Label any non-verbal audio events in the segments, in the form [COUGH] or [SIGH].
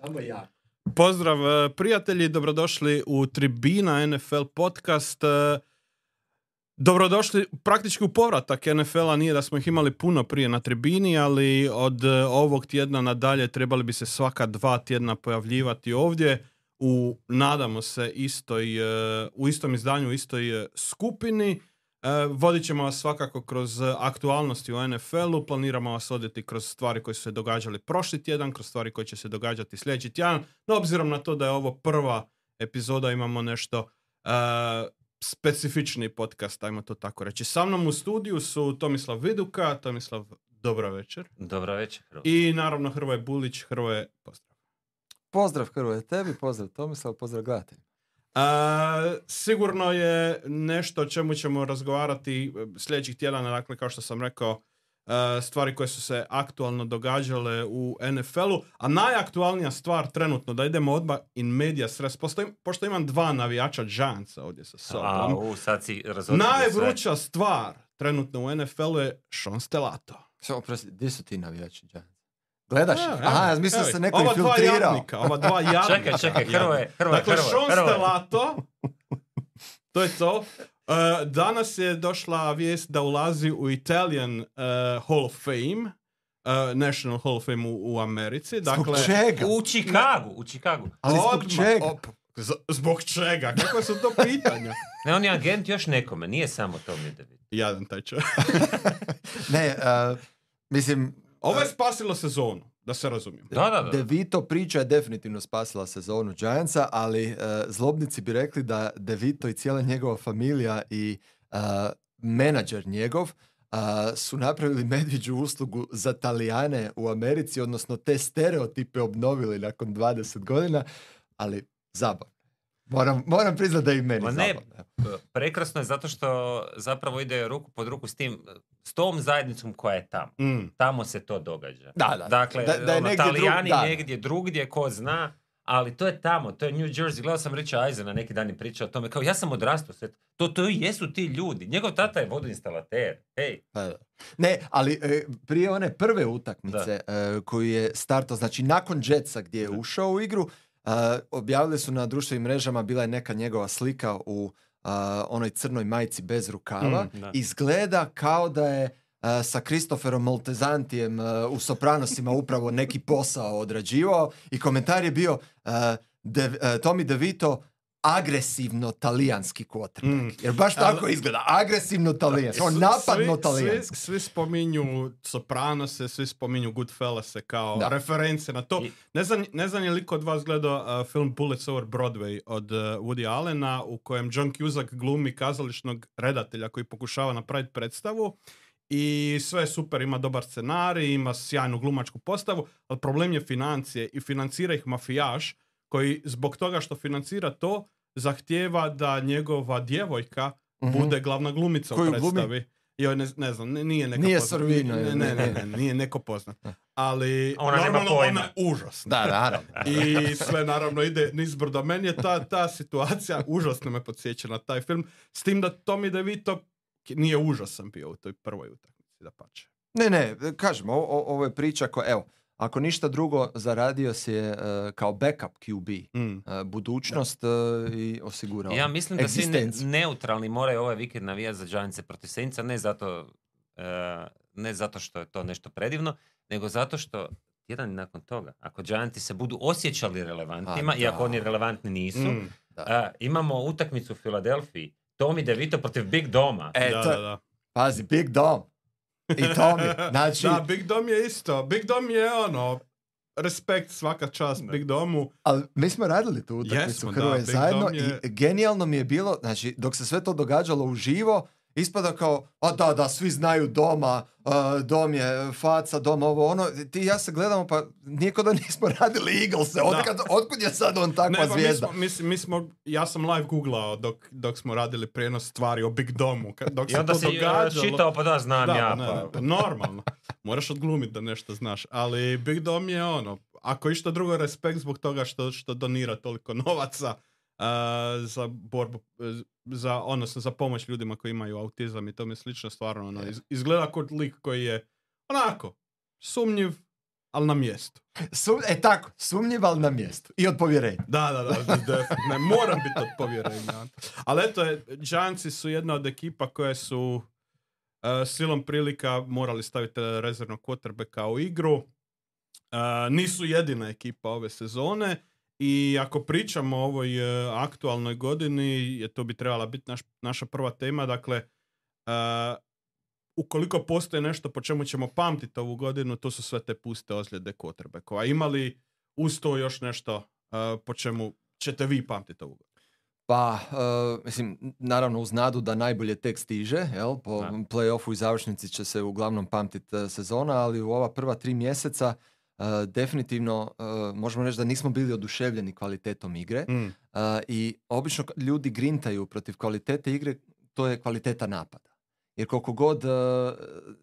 Samo ja. Pozdrav e, prijatelji, dobrodošli u Tribina NFL podcast. E, Dobrodošli praktički u povratak NFL-a, nije da smo ih imali puno prije na tribini, ali od e, ovog tjedna nadalje trebali bi se svaka dva tjedna pojavljivati ovdje u, nadamo se, istoj, u istom izdanju, u istoj skupini. Vodit ćemo vas svakako kroz aktualnosti u NFL-u, planiramo vas odjeti kroz stvari koje su se događale prošli tjedan, kroz stvari koje će se događati sljedeći tjedan, no obzirom na to da je ovo prva epizoda, imamo nešto specifični podcast, ajmo to tako reći. Sa mnom u studiju su Tomislav Viduka, Tomislav, dobra večer. Dobra večer. I naravno Hrvoje Bulić, Hrvoje, pozdrav. Pozdrav Hrvoje tebi, pozdrav Tomislav, pozdrav gledatelj. sigurno je nešto o čemu ćemo razgovarati sljedećih tjedana, dakle kao što sam rekao, E, stvari koje su se aktualno događale u NFL-u, a najaktualnija stvar trenutno, da idemo odmah in media stres, pošto, pošto imam dva navijača Giantsa ovdje sa sobom. A, u, sad si Najvruća stvar trenutno u NFL-u je Sean Stellato. Samo prosti, gdje su ti navijači Giants? Gledaš? Ja, Aha, ja mislim da se neko ova infiltrirao. Dva jadnika, ova dva [LAUGHS] jadnika. čekaj, čekaj, Hrvoje, Hrvoje, Dakle, Sean Stellato, [LAUGHS] to je to. Uh, danas je došla vijest da ulazi u Italian uh, Hall of Fame, uh, National Hall of Fame u, u Americi. Dakle, zbog čega? U Chicagu, u Chicagu. Ali zbog čega? Op, zbog čega? Kako su to pitanja? [LAUGHS] ne, on je agent još nekome, nije samo to mi David. Jadan taj čovjek. ne, uh, mislim... Ovo je spasilo sezonu da se razumijem. Da, da, da. Devito priča je definitivno spasila sezonu Giantsa, ali uh, zlobnici bi rekli da Devito i cijela njegova familija i uh, menadžer njegov uh, su napravili medviđu uslugu za Talijane u Americi, odnosno te stereotipe obnovili nakon 20 godina, ali zabav. Moram, moram priznati da i meni Ma ne, prekrasno je zato što zapravo ide ruku pod ruku s tim, s tom zajednicom koja je tamo. Mm. Tamo se to događa. Da, da. Dakle, da, da je ono, negdje Talijani dru... negdje drugdje, ko zna, ali to je tamo, to je New Jersey. Gledao sam Richa Eisena, neki dan i pričao o tome, kao ja sam odrastao sve. To, to jesu ti ljudi. Njegov tata je vodoinstalater. Hej. Pa ne, ali e, prije one prve utakmice e, koju je startao, znači nakon Jetsa gdje je ušao u igru, Uh, objavili su na društvenim mrežama, bila je neka njegova slika u uh, onoj crnoj majici bez rukava. Mm, Izgleda kao da je uh, sa Kristoferom Moltezantijem u Sopranosima upravo neki posao odrađivao i komentar je bio De, Tommy DeVito agresivno talijanski quarterback. Mm. Jer baš tako Ali, izgleda. Agresivno talijanski. On napadno talijanski. Svi, svi, spominju Sopranose, svi spominju Goodfellase kao da. reference na to. Ne znam, ne znam je li kod vas gledao uh, film Bullets over Broadway od uh, Woody Allena u kojem John Cusack glumi kazališnog redatelja koji pokušava napraviti predstavu i sve je super, ima dobar scenarij, ima sjajnu glumačku postavu, ali problem je financije i financira ih mafijaš koji zbog toga što financira to zahtjeva da njegova djevojka uh bude glavna glumica u predstavi. Joj, ne, ne znam, nije neka nije poznat. Nije, ne, ne, ne, ne, [LAUGHS] nije neko poznat. Ali ona normalno ona je užasna. Da, naravno. I sve naravno ide nizbrdo. Meni je ta, ta situacija užasno me podsjeća na taj film. S tim da Tommy DeVito nije užasan bio u toj prvoj utakmici, da pače. Ne, ne, kažem, ovo je priča koja, evo, ako ništa drugo, zaradio si je uh, kao backup QB mm. uh, budućnost uh, i osigurao Ja mislim da svi ne, neutralni moraju ovaj vikend navijati za Giantse protiv Saintsa, ne zato, ne zato što je to nešto predivno, nego zato što jedan nakon toga, ako Giantsi se budu osjećali relevantnima, pa iako oni relevantni nisu, mm, imamo utakmicu u Filadelfiji, Tommy DeVito protiv Big Doma. E, da, da, da. Pazi, Big Dom. I to mi, [LAUGHS] znači... Da, Big Dom je isto. Big Dom je ono, respekt svaka čast Big Domu. Ali mi smo radili tu utakmicu Hrvoje zajedno je... i genijalno mi je bilo, znači dok se sve to događalo uživo, ispada kao, a da, da, svi znaju doma, uh, dom je faca, dom ovo, ono, ti ja se gledamo, pa nije da nismo [LAUGHS] radili Eaglese, Otkad, otkud je sad on takva ne, pa zvijezda? Mi smo, mi, mi smo, ja sam live googlao dok, dok smo radili prijenos stvari o Big Domu, dok I onda si događalo, čitao, pa da, znam da, ja. Ne, pa. pa normalno, moraš odglumiti da nešto znaš, ali Big Dom je ono, ako išta drugo, respekt zbog toga što, što donira toliko novaca, za borbu, za, odnosno za pomoć ljudima koji imaju autizam i tome slično, stvarno ono, izgleda kod lik koji je onako, sumnjiv, ali na mjestu. Sum, e tako, sumnjiv, ali na mjestu. I od povjerenja. Da, da, da. Ne, moram biti od povjerenja. Ali eto, je, Giantsi su jedna od ekipa koje su e, silom prilika morali staviti rezervnog quarterbacka u igru. E, nisu jedina ekipa ove sezone i ako pričamo o ovoj e, aktualnoj godini, je to bi trebala biti naš, naša prva tema, dakle, e, ukoliko postoji nešto po čemu ćemo pamtiti ovu godinu, to su sve te puste ozljede quarterbacka. A imali uz to još nešto e, po čemu ćete vi pamtiti ovu godinu? Pa, uh, mislim, naravno uz nadu da najbolje tek stiže, jel? po play-offu i završnici će se uglavnom pamtiti uh, sezona, ali u ova prva tri mjeseca definitivno uh, možemo reći da nismo bili oduševljeni kvalitetom igre Mm. uh, i obično ljudi grintaju protiv kvalitete igre, to je kvaliteta napada. Jer koliko god uh,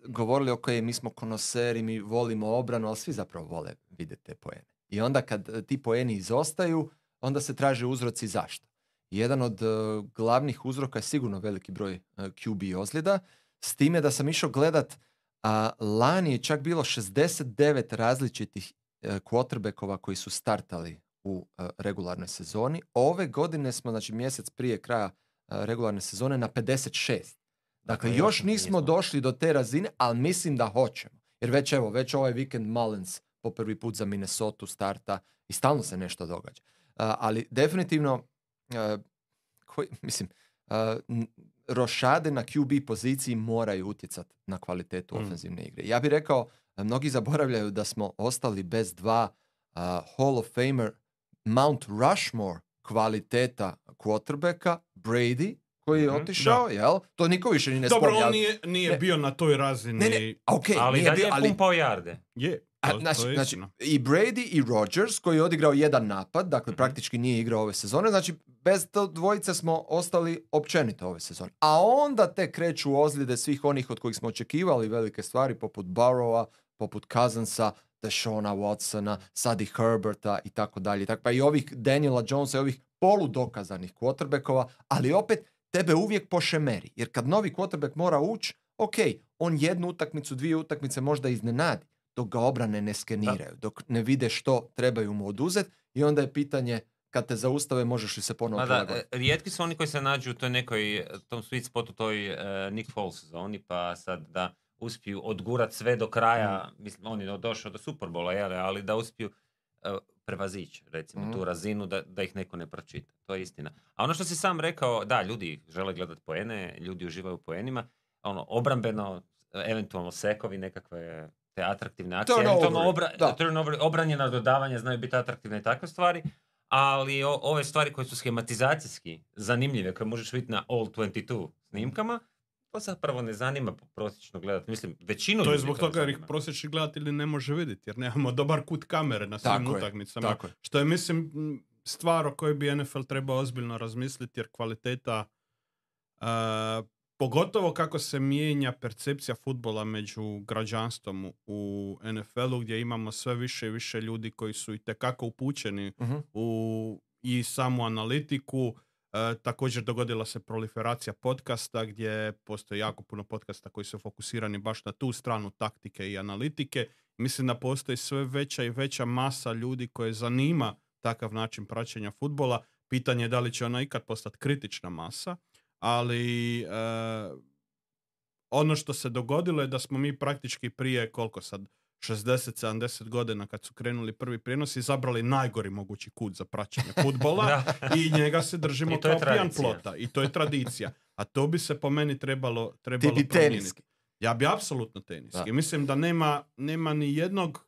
govorili, ok, mi smo konoseri, mi volimo obranu, ali svi zapravo vole vidjeti te poene. I onda kad uh, ti poeni izostaju, onda se traže uzroci zašto. Jedan od uh, glavnih uzroka je sigurno veliki broj uh, QB ozljeda, s time da sam išao gledat, a lani je čak bilo 69 različitih uh, quarterbackova koji su startali u uh, regularnoj sezoni. Ove godine smo, znači mjesec prije kraja uh, regularne sezone, na 56. Dakle, Dakle, još nismo došli do te razine, ali mislim da hoćemo. Jer već evo, već ovaj vikend Mullins po prvi put za Minnesota starta i stalno se nešto događa. Uh, ali definitivno, uh, koji, [LAUGHS] mislim, uh, rošade na QB poziciji moraju utjecati na kvalitetu Mm. ofenzivne igre. Ja bih rekao, uh, mnogi zaboravljaju da smo ostali bez dva uh, Hall of Famer Mount Rushmore kvaliteta quarterbacka, Brady, koji je Mhm, otišao, jel? To niko više ni ne Dobro, spominje. on nije, nije Ne. bio na toj razini. Ne, ne, okej, ali nije bio, je ali, pumpao jarde. Je, to, znači, to je znači, i Brady i Rodgers koji je odigrao jedan napad, dakle Mhm. praktički nije igrao ove sezone, znači bez to dvojice smo ostali općenito ove sezone. A onda te kreću ozljede svih onih od kojih smo očekivali velike stvari, poput Burrowa, poput Cousinsa, Deshona Watsona, Sadi Herberta i tako dalje. Pa i ovih Daniela Jonesa i ovih poludokazanih quarterbackova, ali opet tebe uvijek pošemeri. Jer kad novi quarterback mora ući, ok, on jednu utakmicu, dvije utakmice možda iznenadi, dok ga obrane ne skeniraju, dok ne vide što trebaju mu oduzeti i onda je pitanje kad te zaustave možeš li se ponovo Ma da, e, rijetki su oni koji se nađu u toj nekoj, e, tom sweet spotu, toj e, Nick Foles zoni, pa sad da uspiju odgurat sve do kraja, Mm. mislim, on je došao do Superbola, jel, ali da uspiju e, prevazići, recimo, Mm. tu razinu da, da ih neko ne pročita. To je istina. A ono što si sam rekao, da, ljudi žele gledat poene, ljudi uživaju u poenima, ono, obrambeno, eventualno sekovi, nekakve te atraktivne akcije, Turnover, eventualno obra, da. turnover, obranjena dodavanja znaju biti atraktivne i takve stvari, ali o- ove stvari koje su schematizacijski zanimljive, koje možeš vidjeti na All 22 snimkama, to zapravo ne zanima prosječno gledati. Mislim, većinu To je zbog toga jer ih prosječni gledatelj ne može vidjeti, jer nemamo [LAUGHS] dobar kut kamere na svim Tako je, utakmicama. Tako je. Što je, mislim, stvar o kojoj bi NFL trebao ozbiljno razmisliti, jer kvaliteta, a, pogotovo kako se mijenja percepcija futbola među građanstvom u NFL-u, gdje imamo sve više i više ljudi koji su i tekako upućeni Mhm. u i samu analitiku. E, također dogodila se proliferacija podcasta gdje postoji jako puno podcasta koji su fokusirani baš na tu stranu taktike i analitike. Mislim da postoji sve veća i veća masa ljudi koje zanima takav način praćenja futbola. Pitanje je da li će ona ikad postati kritična masa, ali e, ono što se dogodilo je da smo mi praktički prije koliko sad 60-70 godina kad su krenuli prvi prijenosi izabrali najgori mogući kut za praćenje [LAUGHS] futbola i njega se držimo I kao pijan plota i to je tradicija. A to bi se po meni trebalo, trebalo Ti bi promijeniti. teniski. Ja bi apsolutno teniski. Da. Mislim da nema, nema ni jednog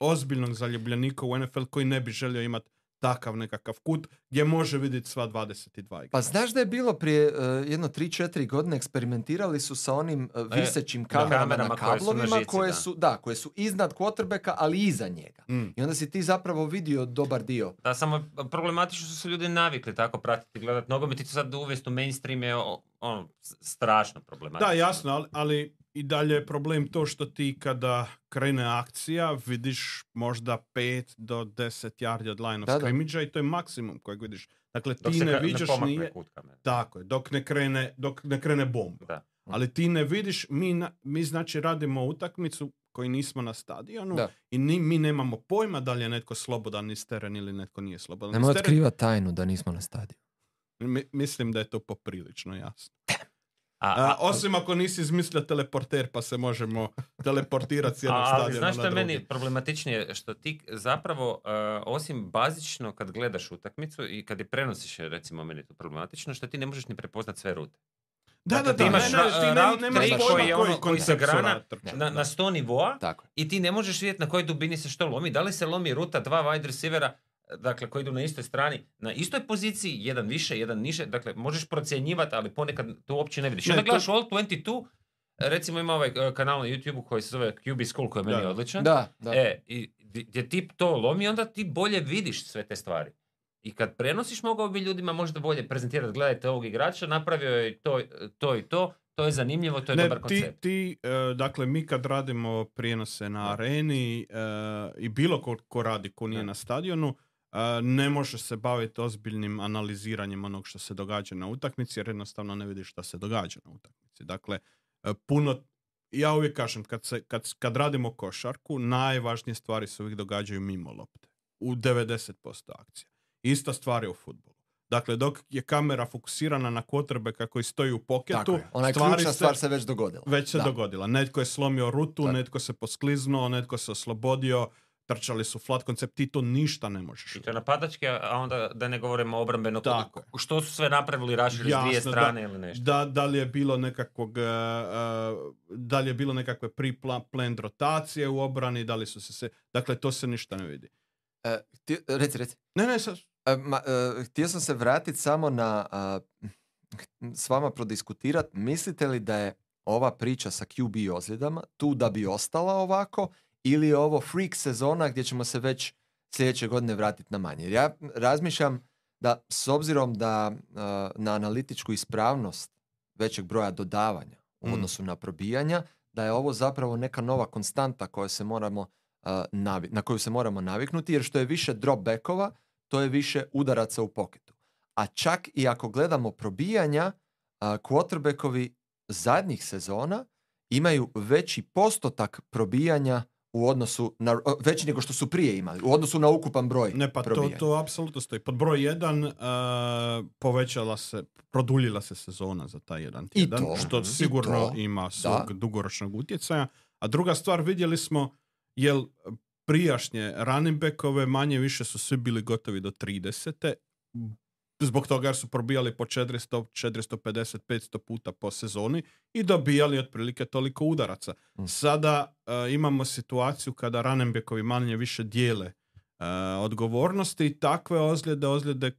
ozbiljnog zaljubljenika u NFL koji ne bi želio imati takav nekakav kut gdje može vidjeti sva 22 igrača. Pa znaš da je bilo prije uh, jedno 3-4 godine eksperimentirali su sa onim uh, E, visećim da. kamerama, Kamerama na koje su na kablovima žici, koje da. su, da, koje su iznad quarterbacka, ali i iza njega. Mm. I onda si ti zapravo vidio dobar dio. Da, samo problematično su se ljudi navikli tako pratiti, gledati nogomet i to sad uvesti u mainstream je o- ono, strašno problematično. Da, jasno, ali, ali i dalje je problem to što ti kada krene akcija vidiš možda 5 do 10 yardi od line of Da, da. scrimmage-a i to je maksimum kojeg vidiš. Dakle, Dok ti ne vidiš pomakne nije... Tako je, dok ne krene, dok ne krene bomba. Da. Ali ti ne vidiš, mi, na- mi znači radimo utakmicu koji nismo na stadionu Da. i ni, mi nemamo pojma da li je netko slobodan iz teren ili netko nije slobodan teren. otkriva tajnu da nismo na stadionu. Mi- mislim da je to poprilično jasno. [CLEARS THROAT] A, A, a- osim ako nisi izmislio teleporter pa se možemo teleportirati s jednog stadiona znaš što je meni problematičnije? Što ti zapravo, uh, osim bazično kad gledaš utakmicu i kad je prenosiš, recimo meni je to problematično, što ti ne možeš ni prepoznat sve rute. Da, Dakle, da, ti da, imaš ne, ne, ra- ti ne- nemaš pojma koji je ono- koji se grana Na, na 100 nivoa Tako i ti ne možeš vidjeti na kojoj dubini se što lomi. Da li se lomi ruta dva wide receivera, dakle koji idu na istoj strani, na istoj poziciji, jedan više, jedan niže, dakle možeš procjenjivati, ali ponekad to uopće ne vidiš. Ne, onda to- gledaš All 22, recimo ima ovaj eh, kanal na YouTube koji se zove QB School koji je meni Da. odličan. Da, da. E, i gdje ti to lomi, onda ti bolje vidiš sve te stvari. I kad prenosiš, mogao bi ljudima možda bolje prezentirati, gledajte ovog igrača, napravio je to, to i to, to je zanimljivo, to je Ne, dobar ti, koncept. ti, e, dakle, mi kad radimo prijenose na areni e, i bilo ko, ko radi ko nije Da. na stadionu, e, ne može se baviti ozbiljnim analiziranjem onog što se događa na utakmici, jer jednostavno ne vidiš šta se događa na utakmici. Dakle, e, puno, ja uvijek kažem, kad, se, kad, kad radimo košarku, najvažnije stvari se uvijek događaju mimo lopte. U 90% akcija. Ista stvar je u futbolu. Dakle, dok je kamera fokusirana na quarterbacka koji stoji u Tako poketu, je. Ona stvari se- stvar se već dogodila. već se Da. dogodila. Netko je slomio rutu, Tako. netko se poskliznuo, netko se oslobodio, trčali su flat koncept, ti to ništa ne možeš. I to je napadački, a onda da ne govorimo obrambeno, Tako je. što su sve napravili, rašili s dvije Jasno, da- strane ili nešto. Da, da li je bilo nekakvog, e, da li je bilo nekakve pre-planned rotacije u obrani, da li su se se, dakle to se ništa ne vidi. E, ti- reci, reci. Ne, ne, sad, E, ma, e, htio sam se vratiti samo na s vama prodiskutirati. Mislite li da je ova priča sa QB ozljedama tu da bi ostala ovako ili je ovo freak sezona gdje ćemo se već sljedeće godine vratiti na manje? Jer ja razmišljam da s obzirom da a, na analitičku ispravnost većeg broja dodavanja u Mm. odnosu na probijanja, da je ovo zapravo neka nova konstanta koja se moramo, a, navi- na koju se moramo naviknuti, jer što je više dropbackova, to je više udaraca u poketu. A čak i ako gledamo probijanja, a, quarterbackovi zadnjih sezona imaju veći postotak probijanja u odnosu na, o, veći nego što su prije imali, u odnosu na ukupan broj ne pa to, probijanja. to apsolutno stoji. Pod broj jedan e, povećala se, produljila se sezona za taj jedan I tjedan, to, što i sigurno to, ima svog da. dugoročnog utjecaja. A druga stvar, vidjeli smo, jel prijašnje running backove manje više su svi bili gotovi do 30. Zbog toga jer su probijali po 400, 450, 500 puta po sezoni i dobijali otprilike toliko udaraca. Mm. Sada e, imamo situaciju kada running backovi manje više dijele e, odgovornosti i takve ozljede, ozljede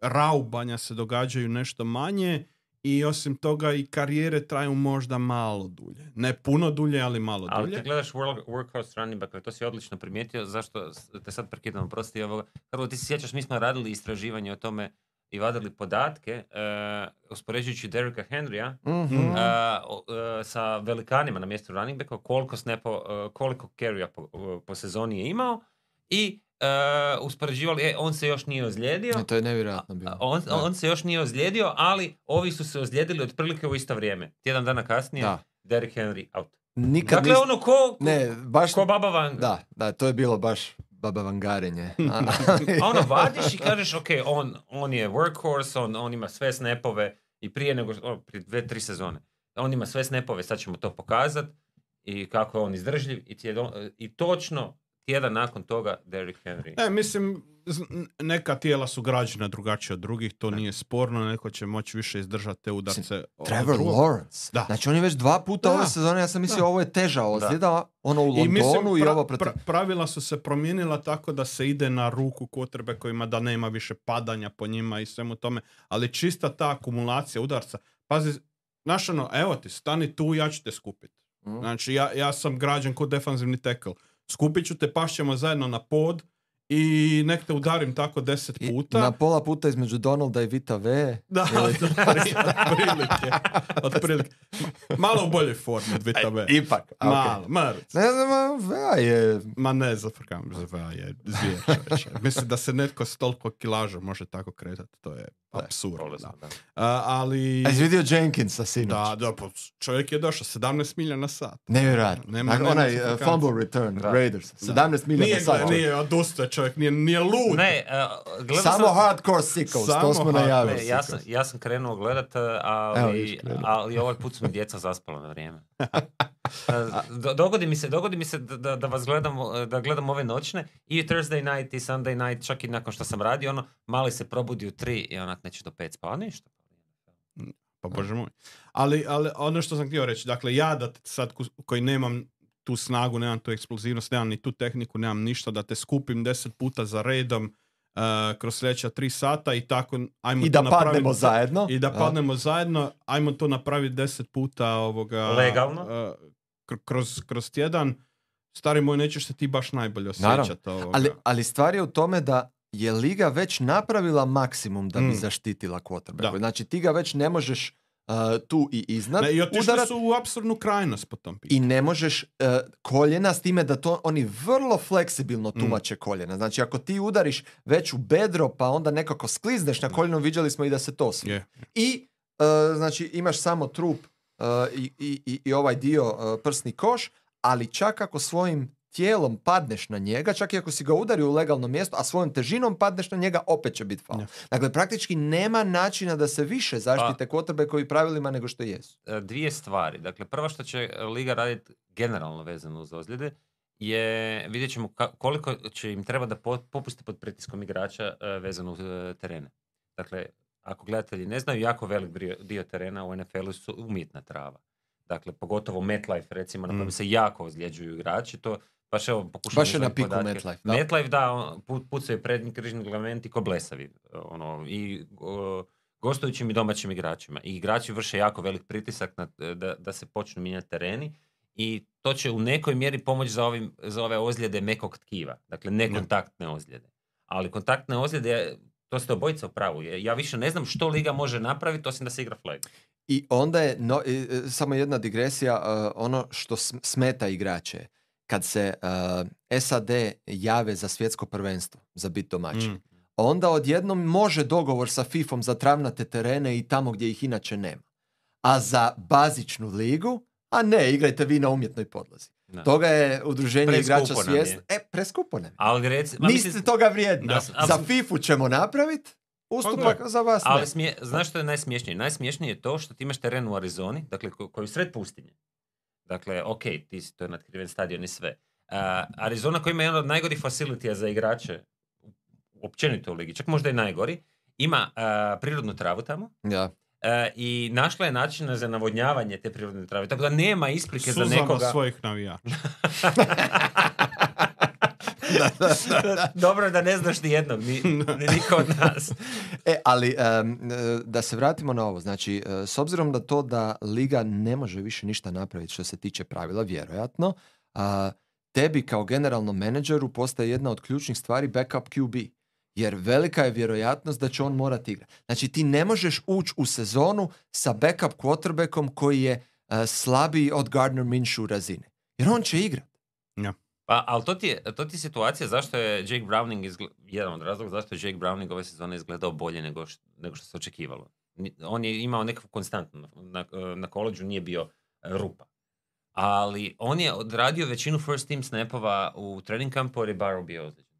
raubanja se događaju nešto manje i osim toga i karijere traju možda malo dulje. Ne puno dulje, ali malo Ali dulje. ti gledaš world, workhorse running back, to si odlično primijetio, zašto te sad prekidam, prosti ovoga. Karlo, ti se sjećaš, mi smo radili istraživanje o tome i vadili podatke, uh, uspoređujući Derricka Henrya Mhm. Mm. uh, uh, sa velikanima na mjestu running backa, koliko snapo, uh, koliko carrya po, uh, po sezoni je imao i uh, uspoređivali, e, on se još nije ozlijedio, E, to je nevjerojatno bilo. on, Da. on se još nije ozlijedio, ali ovi su se ozlijedili otprilike u isto vrijeme. Tjedan dana kasnije, Da. Derrick Henry out. Nikad Dakle, nis- ono ko, Ne, baš... ko baba van. Da, da, to je bilo baš baba vangarenje. [LAUGHS] A, A ono [LAUGHS] vadiš i kažeš, ok, on, on je workhorse, on, on ima sve snapove i prije nego, o, prije dve, tri sezone. On ima sve snapove, sad ćemo to pokazat i kako je on izdržljiv i, tjedo- i točno tjedan nakon toga Derrick Henry. Ne, mislim, neka tijela su građena drugačije od drugih, to nije sporno, neko će moći više izdržati te udarce. od Trevor drugog. Lawrence. Da. Znači on je već dva puta Da. ove sezone, ja sam mislio Da. ovo je teža ozljeda, ono u I Londonu mislim, i pra- ovo protiv... pra- pravila su se promijenila tako da se ide na ruku kotrbe kojima da nema više padanja po njima i svemu tome, ali čista ta akumulacija udarca, pazi, znaš ono, evo ti, stani tu, ja ću te skupiti. Mm. Znači, ja, ja sam građan kod defanzivni tackle. Skupit ću te, pašćemo zajedno na pod i nek te udarim tako deset I puta. Na pola puta između Donalda i Vita V. Da, Ili- [LAUGHS] otprilike. otprilike. Malo u boljoj formi od Vita V. Ipak. okej. Malo, mar. Ne znam, Vea je... Ma ne, zafrkam, zafrkam, je zvijer. Mislim da se netko s toliko kilaža može tako kretati, to je apsurdno. Bolesno, Da. da. A, ali... A vidio Jenkinsa sinoć? Da, da, pa čovjek je došao 17 milja na sat. Nevjerojatno. Nema- Dakle, onaj uh, fumble return Da. Raiders. 17 milija Nije, na sat. gle- nije odustaje čovjek, nije, nije lud. Ne, uh, gledao Samo sam... hardcore sickos, to Samo smo hardcore. najavili. Ne, ja, sam, ja sam krenuo gledat, Evo, ali, krenuo. ali ovaj put su mi djeca zaspala na vrijeme. Uh, [LAUGHS] do- dogodi mi se, dogodi mi se da, da, vas gledam, da gledam ove noćne i Thursday night i Sunday night, čak i nakon što sam radio, ono, mali se probudi u tri i onak neće do pet spava, ništa. Pa bože moj. Ali, ali ono što sam htio reći, dakle ja da sad koji nemam tu snagu, nemam tu eksplozivnost, nemam ni tu tehniku, nemam ništa, da te skupim deset puta za redom uh, kroz sljedeća tri sata i tako ajmo I to da napraviti- padnemo zajedno. I da A? padnemo zajedno, ajmo to napraviti deset puta ovoga... Legalno? uh, kr- kroz, kroz tjedan. Stari moj, nećeš se ti baš najbolje osjećati. Ali, ali stvar je u tome da je liga već napravila maksimum da bi Mm. zaštitila quarterbacka. Da. Znači ti ga već ne možeš uh, tu i iznad Ne, I otišli udarat su u apsurdnu krajnost po tom pitanju. i ne možeš uh, koljena s time da to oni vrlo fleksibilno Mm. tumače koljena. Znači ako ti udariš već u bedro pa onda nekako sklizneš na koljeno, vidjeli smo i da se to svi. Je. I uh, znači imaš samo trup uh, i, i, i- ovaj dio uh, prsni koš, ali čak ako svojim tijelom padneš na njega, čak i ako si ga udario u legalno mjesto, a svojom težinom padneš na njega, opet će biti faul. Ja. Dakle, praktički nema načina da se više zaštite kotrbe koji pravilima nego što jesu. E, dvije stvari. Dakle, prva što će Liga raditi generalno vezano uz ozljede je, vidjet ćemo ka- koliko će im treba da po- popuste pod pritiskom igrača e, vezano uz e, terene. Dakle, ako gledatelji ne znaju, jako velik dio terena u NFL-u su umjetna trava. Dakle, pogotovo MetLife, recimo, na kojem Mm. se jako ozljeđuju igrači, to baš evo pokušam Baš je na piku podatke. MetLife, da. MetLife, da, on, pu- pucaju prednji križni ligamenti ko blesavi. Ono, I o, gostujućim i domaćim igračima. I igrači vrše jako velik pritisak na, da, da se počnu mijenjati tereni i to će u nekoj mjeri pomoći za, ovim, za ove ozljede mekog tkiva. Dakle, nekontaktne ozljede. Ali kontaktne ozljede, to ste obojica u pravu. Ja više ne znam što Liga može napraviti osim da se igra flag. I onda je, no, i, e, samo jedna digresija, uh, ono što sm- smeta igrače, kad se uh, SAD jave za svjetsko prvenstvo, za bit domaćin, Mm. onda odjednom može dogovor sa FIFom za travnate terene i tamo gdje ih inače nema. A za bazičnu ligu, a ne, igrajte vi na umjetnoj podlozi. Da. Toga je udruženje Preskupo igrača svjesno. E, preskupo nam je. Ali ma Niste mislim- toga vrijedni. Za. FIFU ćemo napraviti, ustupak za vas ne. Ali smije, znaš što je najsmiješnije? Najsmiješnije je to što ti imaš teren u Arizoni, dakle ko- koji je sred pustinje. Dakle, ok, ti si, to je natkriven stadion i sve. A, Arizona koja ima jedan od najgorih facilitija za igrače, općenito u ligi, čak možda i najgori, ima a, prirodnu travu tamo Ja. a, i našla je načina za navodnjavanje te prirodne trave. Tako da nema isprike za Suzama nekoga... svojih navijača. [LAUGHS] [LAUGHS] Dobro da ne znaš ni jednog, ni, ni niko od nas. E, ali e, da se vratimo na ovo. Znači, e, s obzirom da to da Liga ne može više ništa napraviti što se tiče pravila, vjerojatno, a, tebi kao generalnom menadžeru postaje jedna od ključnih stvari backup QB. Jer velika je vjerojatnost da će on morati igrati. Znači, ti ne možeš ući u sezonu sa backup quarterbackom koji je e, slabiji od Gardner Minshew razine. Jer on će igrati. Pa, ali to ti, je, to ti je situacija zašto je Jake Browning, izgle- jedan od razloga zašto je Jake Browning ove sezone izgledao bolje nego, š- nego što se očekivalo. On je imao nekakvu konstantnu, na, na koleđu nije bio rupa. Ali on je odradio većinu first team snapova u trening kampu jer je Barrow bio ozlijeđen.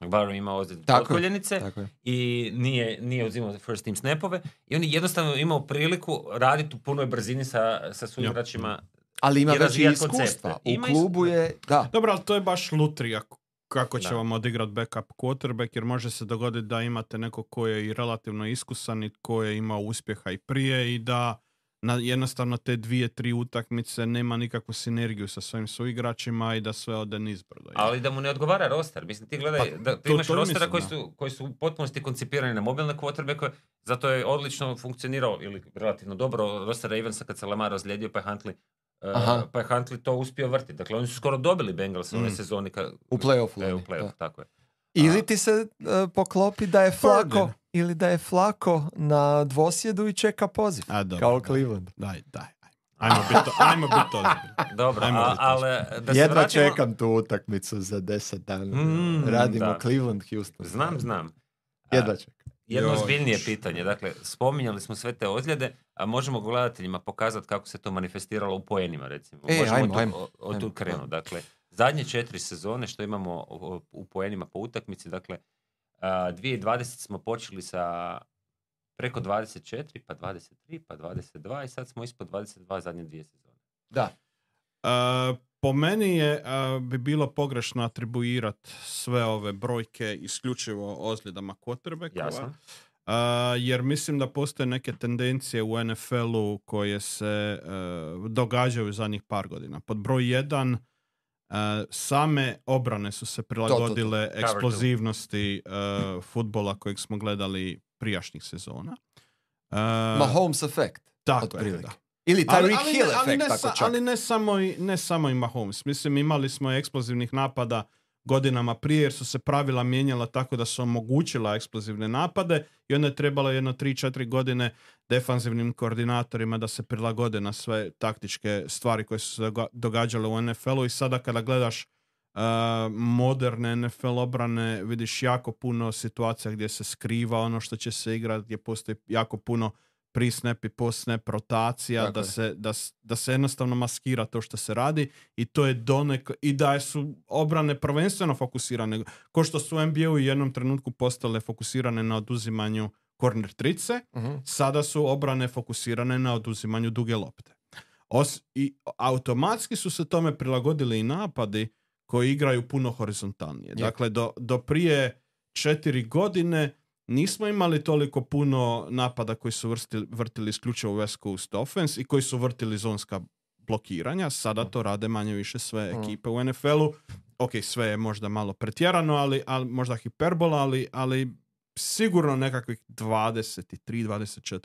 Barrow ima ozljedu Tako je, potkoljenice Tako je. i nije, nije uzimao first team snapove i on je jednostavno imao priliku raditi u punoj brzini sa, sa suigračima. Ali ima već iskustva. koncepte. U Ima klubu iskustva. je, da, Dobro, ali to je baš lutrija kako će Da. vam odigrat backup quarterback, jer može se dogoditi da imate neko ko je i relativno iskusan i ko je imao uspjeha i prije i da na jednostavno te dvije, tri utakmice nema nikakvu sinergiju sa svojim suigračima i da sve ode nizbrdo. Ali da mu ne odgovara roster. Mislim, ti gledaj, Pa, da, ti to- imaš to rostera mislim, koji, da. su, koji su u potpunosti koncipirani na mobilne quarterbacke, zato je odlično funkcionirao, ili relativno dobro, roster Ravensa kad se Lamar ozlijedio, pa je Huntley, Aha. pa je Huntley to uspio vrtiti. Dakle, oni su skoro dobili Bengals ove Mm. sezoni. Ka, u playoffu. e, u playoff, da. tako je. Ili ti se e, poklopi da je flako, Pardon. ili da je flako na dvosjedu i čeka poziv. A, dobro, Kao Cleveland. Daj, daj. Ajmo biti ajmo bit ozbiljni. Dobro, Ajmo a, ali da se Jedva vratimo... čekam tu utakmicu za deset dana. Mm, Radimo da. Cleveland, Houston. Znam, znam. Jedva čekam. Jedno ozbiljnije pitanje. Dakle, spominjali smo sve te ozljede, a možemo gledateljima pokazati kako se to manifestiralo u poenima, recimo. E, možemo ajmo, tu, ajmo, o- od ajmo, tu krenuti. Dakle, zadnje četiri sezone što imamo u poenima po utakmici, dakle, a, 2020 smo počeli sa preko 24, pa 23, pa 22 i sad smo ispod 22 zadnje dvije sezone. Da. Po meni je uh, bi bilo pogrešno atribuirati sve ove brojke isključivo ozljedama quarterbackova. Uh, jer mislim da postoje neke tendencije u NFL-u koje se uh, događaju zadnjih par godina. Pod broj jedan, uh, same obrane su se prilagodile Cover two. eksplozivnosti uh, futbola kojeg smo gledali prijašnjih sezona. Uh, Mahomes efekt. tako je, da. Ili Ali, Tyreek ali, Hill ne, ali, efekt, ne, ako sa- čak. ali ne samo, i, ne samo i Mahomes. Mislim, imali smo eksplozivnih napada godinama prije jer su se pravila mijenjala tako da su omogućila eksplozivne napade i onda je trebalo jedno 3-4 godine defanzivnim koordinatorima da se prilagode na sve taktičke stvari koje su se doga- događale u NFL-u i sada kada gledaš uh, moderne NFL obrane vidiš jako puno situacija gdje se skriva ono što će se igrati, gdje postoji jako puno pre-snap i post-snap rotacija, da se, da, da se jednostavno maskira to što se radi i to je donek i da su obrane prvenstveno fokusirane, ko što su u NBA-u u jednom trenutku postale fokusirane na oduzimanju corner trice, Mhm. sada su obrane fokusirane na oduzimanju duge lopte. Os- I automatski su se tome prilagodili i napadi koji igraju puno horizontalnije. Je. Dakle, do, do prije četiri godine nismo imali toliko puno napada koji su vrstili, vrtili isključivo West Coast offense i koji su vrtili zonska blokiranja. Sada to rade manje više sve Mm. ekipe u NFL-u. Ok, sve je možda malo pretjerano, ali, ali možda hiperbola, ali, ali sigurno nekakvih 23, 24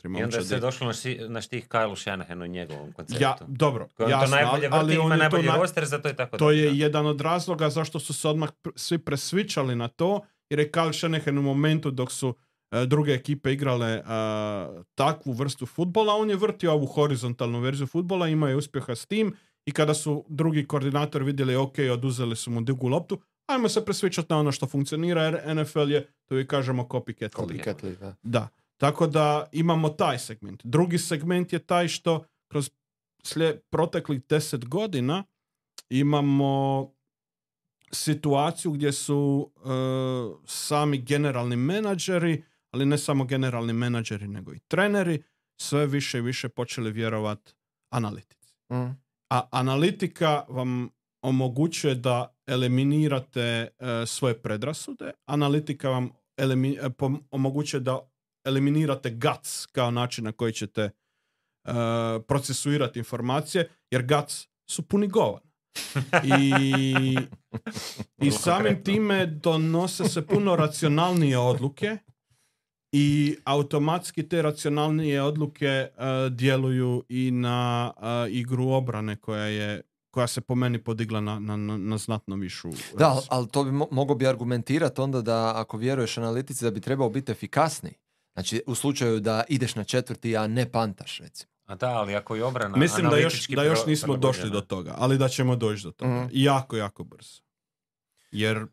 I onda je momčadi. se došlo na, ši, na štih Kyle Shanahanu i njegovom konceptu. Ja, dobro, Koji on jasno, to najbolje ali, vrti, ali on ima najbolji naj- roster, zato je tako to dobro, je da. jedan od razloga zašto su se odmah pr- svi presvičali na to, jer je Kyle Shanahan u momentu dok su e, druge ekipe igrale e, takvu vrstu futbola, on je vrtio ovu horizontalnu verziju futbola, imao je uspjeha s tim i kada su drugi koordinatori vidjeli ok, oduzeli su mu dugu loptu, ajmo se presvičati na ono što funkcionira, jer NFL je, to i kažemo, copycat. Copycat league, da. Da. Tako da imamo taj segment. Drugi segment je taj što kroz proteklih deset godina imamo situaciju gdje su e, sami generalni menadžeri, ali ne samo generalni menadžeri, nego i treneri, sve više i više počeli vjerovat analitici. Mm. A analitika vam omogućuje da eliminirate e, svoje predrasude. Analitika vam elimi- e, pom- omogućuje da eliminirate guts kao način na koji ćete procesuirati informacije, jer guts su puni govana. I, i samim time donose se puno racionalnije odluke i automatski te racionalnije odluke e, djeluju i na e, igru obrane koja je koja se po meni podigla na, na, na, na znatno višu Da, ali to bi mo- mogao bi argumentirati onda da ako vjeruješ analitici da bi trebao biti efikasniji. Znači u slučaju da ideš na četvrti, a ne pantaš recimo. A da, ali ako je obrana Mislim da još, da još nismo došli do toga, ali da ćemo doći do toga. Mhm. Jako, jako brzo. Jer,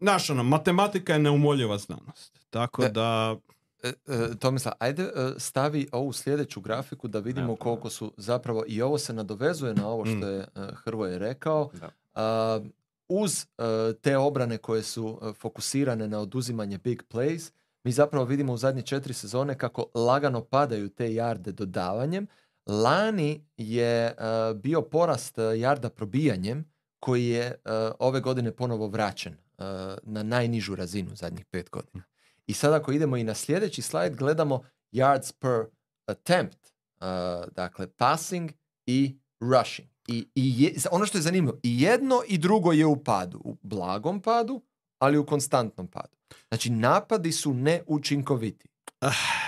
znaš ono, matematika je neumoljiva znanost. Tako Ne. da, E, e, Tomislav, ajde e, stavi ovu sljedeću grafiku da vidimo koliko su zapravo, i ovo se nadovezuje na ovo što Mm. je e, Hrvoje rekao, Da. uz e, te obrane koje su e, fokusirane na oduzimanje big plays, mi zapravo vidimo u zadnje četiri sezone kako lagano padaju te jarde dodavanjem. Lani je e, bio porast e, jarda probijanjem koji je e, ove godine ponovo vraćen e, na najnižu razinu zadnjih pet godina. I sad ako idemo i na sljedeći slajd, gledamo yards per attempt, uh, dakle passing i rushing. I, i je- ono što je zanimljivo, i jedno i drugo je u padu, u blagom padu, ali u konstantnom padu. Znači napadi su neučinkoviti.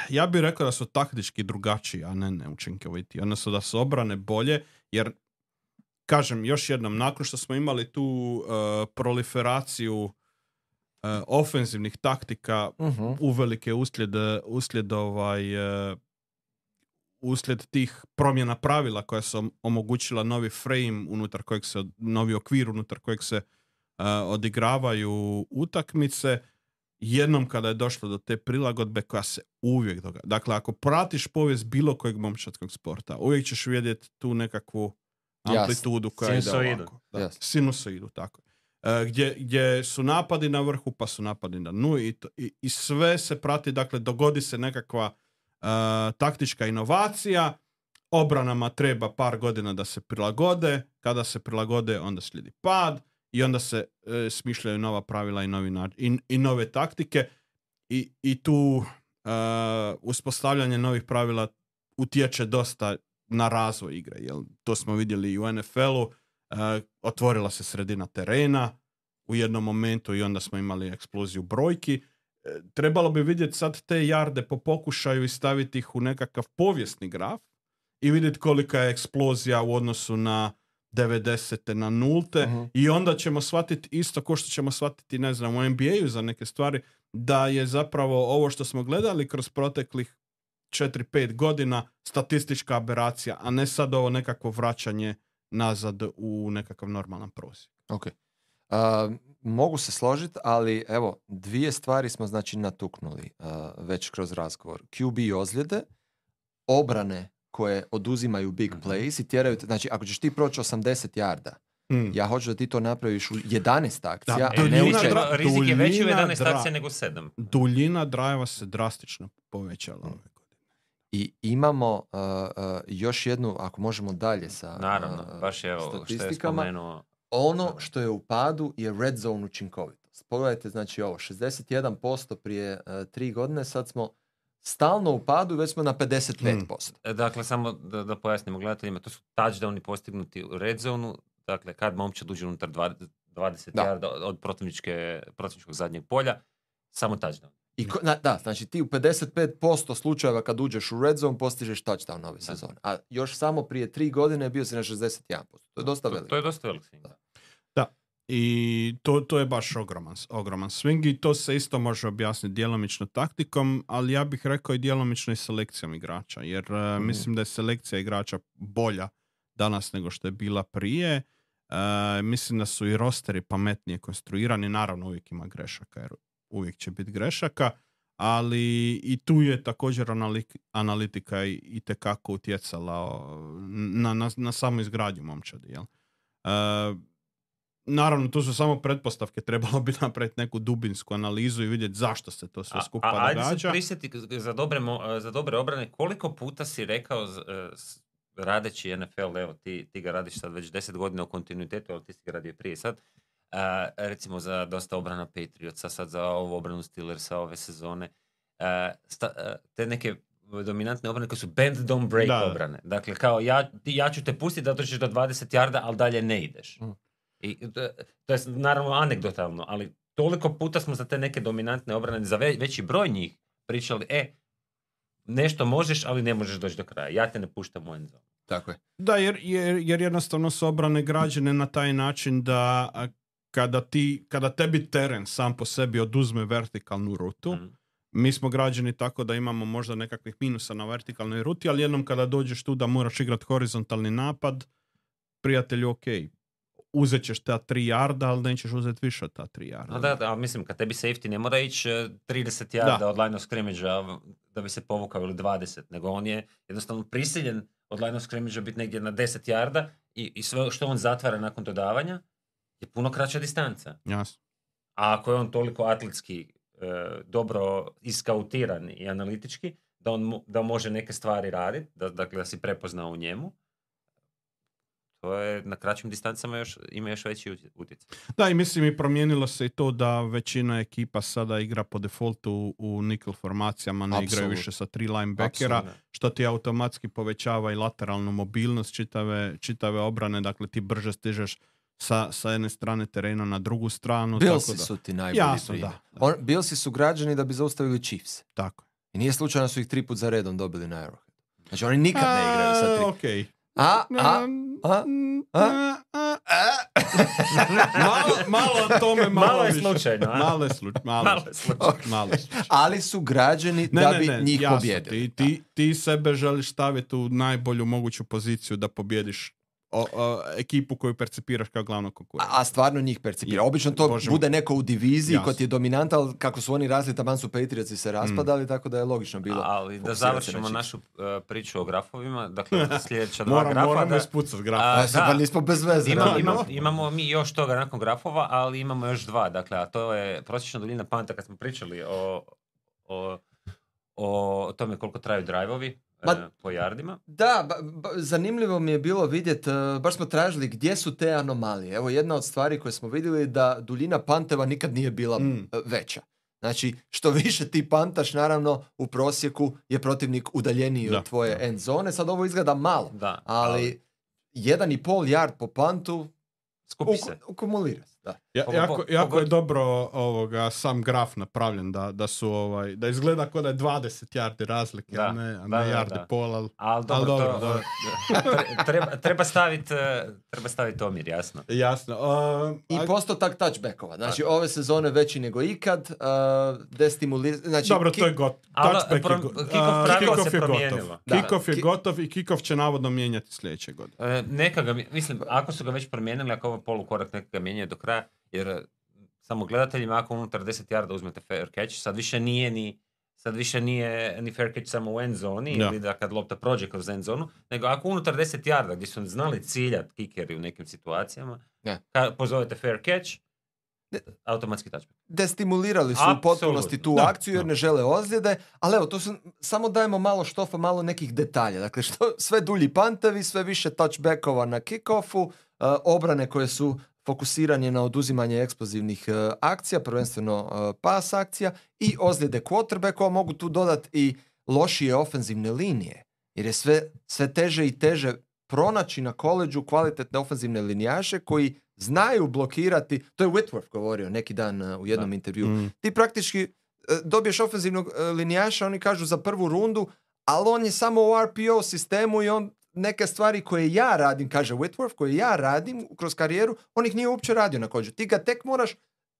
ja bih rekao da su taktički drugačiji, a ne neučinkoviti. Odnosno da su obrane bolje, jer kažem još jednom, nakon što smo imali tu uh, proliferaciju ofenzivnih taktika Mhm. uvelike uslijed, uslijed ovaj, e, uslijed tih promjena pravila koja su om- omogućila novi frame unutar kojeg se, novi okvir unutar kojeg se odigravaju utakmice, jednom kada je došlo do te prilagodbe koja se uvijek događa. Dakle, ako pratiš povijest bilo kojeg momčadskog sporta, uvijek ćeš vidjeti tu nekakvu amplitudu koja ide Sinusoidu. ovako. Da, sinusoidu, tako. je. E, gdje, gdje su napadi na vrhu, pa su napadi na dnu i, to- i, i sve se prati, dakle, dogodi se nekakva e, taktička inovacija, obranama treba par godina da se prilagode, kada se prilagode onda slijedi pad i onda se e, smišljaju nova pravila i, novi nač- i, i nove taktike i, i tu e, uspostavljanje novih pravila utječe dosta na razvoj igre. Jel? To smo vidjeli i u NFL-u. e, otvorila se sredina terena u jednom momentu i onda smo imali eksploziju brojki. E, trebalo bi vidjeti sad te jarde po pokušaju i staviti ih u nekakav povijesni graf i vidjeti kolika je eksplozija u odnosu na 90. na nulte Mhm. i onda ćemo shvatiti isto ko što ćemo shvatiti ne znam u NBA-u za neke stvari da je zapravo ovo što smo gledali kroz proteklih 4-5 godina statistička aberacija, a ne sad ovo nekakvo vraćanje nazad u nekakav normalan prosjek. Ok. A, mogu se složiti, ali evo, dvije stvari smo znači natuknuli a, već kroz razgovor. QB ozljede, obrane koje oduzimaju big Mhm. plays i tjeraju te, znači ako ćeš ti proći 80 jarda, Hmm. ja hoću da ti to napraviš u 11 akcija, Da, a ne u dra- rizik je veći u duljina 11 dra- akcija nego 7. Duljina drajeva se drastično povećala ove godine. I imamo a, a, još jednu, ako možemo dalje sa Naravno, a, baš je ovo što je statistikama. spomenuo. Ono što je u padu je red zone učinkovitost. Pogledajte, znači ovo, 61% prije uh, tri godine, sad smo stalno u padu već smo na 55%. E, Dakle, samo da, da pojasnimo gledateljima, to su touchdowni postignuti u red zonu, dakle kad momčad uđe unutar 20, 20 Da. yarda od protivničke, protivničkog zadnjeg polja, samo touchdown. I ko- na- da, znači ti u 55% slučajeva kad uđeš u red zone postižeš touchdown ove sezone. A još samo prije tri godine bio si na 61%. To je dosta veliko. to je dosta velik swing. Da. I to, to je baš ogroman, ogroman swing i to se isto može objasniti djelomično taktikom, ali ja bih rekao i djelomično i selekcijom igrača, jer Mhm. mislim da je selekcija igrača bolja danas nego što je bila prije. E, mislim da su i rosteri pametnije konstruirani, naravno uvijek ima grešaka, jer uvijek će biti grešaka, ali i tu je također anali- analitika i, i tekako utjecala na, na, na samu izgradnju momčadi. Jel? E, naravno, tu su samo pretpostavke, [LAUGHS] trebalo bi napraviti neku dubinsku analizu i vidjeti zašto se to sve A, skupa a, ajde se događa. prisjeti za dobre, mo- za dobre obrane, koliko puta si rekao e, radeći NFL, evo ti, ti ga radiš sad već 10 godina u kontinuitetu, ali ti si ga radio prije sad, a, recimo za dosta obrana Patriotsa, sad za ovu obranu Steelersa ove sezone, a, sta- a, te neke dominantne obrane koje su bend don't break Da. obrane. Dakle, kao ja, ti, ja ću te pustiti da dođeš do 20 jarda, ali dalje ne ideš. Mm. I to, je- to je naravno anegdotalno, ali toliko puta smo za te neke dominantne obrane, za ve- veći broj njih pričali, e, nešto možeš, ali ne možeš doći do kraja. Ja te ne puštam u endzone. Tako je. Da, jer, jer, jer jednostavno su obrane građene na taj način da a, kada, ti, kada tebi teren sam po sebi oduzme vertikalnu rutu, Mm. mi smo građeni tako da imamo možda nekakvih minusa na vertikalnoj ruti, ali jednom kada dođeš tu da moraš igrati horizontalni napad, prijatelju, ok, uzet ćeš ta tri jarda, ali nećeš uzeti više od ta tri jarda. No da, da, mislim, kad tebi safety ne mora ići e, 30 yarda Da. od line of scrimmage da bi se povukao ili 20, nego on je jednostavno prisiljen od line of scrimmage biti negdje na 10 yarda i, i sve što on zatvara nakon dodavanja je puno kraća distanca. Jasno. A ako je on toliko atletski e, dobro iskautiran i analitički, da on da može neke stvari raditi, da, dakle da si prepoznao u njemu, to je na kraćim distancama još, ima još veći utje- utjecaj. Da, i mislim i promijenilo se i to da većina ekipa sada igra po defaultu u nickel formacijama, ne igraju više sa tri linebackera, Apsolutno. što ti automatski povećava i lateralnu mobilnost čitave, čitave obrane, dakle ti brže stižeš sa, sa jedne strane terena na drugu stranu. Billsi tako da, su ti najbolji Jasno, primjer. da, da. On, Billsi su građani da bi zaustavili Chiefs. tako. je. I nije slučajno su ih tri put za redom dobili na Arrowhead. Znači oni nikad ne igraju sa tri. okej. A, a, a, a, [LAUGHS] malo, malo o tome, malo, Malo je više. slučajno, a? Malo je slučajno. Malo, Malo je slučajno. Malo je slučajno. [LAUGHS] Ali su građeni Ne, da ne, bi ne, njih jasno, pobjedili. Ti, ti, ti sebe želiš staviti u najbolju moguću poziciju da pobjediš o, o, ekipu koju percipiraš kao glavnog konkurenta. A, a stvarno njih percipira. Obično to Bože bude neko u diviziji Jasno. ko ti je dominant, ali kako su oni razli, taman su Patriotsi Mm. se raspadali, tako da je logično bilo. Ali da na završimo Chiefs. našu uh, priču o grafovima, dakle [LAUGHS] sljedeća dva Moram, grafa. moramo da, ispucat graf. A, A, sad, da. pa nismo bez veze. Ima- radili. ima- imamo mi još toga nakon grafova, ali imamo još dva. Dakle, a to je prosječna duljina panta kad smo pričali o, o, o tome koliko traju drive-ovi Ma- e, po jardima. Da, ba- ba- zanimljivo mi je bilo vidjeti, baš smo tražili gdje su te anomalije. Evo jedna od stvari koje smo vidjeli da duljina panteva nikad nije bila Mm. e, veća. Znači, što više ti pantaš, naravno, u prosjeku je protivnik udaljeniji Da, od tvoje da. end zone. Sad ovo izgleda malo, Da, ali jedan i pol yard po pantu skupi uku- se. ukumulira se. Da. Ja, Po- jako, po- jako je pogod- dobro ovoga, sam graf napravljen, da, da su ovaj, da izgleda kao da je 20 yardi razlike, Da, a ne, a ne da, yardi da. pol, ali Ali dobro, dobro, to, dobro. [LAUGHS] tre- treba, treba staviti treba staviti omjer, jasno. jasno. Uh, I a- postotak touchbackova. Znači, ove sezone veći nego ikad. Uh, destimulira... Znači, dobro, ki- to je gotov. Ali, Touchback je pro- go- kick-off a, pravilo kick-off se je promijenilo. gotov. Da. Kick-off je Ki- gotov i kick-off će navodno mijenjati sljedeće godine. Neka ga, mi- mislim, ako su ga već promijenili, ako ovo polukorak neka ga mijenjaju do kraja, jer e, samo gledateljima, ako unutar 10 yarda uzmete fair catch, sad više nije ni sad više nije ni fair catch samo u end zoni Da. ili da kad lopta prođe kroz end zonu, nego ako unutar 10 yarda gdje su znali ciljat kikeri u nekim situacijama, kad pozovete fair catch, automatski touchback. destimulirali su u Apsolutno. potpunosti tu Da, akciju jer da. ne žele ozljede, ali evo, to su, samo dajemo malo štofa, malo nekih detalja. Dakle, što, sve dulji pantevi, sve više touchbackova na kickoffu, uh, obrane koje su fokusiranje na oduzimanje eksplozivnih uh, akcija, prvenstveno uh, pas akcija i ozljede quarterbackova, mogu tu dodati i lošije ofenzivne linije, jer je sve, sve teže i teže pronaći na koleđu kvalitetne ofenzivne linijaše koji znaju blokirati, to je Whitworth govorio neki dan uh, u jednom Da. intervju, Mm. ti praktički dobiješ ofenzivnog linijaša, oni kažu za prvu rundu, ali on je samo u RPO sistemu i on neke stvari koje ja radim, kaže Whitworth, koje ja radim kroz karijeru, on ih nije uopće radio na kođu. Ti ga tek moraš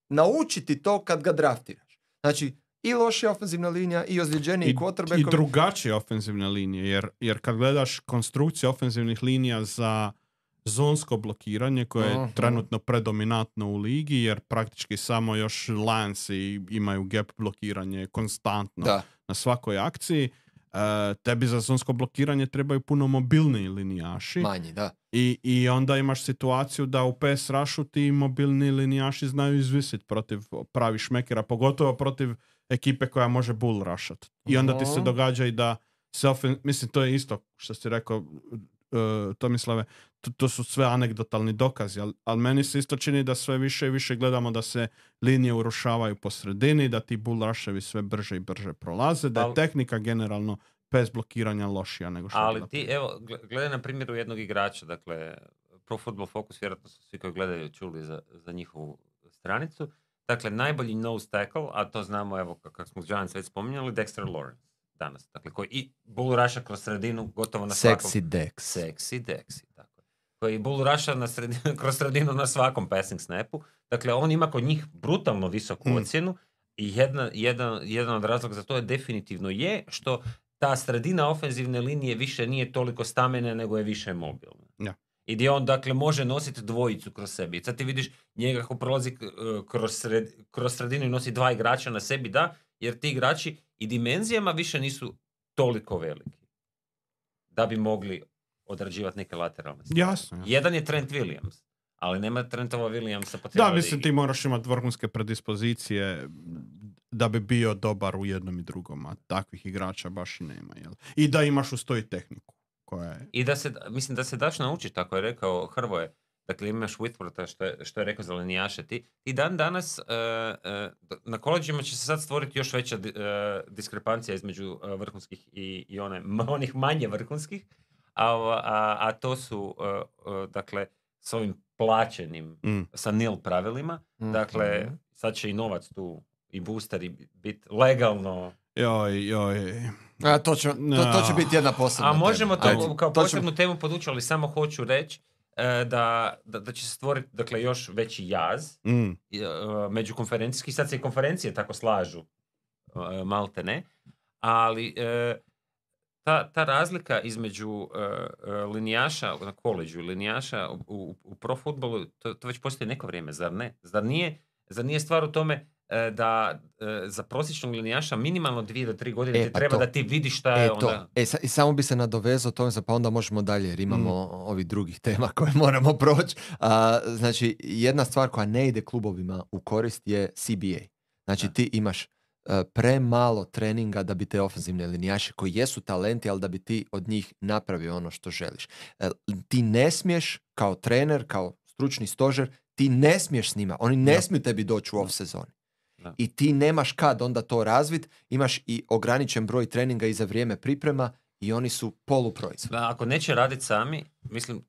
naučiti to kad ga draftiraš. Znači, i lošija ofenzivna linija i ozljeđeniji I, i quarterbackovi. drugačije ofenzivne linije, jer, jer kad gledaš konstrukciju ofenzivnih linija za zonsko blokiranje koje je trenutno predominantno u ligi, jer praktički samo još Lansi imaju gap blokiranje konstantno Da, na svakoj akciji. E, tebi za zonsko blokiranje trebaju puno mobilniji linijaši manji, da. i, i onda imaš situaciju da u PS Rushu ti mobilni linijaši znaju izvisiti protiv pravi šmekera, pogotovo protiv ekipe koja može bull rushat. I onda ti se događa i da se ofen- mislim to je isto što si rekao uh, Tomislave, to, to su sve anegdotalni dokazi, ali al meni se isto čini da sve više i više gledamo da se linije urušavaju po sredini, da ti bull rushevi sve brže i brže prolaze, da je tehnika generalno bez blokiranja lošija nego što je Ali ti, evo, gle- gledaj na primjeru jednog igrača, dakle, Pro Football Focus, vjerojatno su svi koji gledaju čuli za, za njihovu stranicu. Dakle, najbolji nose tackle, a to znamo, evo, ka- kako smo Giants već spominjali, Dexter Lawrence danas. Dakle, koji i bull rusha kroz sredinu gotovo na svakom... Sexy Dex. Sexy tako je. Koji bull rusha na sredinu, [LAUGHS] kroz sredinu na svakom passing snapu. Dakle, on ima kod njih brutalno visoku Mm. ocjenu i jedna, jedan, jedan od razloga za to je definitivno je što ta sredina ofenzivne linije više nije toliko stamena nego je više mobilna. Ja. I gdje on dakle može nositi dvojicu kroz sebi. I sad ti vidiš njega kako prolazi e, kroz, sred, kroz sredinu i nosi dva igrača na sebi, da, jer ti igrači i dimenzijama više nisu toliko veliki da bi mogli odrađivati neke lateralne stvari. Jasno, jasno. Jedan je Trent Williams, ali nema Trentova Williamsa po Da, mislim ligi. ti moraš imati vrhunske predispozicije da bi bio dobar u jednom i drugom, a takvih igrača baš i nema. Jel? I da imaš uz to i tehniku koja je... I da se, mislim da se daš naučiti, tako je rekao Hrvoje, dakle imaš Whitwortha što je, što je rekao za linijaše, ti, ti dan danas e, e, na koleđima će se sad stvoriti još veća e, diskrepancija između vrhunskih i, i one, onih manje vrhunskih, a, a, a to su, e, e, dakle, s ovim plaćenim, Mm. sa nil pravilima, dakle, Mhm. sad će i novac tu i boosteri biti legalno Joj, joj. A, to, će, to, to će biti jedna posebna A možemo tema. to Ajde, kao to ćemo- posebnu temu podući, ali samo hoću reći, e, da, da, da će se stvoriti dakle, još veći jaz Mm. e, među konferencijski, sad se i konferencije tako slažu, e, malte ne, ali e, ta, ta razlika između e, linijaša na koleđu i linijaša u, u, u pro futbolu, to, to već postoji neko vrijeme, zar ne? Zar nije, zar nije stvar u tome e, da za prosječnog linijaša minimalno dvije do tri godine E, ti pa treba to. da ti vidiš šta je E, onda... to. E, sa- i samo bi se nadovezao tome, pa onda možemo dalje, jer imamo Mm. ovih drugih tema [LAUGHS] koje moramo proći. A, znači, jedna stvar koja ne ide klubovima u korist je CBA. Znači, Da. ti imaš premalo treninga da bi te ofenzivne linijaše koji jesu talenti, ali da bi ti od njih napravio ono što želiš. E, ti ne smiješ kao trener, kao stručni stožer, ti ne smiješ s njima. Oni ne smiju tebi doći u off sezoni. I ti nemaš kad onda to razvit, imaš i ograničen broj treninga i za vrijeme priprema i oni su poluproizvod. Da, ako neće raditi sami, mislim,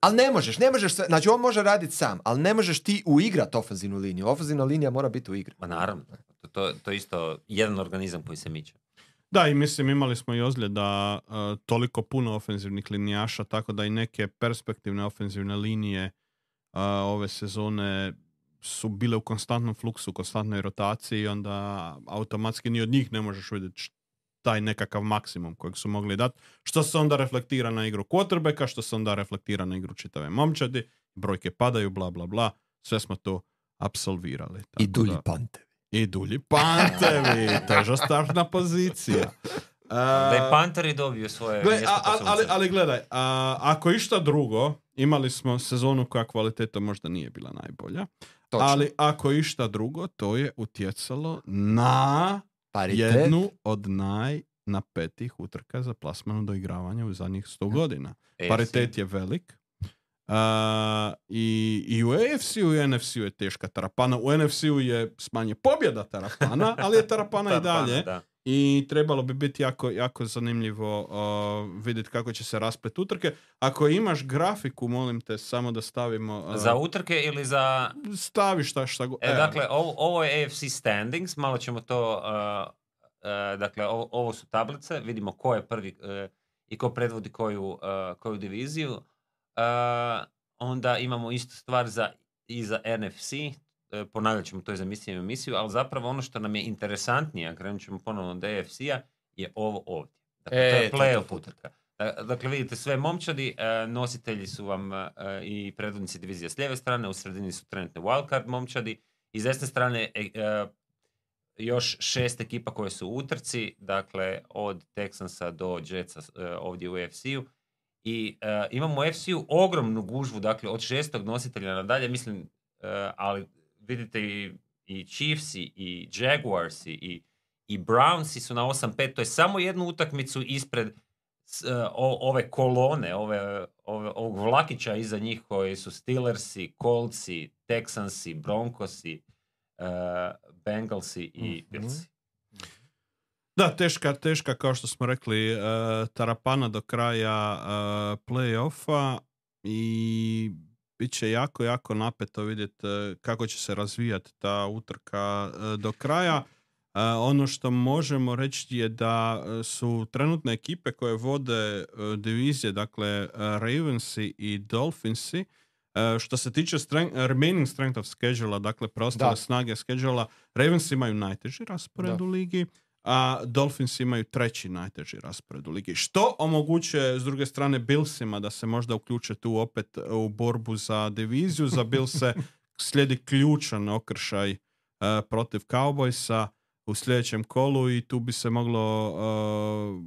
Ali ne možeš, ne možeš znači on može raditi sam, ali ne možeš ti uigrat ofenzivnu liniju. Ofenzivna linija mora biti u igri. ma naravno, to, to, to je isto jedan organizam koji se miče. Da, i mislim imali smo i ozljeda uh, toliko puno ofenzivnih linijaša, tako da i neke perspektivne ofenzivne linije uh, ove sezone su bile u konstantnom fluksu, konstantnoj rotaciji i onda automatski ni od njih ne možeš vidjeti taj nekakav maksimum kojeg su mogli dati, što se onda reflektira na igru quarterbacka, što se onda reflektira na igru čitave momčadi, brojke padaju, bla, bla, bla, sve smo to apsolvirali. I dulji da- pante. [LAUGHS] I dulji pantevi, teža startna pozicija. Da E, i Panteri dobiju svoje Gle, mjesto a- ali, ali gledaj, a, ako išta drugo, imali smo sezonu koja kvaliteta možda nije bila najbolja, Točno. ali ako išta drugo, to je utjecalo na Paritet. jednu od najnapetih utrka za plasmanu do igravanja u zadnjih 100 godina. AFC. Paritet je velik. A, i, I u AFC-u i NFC-u je teška tarapana. U NFC-u je smanje pobjeda tarapana, [LAUGHS] ali je tarapana i Tarapana, dalje. da. I trebalo bi biti jako, jako zanimljivo uh, vidjeti kako će se rasplet utrke. Ako imaš grafiku, molim te, samo da stavimo... uh, Za utrke ili za... Stavi šta, šta go- E, evo. dakle, ovo, ovo je AFC standings, malo ćemo to... uh, uh, dakle, ovo, ovo su tablice, vidimo ko je prvi uh, i ko predvodi koju, uh, koju diviziju. Onda imamo istu stvar za, i za NFC, uh, ponavljat ćemo to i za i emisiju, ali zapravo ono što nam je interesantnije, krenut ćemo ponovno od AFC-a, je ovo ovdje. Dakle, E, to je playoff utrka. Da- Dakle, vidite sve momčadi, e, nositelji su vam e, i predvodnici divizije s lijeve strane, u sredini su trenutne wildcard momčadi, i s desne strane e, e, još šest ekipa koje su u utrci, dakle od Texansa do Jetsa e, ovdje u UFC-u. I e, imamo u UFC-u ogromnu gužvu, dakle od šestog nositelja nadalje, mislim, e, ali vidite i, i Chiefsi, i Jaguarsi, i, i Brownsi su na 8-5, to je samo jednu utakmicu ispred s- o- ove kolone, ove, ove, ovog vlakića iza njih koji su Steelersi, Coltsi, Texansi, Broncosi, Bengalsi i Mhm. Billsi. Da, teška, teška, kao što smo rekli, uh, tarapana do kraja uh, play-offa i bit će jako, jako napeto vidjeti uh, kako će se razvijati ta utrka do kraja. Ono što možemo reći je da su trenutne ekipe koje vode divizije, dakle Ravensi i Dolphinsi, što se tiče strength, remaining strength of schedule dakle preostale snage schedule Ravens imaju najteži raspored Da. u ligi, a Dolphins imaju treći najteži raspored u ligi. Što omogućuje s druge strane Billsima da se možda uključe tu opet u borbu za diviziju. Za Billse [LAUGHS] slijedi ključan okršaj uh, protiv Cowboysa u sljedećem kolu i tu bi se moglo uh,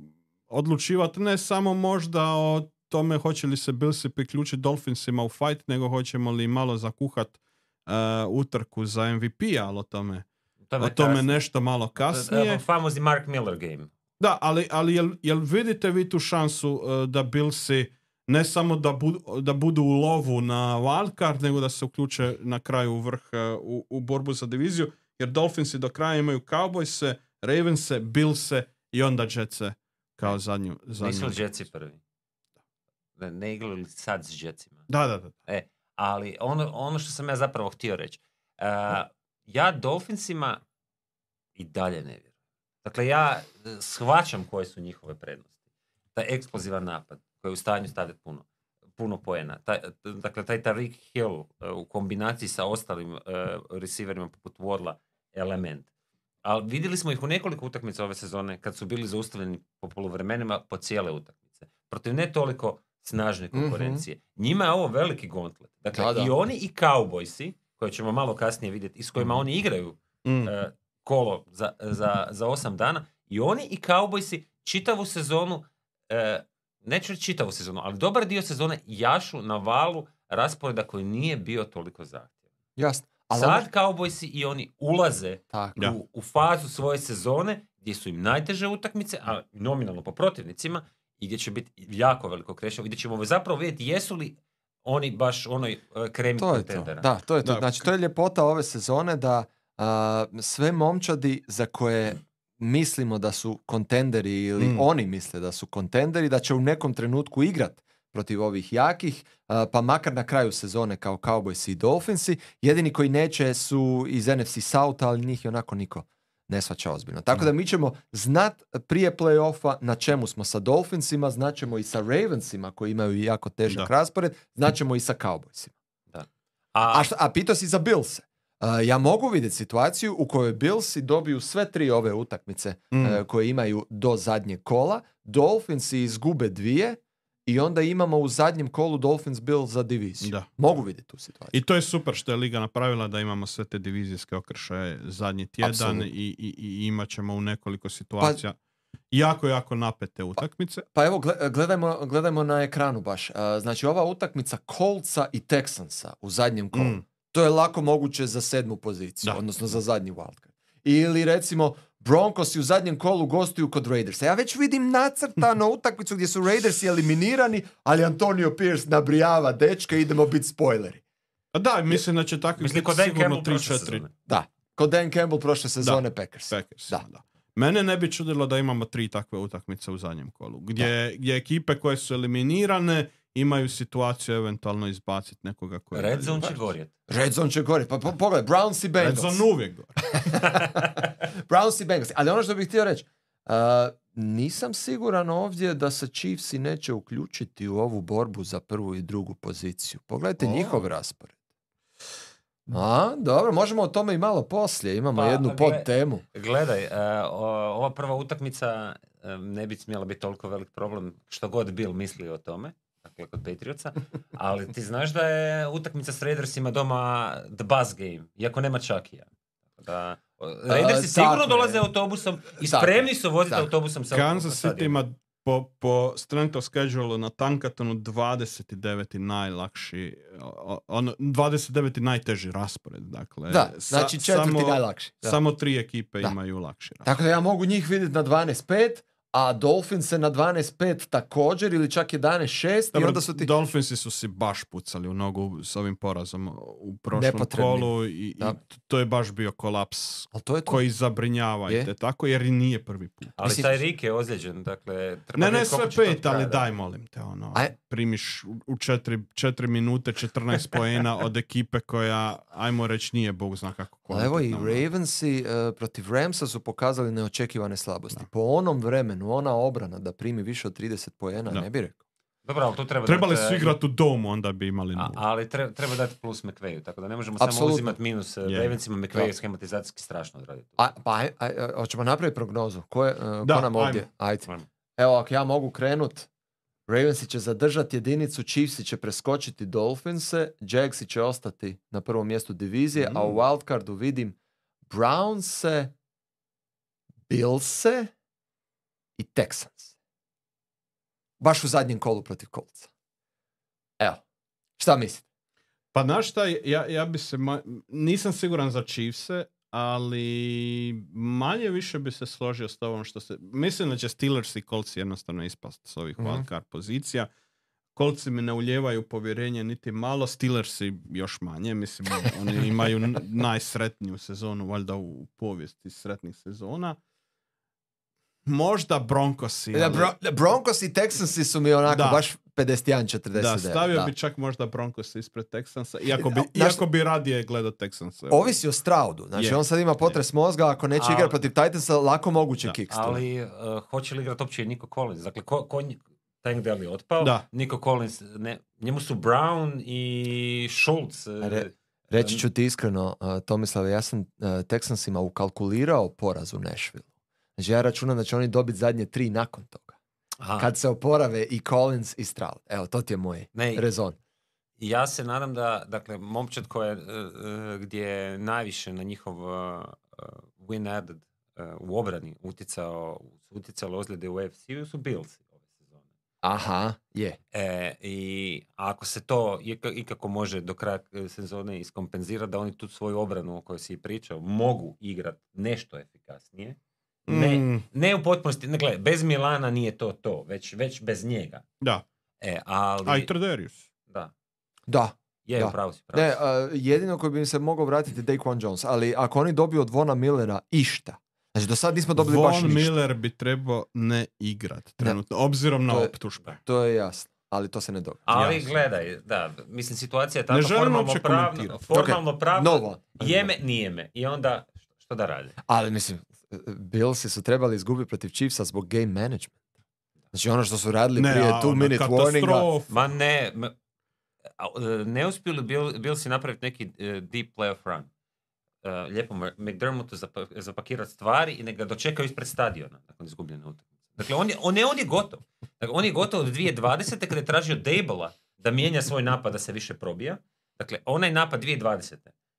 odlučivati ne samo možda o tome hoće li se Billsi priključiti Dolphinsima u fight, nego hoćemo li malo zakuhat uh, utrku za MVP-a, ali o tome o tome kasnije. nešto malo kasnije. Famozni Mark Miller game. Da, ali, ali jel, jel vidite vi tu šansu uh, da Billsi ne samo da, budu, da budu u lovu na wildcard, nego da se uključe na kraju u vrh uh, u, u borbu za diviziju, jer Dolphinsi do kraja imaju Cowboyse, Ravense, Billse i onda Jetse kao zadnju. zadnju. Nisu Jetsi prvi? Ne, ne igraju li sad s Jetsima? Da, da, da. Ali ono, ono što sam ja zapravo htio reći. uh, ja Dolphinsima i dalje ne vjerujem. Dakle, ja e, shvaćam koje su njihove prednosti. Taj eksplozivan napad koji je u stanju staviti puno. puno poena. Taj, dakle, taj Tariq Hill uh, u kombinaciji sa ostalim uh, receiverima poput Wardla element. Ali vidjeli smo ih u nekoliko utakmica ove sezone kad su bili zaustavljeni po poluvremenima po cijele utakmice. Protiv ne toliko snažne Mhm. konkurencije. Njima je ovo veliki gauntlet. Dakle, Da, da. i oni i Cowboysi, koje ćemo malo kasnije vidjeti, i s kojima Mhm. oni igraju Mm. e, kolo za, za, za osam dana, i oni i Cowboysi čitavu sezonu, e, neću reći čitavu sezonu, ali dobar dio sezone jašu na valu rasporeda koji nije bio toliko zahtjevan. Jasno. Ali ono- Sad Cowboysi i oni ulaze tako. Da. u, u fazu svoje sezone gdje su im najteže utakmice, a nominalno po protivnicima, i gdje će biti jako veliko krešenje, gdje ćemo zapravo vidjeti jesu li oni baš onoj uh, kremi To je to. Da, to je to. Da. Znači, to je ljepota ove sezone da a, sve momčadi za koje mislimo da su kontenderi ili Mm. oni misle da su kontenderi, da će u nekom trenutku igrat protiv ovih jakih, a, pa makar na kraju sezone kao Cowboys i Dolphinsi. Jedini koji neće su iz NFC South, ali njih i onako niko ne svača ozbiljno. Tako da mi ćemo znat prije playoffa na čemu smo sa Dolphinsima, znaćemo i sa Ravensima koji imaju jako težak Da. raspored, znaćemo i sa Cowboysima. A, A, šta, a pitao si za Billse. Uh, ja mogu vidjeti situaciju u kojoj Billsi dobiju sve tri ove utakmice Mm. uh, koje imaju do zadnjeg kola, Dolphinsi izgube dvije i onda imamo u zadnjem kolu Dolphins Bill za diviziju. Da. Mogu vidjeti tu situaciju. I to je super što je Liga napravila da imamo sve te divizijske okršaje zadnji tjedan i, i, i imat ćemo u nekoliko situacija jako, jako napete utakmice. Pa evo, gle- gledajmo, gledajmo na ekranu baš. Znači, ova utakmica Coltsa i Texansa u zadnjem kolu, Mm. to je lako moguće za sedmu poziciju, Da. odnosno za zadnji wildcard. Ili recimo Broncos u zadnjem kolu gostuju kod Raidersa. Ja već vidim nacrtano [LAUGHS] utakmicu gdje su Raidersi eliminirani, ali Antonio Pierce nabrijava dečke, idemo biti spoileri. A da, mislim da će takvi Mislim, biti sigurno Campbell prošle 3-4 sezone. Da, kod Dan Campbell prošle sezone Packers. Packers. Da. Da. Mene ne bi čudilo da imamo tri takve utakmice u zadnjem kolu. Gdje, gdje ekipe koje su eliminirane imaju situaciju eventualno izbaciti nekoga koji je Red. Zone će gorjeti. Red Zone će gore. Pa po- pogledaj, Browns i Red Bengals. Zone uvijek gore. [LAUGHS] Browns i Bengals. Ali ono što bih htio reći, uh, nisam siguran ovdje da se Chiefsi neće uključiti u ovu borbu za prvu i drugu poziciju. Pogledajte njihov raspored. A, dobro, možemo o tome i malo poslije. Imamo Pa, jednu pod temu. Gledaj, e, ova prva utakmica e, ne bi smjela biti toliko velik problem što god Bill misli o tome, dakle kod Patriotsa, ali ti znaš da je utakmica s Raidersima doma the buzz game, iako nema Čakija. Da, Raidersi sigurno je. dolaze autobusom i spremni su voziti Tako. autobusom sa Kansas sa City ima po, po strength of schedule na Tankatonu 29. najlakši, ono, 29. najteži raspored. Dakle, Da, sa- znači četvrti samo, najlakši. Da. Samo tri ekipe Da. imaju lakši raspored. Tako da ja mogu njih vidjeti na 12-5, a Dolphins na 12-5 također ili čak 11-6 i Dobro, onda su ti... Dolphinsi su si baš pucali u nogu s ovim porazom u prošlom Nepotrebnim. kolu i, i Da. to je baš bio kolaps Ali to je to. koji zabrinjava i Je. te tako jer i nije prvi put. Ali Misliš- taj Rik je ozlijeđen, dakle... treba Ne, ne sve pet, ali da. daj molim te, ono, Aj. primiš u- u četiri, četiri minute 14 [LAUGHS] poena od ekipe koja, ajmo reći, nije bog zna kako Ali evo i kvalitetna, ono. Ravensi eh, protiv Ramsa su pokazali neočekivane slabosti. Po onom vremenu, ona obrana da primi više od 30 poena, Da. ne bi rekao. Dobro, ali tu treba Trebali dati, su igrati u domu, onda bi imali A, nulu. ali treba, treba dati plus McVeju, tako da ne možemo samo Apsolutno. uzimati minus uh, Je. Ravensima, Da. je schematizacijski strašno odraditi. A, pa, aj, aj, aj, hoćemo napraviti prognozu. Ko, je, eh, ko Da, nam ajmo. ovdje? Ajde. Ajmo. Evo, ako ja mogu krenut, Ravensi će zadržati jedinicu, Chiefsi će preskočiti Dolphinse, Jagsi će ostati na prvom mjestu divizije, a u Mm. wildcardu vidim Brownse, Billse i Texans. Baš u zadnjem kolu protiv Coltsa. Evo, šta mislite? Pa znaš šta, ja, ja bi se, ma- nisam siguran za Chiefse, ali manje više bi se složio s tobom što se, mislim da će Steelers i Colts jednostavno ispast s ovih Mhm. wildcard pozicija. Coltsi mi ne uljevaju povjerenje niti malo, Steelersi još manje, mislim [LAUGHS] oni imaju najsretniju sezonu valjda u povijesti sretnih sezona. Možda Broncosi. Da, ali- Bro- Broncos i Texansi su mi onako Da. baš 51-49. Da, stavio da. bi čak možda Broncos ispred Texansa, iako bi, Znaš- iako bi radije gledao Texansa. Ovisi o Straudu. Znači, Je. on sad ima potres mozga, ako neće igrati protiv Titansa, lako moguće Da, kickstone. Ali uh, hoće li igrati uopće i Niko Collins? Dakle, ko, ko, nj- Tank Dell je otpao. Da. Nico Collins, ne, njemu su Brown i Schultz. e, Re- Reći ću ti iskreno, uh, Tomislav, ja sam uh, Texansima ukalkulirao poraz u Nashville. Znači ja računam da će oni dobiti zadnje tri nakon toga. aha. Kad se oporave i Collins i Stroud. Evo, to ti je moj Ne, rezon. Ja se nadam da, dakle, momčad koja e, e, gdje je najviše na njihov uh, uh, win added uh, u obrani utjecao, utjecalo ozljede u UFC-u su Bills ove sezone. Aha, je. E, I ako se to ika- ikako može do kraja e, sezone iskompenzirati, da oni tu svoju obranu o kojoj si i pričao mogu igrati nešto efikasnije. Ne, Mm, ne u potpunosti, ne gledaj, bez Milana nije to to, već, već bez njega. da, E, ali... a i Trederius. Da, Da. je, Da. upravo si, pravo Ne, uh, jedino koji bi im se mogao vratiti je Daquan Jones, ali ako oni dobiju od Vona Millera išta, znači do sad nismo dobili baš Von ništa, Miller bi trebao ne igrat trenutno, obzirom na To je- optužbe. to je jasno, ali to se ne događa. Ali Jasno. gledaj, da, mislim situacija je Ne tako želim formalno uopće pravno, komentirati. formalno pravno, No one. jeme, nije me. I onda, što da radi? Ali mislim, Billsi su trebali izgubiti protiv Chiefsa zbog game management. Znači ono što su radili Ne, prije a two ona minute warninga. Ma ne, m- a, e, ne uspjeli bil, bil si napraviti neki e, deep playoff run. E, lijepo McDermottu zapa, zapakirati stvari i nek ga dočekaju ispred stadiona nakon izgubljene utakmice. Dakle, on je, on, je, on je gotov. Dakle, on je gotov od 2020. kada je tražio Dable-a da mijenja svoj napad da se više probija. Dakle, onaj napad 2020.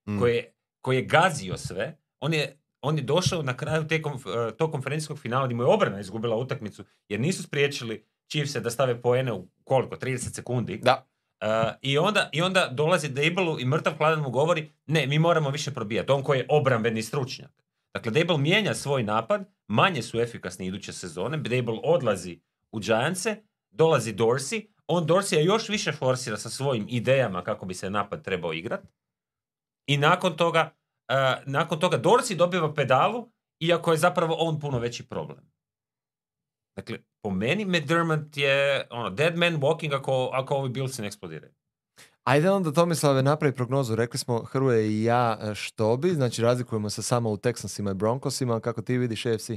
Mm. koji je, koji je gazio sve, on je, on je došao na kraju te konf- eh, tog konferencijskog finala gdje mu je obrana izgubila utakmicu jer nisu spriječili Chiefse da stave poene u koliko, 30 sekundi. Da. Eh, i, onda, I onda dolazi Dable i mrtav hladan mu govori ne, mi moramo više probijati. On koji je obrambeni stručnjak. Dakle, Dable mijenja svoj napad, manje su efikasni iduće sezone, Dable odlazi u Giantse, dolazi Dorsey, on Dorsey još više forsira sa svojim idejama kako bi se napad trebao igrati. I nakon toga, nakon toga Dorsey dobiva pedalu, iako je zapravo on puno veći problem. Dakle, po meni McDermott je ono, dead man walking ako, ako ovi Billsi ne eksplodiraju. Ajde onda Tomislave napravi prognozu. Rekli smo Hrvoje i ja e, što bi, znači razlikujemo se samo u Texansima i Broncosima, kako ti vidiš AFC?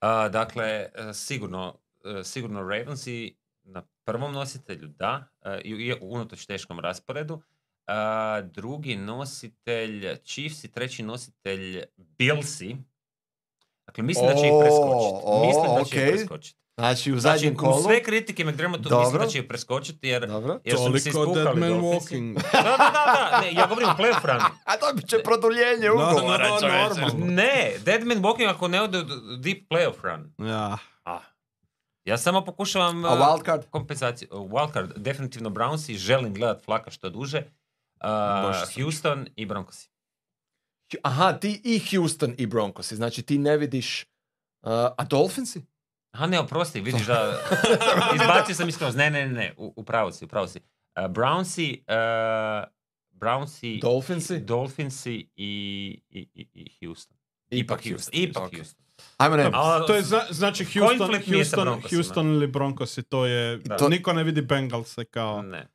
A, dakle, e, sigurno, e, sigurno Ravensi na prvom nositelju, da, e, i i unatoč teškom rasporedu. A, drugi nositelj Chiefs i treći nositelj Billsi. Dakle, mislim da će ih preskočiti. Mislim da će ih preskočiti. Znači u Znači, zadnjem kolu. sve kritike McDermottu mislim da će ih preskočiti jer, Dobro. jer su mi se Dolphinsi. Walking. [LAUGHS] Da, da, da, da, ne, ja govorim o playoff. [LAUGHS] A dobit će produljenje ugovora, da, da, čoveče. normalno. Ne, Dead Man Walking ako ne ode u deep playoff run. Ja. Ah. Ja samo pokušavam A wildcard? kompenzaciju. Wildcard, definitivno Brownsi, želim gledat Flaka što duže. Uh. Houston i Broncosi. Aha, ti i Houston i Broncosi, znači ti ne vidiš... uh, a Dolphinsi? Aha, ne, oprosti, vidiš da... [LAUGHS] Izbacio sam iskroz. Ne, ne, ne, ne, u, u pravu si, u pravu si. Uh, Brownsi, uh, Brownsi, Dolphinsi? Dolphinsi i, i, i, i Houston. Ipak Houston. Houston, Ipak ok. Houston. Ajmo ne. A, To je zna- znači Houston, Houston. Houston ili Broncosi, to je, Da. To- niko ne vidi Bengalse kao, Ne.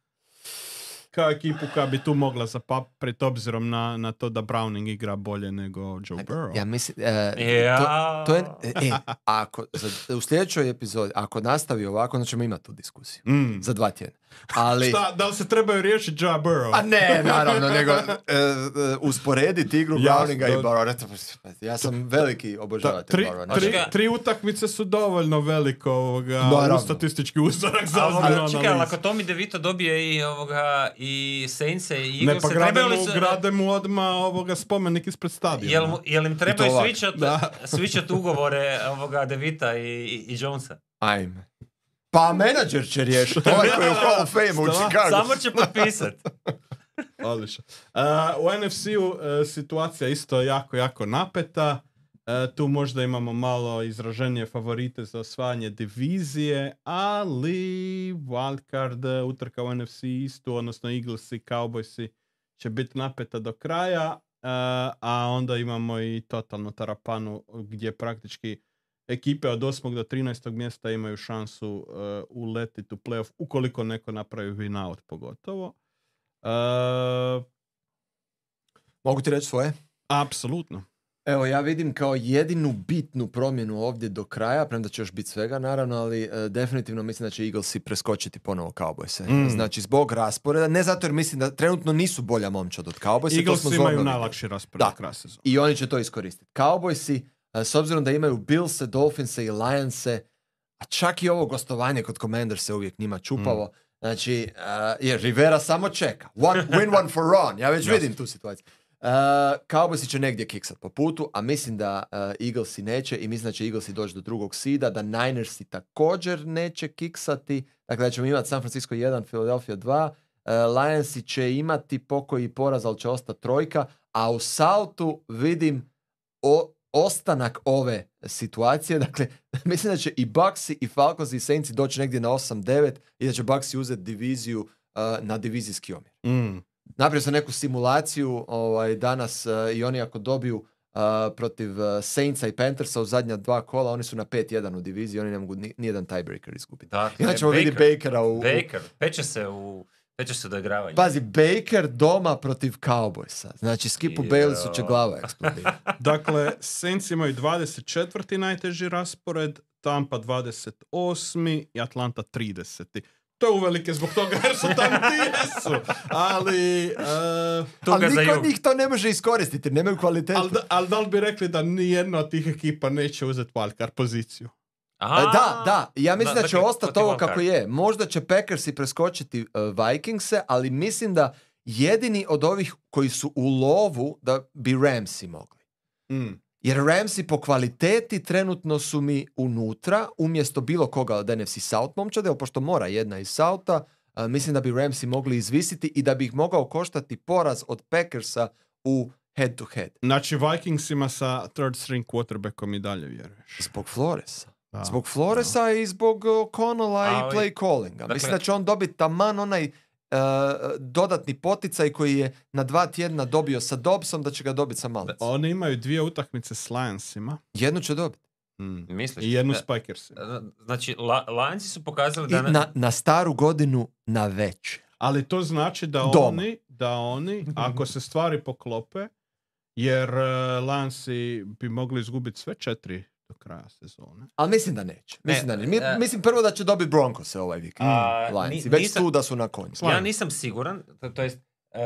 Kao ekipu koja bi tu mogla zapaprit obzirom na, na to da Browning igra bolje nego Joe Burrow. Ja mislim... uh, Ja. to, to je, e, ako, za, u sljedećoj epizodi, ako nastavi ovako, onda ćemo imati tu diskusiju. Mm. Za dva tjedna. Ali... Šta, da li se trebaju riješiti Joe Burrow? A ne, naravno, nego e, usporediti igru Browninga i da. Burrowa. Ja sam veliki obožavatelj tri, Burrowa. tri, znači. tri utakmice su dovoljno veliko ovoga, Naravno. statistički uzorak za Ali, ozbiljnu čekaj, ali ako Tommy DeVito dobije i ovoga i Saintse i Ne, Eaglese, pa li grade mu odmah ovoga spomenik ispred stadiona. Jel, mu- jel im trebaju switchat ugovore ovoga DeVita i, i, i Jonesa? Ajme. Pa menadžer će riješiti, ovaj koji je u Hall of Fame u? Chicago. Samo će potpisat. [LAUGHS] Odlično. Uh, u NFC-u uh, situacija isto jako, jako napeta. Uh, tu možda imamo malo izraženije favorite za osvajanje divizije, ali wildcard utrka u NFC istu, odnosno Eaglesi, Cowboysi će biti napeta do kraja, uh, a onda imamo i totalnu tarapanu gdje praktički ekipe od 8. do 13. mjesta imaju šansu uh, uletiti u playoff ukoliko neko napravi win out pogotovo. Uh, Mogu ti reći svoje? apsolutno. Evo, ja vidim kao jedinu bitnu promjenu ovdje do kraja, premda će još biti svega naravno, ali e, definitivno mislim da će Eaglesi preskočiti ponovo Cowboyse. Mm. Znači, zbog rasporeda, ne zato jer mislim da trenutno nisu bolja momčad od Cowboysa, to Eagles smo imaju najlakši raspored Da. I oni će to iskoristiti. Cowboysi, s obzirom da imaju Billse, Dolphinse i Lionse, a čak i ovo gostovanje kod Commandersa je uvijek njima čupavo, znači, e, jer Rivera samo čeka. One, win one for Ron. Ja već Jasno. vidim tu situaciju. Uh, Cowboysi će negdje kiksat po putu, a mislim da uh, Eaglesi neće i mislim da će Eaglesi doći do drugog sida, da Ninersi također neće kiksati, dakle da ćemo imati San Francisco 1, Philadelphia 2, uh, Lionsi će imati pokoji poraz, ali će ostati trojka, a u Southu vidim o, ostanak ove situacije, dakle [LAUGHS] mislim da će i Bucksi i Falconsi i Saintsi doći negdje na 8-9 i da će Bucksi uzeti diviziju uh, na divizijski omjer. Mm. Napravio sam neku simulaciju ovaj, danas uh, i oni ako dobiju uh, protiv uh, Saintsa i Panthersa u zadnja dva kola, oni su na 5-1 u diviziji, oni ne mogu ni, nijedan tiebreaker izgubiti. Dakle, I onda ćemo vidjeti Bakera u- Baker, peče se u, peče se do igravanja. Pazi, Baker doma protiv Cowboysa. Znači, Skipu. Baylessu će glava [LAUGHS] eksplodirati. Dakle, Saints imaju 24. najteži raspored, Tampa 28. i Atlanta 30. To je uvelike zbog toga jer su tamo ti jesu. Ali, uh, Ali niko od njih to ne može iskoristiti, nemaju kvalitetu. ali, da, ali da li bi rekli da nijedna od tih ekipa neće uzeti wildcard poziciju? Aha, E, Da, da. Ja mislim da, će dakle, ostati ovo kako je. Možda će Packersi preskočiti uh, Vikingse, ali mislim da jedini od ovih koji su u lovu da bi Ramsi mogli. Mm. Jer Ramsi po kvaliteti trenutno su mi unutra, umjesto bilo koga od NFC South momčade, ali pošto mora jedna iz Southa, uh, mislim da bi Ramsi mogli izvisiti i da bi ih mogao koštati poraz od Packersa u head to head. Znači, Vikingsima sa third string quarterbackom i dalje vjeruješ. Zbog Floresa. Da. Zbog Floresa i zbog Connella i Ali, play callinga. dakle- Mislim da će on dobiti taman onaj uh, dodatni poticaj koji je na dva tjedna dobio sa Dobsom, da će ga dobiti sa Malec. Oni imaju dvije utakmice s Lionsima Jednu će dobiti. mm. Misliš? i jednu Da. s Packersima. Znači, la, lanci su pokazali I da... na, na staru godinu na već. Ali to znači da Doma. oni, da oni, ako se stvari poklope, jer uh, Lansi bi mogli izgubiti sve četiri do kraja sezone. Ali mislim da neće. Mislim, da neće. Mi- e, mislim prvo da će dobiti Broncos ovaj vikend. Ni- Već nisam- tu da su na konju. Ja nisam siguran, to, to jest, e,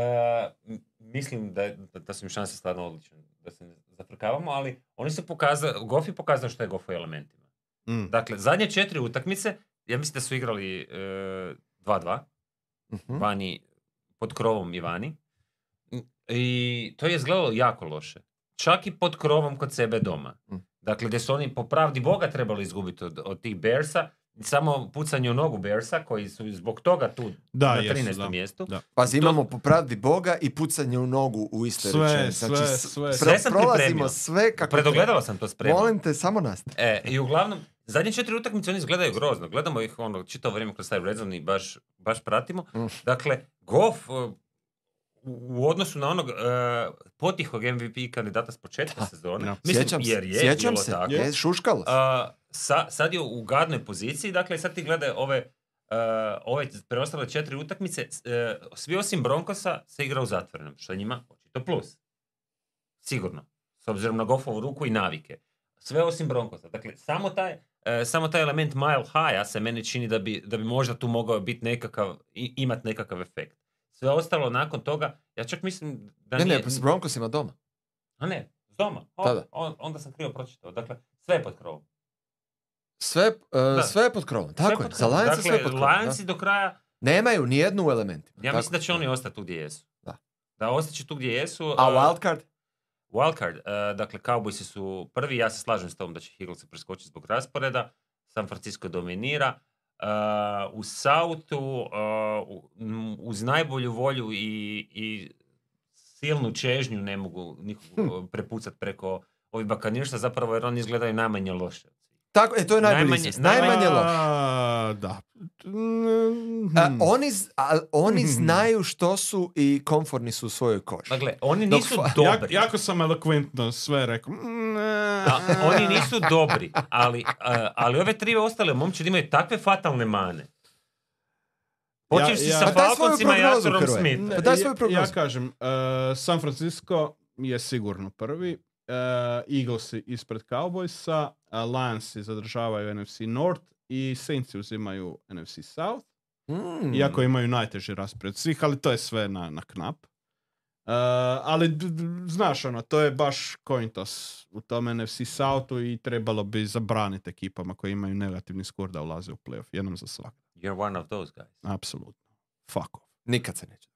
m- mislim da, da, da su im šanse stvarno odlične, da se zafrkavamo, ali oni su pokazali, Goff je pokazao što je Goff u elementima. Mm. Dakle, zadnje četiri utakmice, ja mislim da su igrali e, 2-2, Mhm. vani, pod krovom i vani. I to je izgledalo jako loše. Čak i pod krovom kod sebe doma. Mm. Dakle, gdje su oni po pravdi Boga trebali izgubiti od, od tih Bearsa, samo pucanje u nogu Bearsa, koji su zbog toga tu Da, na jesu, 13. da. mjestu. Da. Pazi, To- imamo po pravdi Boga i pucanje u nogu u istoj Sve, rečenici. Znači, sve, sve. pro- Sve sam prolazimo pripremio. sve kako Predogledao sam to spremno. Molim te, samo nastavi. E, I uglavnom, zadnje četiri utakmice oni izgledaju grozno. Gledamo ih ono, čitavo vrijeme kroz taj red zone i baš, baš pratimo. Mm. Dakle, Goff uh, u odnosu na onog uh, potihog MVP kandidata s početka sezone, da. mislim, Sjećam jer je sjećam bilo se. tako, Je, šuškalo a, sa, sad je u gadnoj poziciji, dakle sad ti gledaj ove, uh, ove preostale četiri utakmice, e, svi osim Broncosa se igra u zatvorenom, što je njima očito plus. Sigurno. S obzirom na Goffovu ruku i navike. Sve osim Broncosa. Dakle, samo taj, samo taj element mile high se meni čini da bi, da bi možda tu mogao biti nekakav, i, imat nekakav efekt. Sve ostalo nakon toga, ja čak mislim da ne, nije... ne, s Broncosima doma. A ne, s doma. O, on- onda sam krivo pročitao. Dakle, sve je pod krovom. Sve, uh, sve je pod krovom. Tako Sve je. pod Za krovom. Lionsa dakle, sve pod krovom. Lionsi do kraja, Nemaju ni jednu u elementima. ja Tako. mislim da će oni ostati tu gdje jesu. Da. Da ostaće tu gdje jesu. A uh, wildcard? Wildcard, uh, dakle, Cowboysi su prvi, ja se slažem s tom da će Eaglesi preskočiti zbog rasporeda, San Francisco dominira, u uh, u- m, uz najbolju volju i, i silnu čežnju ne mogu nikog prepucati preko ovih bakanirša, zapravo jer oni izgledaju najmanje loše. Tako, e, to je najbolji Najmanje- izraz. Najmanje najmanje- loše. A, Da. Mm, A, hmm. oni, a, oni znaju što su i komfortni su u svojoj koži. Dakle, oni Dok nisu Jak- dobri. jako sam elokventno sve rekao. Mm. A, oni nisu dobri, ali, a, ali ove tri ostale momčadi imaju takve fatalne mane. Počeš Ja- ja- sa Pa Falconsima i Arturom. Smithom. Pa daj ja- svoju prognozu. Ja kažem, uh, San Francisco je sigurno prvi. Eaglesi ispred Cowboysa, uh, Lionsi zadržavaju NFC North i Saintsi uzimaju NFC South. Mm. Iako imaju najteži raspored svih, ali to je sve na, na knap. Uh, ali d- d- znaš ono, to je baš coin toss u tom NFC Southu i trebalo bi zabraniti ekipama koji imaju negativni skor da ulaze u playoff, jednom za svak. You're one of those guys. Apsolutno. Fuck off. Nikad se neće.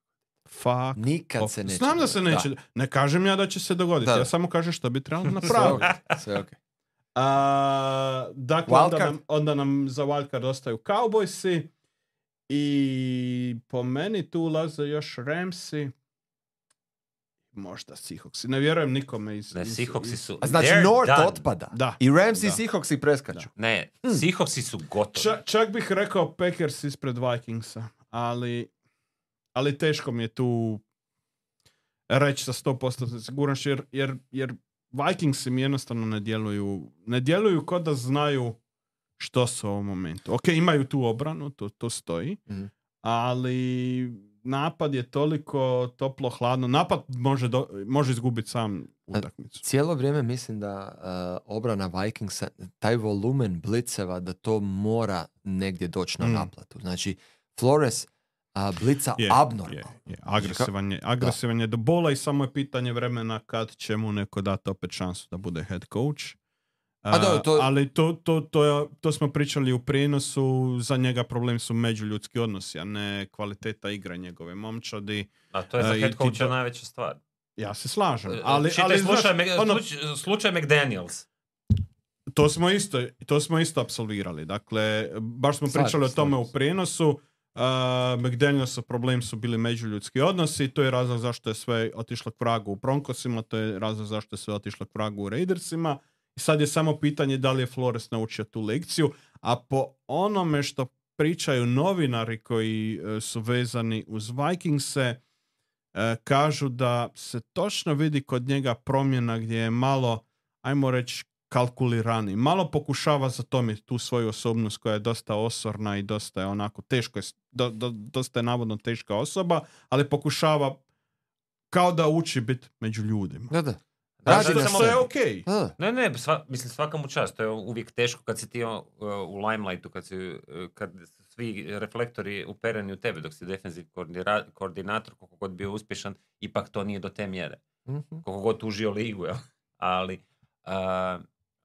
Fuck Nikad off. se neće. Znam da se neće. Ne kažem ja da će se dogoditi, Da, da. ja samo kažem što bi trebalo [LAUGHS] Sve napraviti. sve ok. A, dakle, onda nam, onda nam za wildcard ostaju Cowboysi i po meni tu ulaze još Ramsi. Možda Seahawksi. Ne vjerujem nikome iz... Ne, iz- Seahawksi su... A znači North done. otpada. Da. I Rams i Da. Seahawksi preskaču. Ne, Hmm. Seahawksi su gotovi. Ča- čak bih rekao Packers ispred Vikingsa, ali, ali teško mi je tu reći sa 100% sigurnošću, jer, jer, jer Vikingsi mi jednostavno ne djeluju, ne djeluju kao da znaju što su u ovom momentu. Ok, imaju tu obranu, to, to stoji, Mhm. ali napad je toliko toplo, hladno. Napad može, do- može izgubiti sam utakmicu. Cijelo vrijeme mislim da uh, obrana Vikingsa, taj volumen bliceva, da to mora negdje doći na Mm. naplatu. Znači, Flores a, blica Je, abnormalno. je, je. Agresivan je, agresivan je do bola i samo je pitanje vremena kad će mu neko dati opet šansu da bude head coach. A dobro, to- ali to, to, to, to smo pričali u prijenosu, za njega problem su međuljudski odnosi, a ne kvaliteta igre njegove momčadi. A to je za E, head coacha najveća stvar. Ja se slažem. E, Ali, Čitaj ali znaš, slučaj, Mc- ono, sluč- slučaj McDaniels. to smo isto, to smo isto apsolvirali. Dakle, baš smo Slažem pričali o se, tome slažem u se. McDanielsov problem su bili međuljudski odnosi, to je razlog zašto je sve otišlo k vragu u Broncosima, to je razlog zašto je sve otišlo k vragu u Raidersima. I sad je samo pitanje da li je Flores naučio tu lekciju, a po onome što pričaju novinari koji e, su vezani uz Vikingse, e, kažu da se točno vidi kod njega promjena gdje je malo, ajmo reći, kalkulirani. Malo pokušava zatomiti tu svoju osobnost koja je dosta osorna i dosta je onako teško je, do, do- dosta je navodno teška osoba, ali pokušava kao da uči biti među ljudima. Da, da. Da, Radi samo- Što je okej. Da. Ne, ne, sva, mislim svaka mu čast, to je uvijek teško kad si ti uh, u limelightu, kad, si, uh, kad su svi reflektori upereni u tebe dok si defensiv koordira- koordinator, koliko god bio uspješan, ipak to nije do te mjere. Mhm. Koliko god tužio ligu, jel? Ali, a,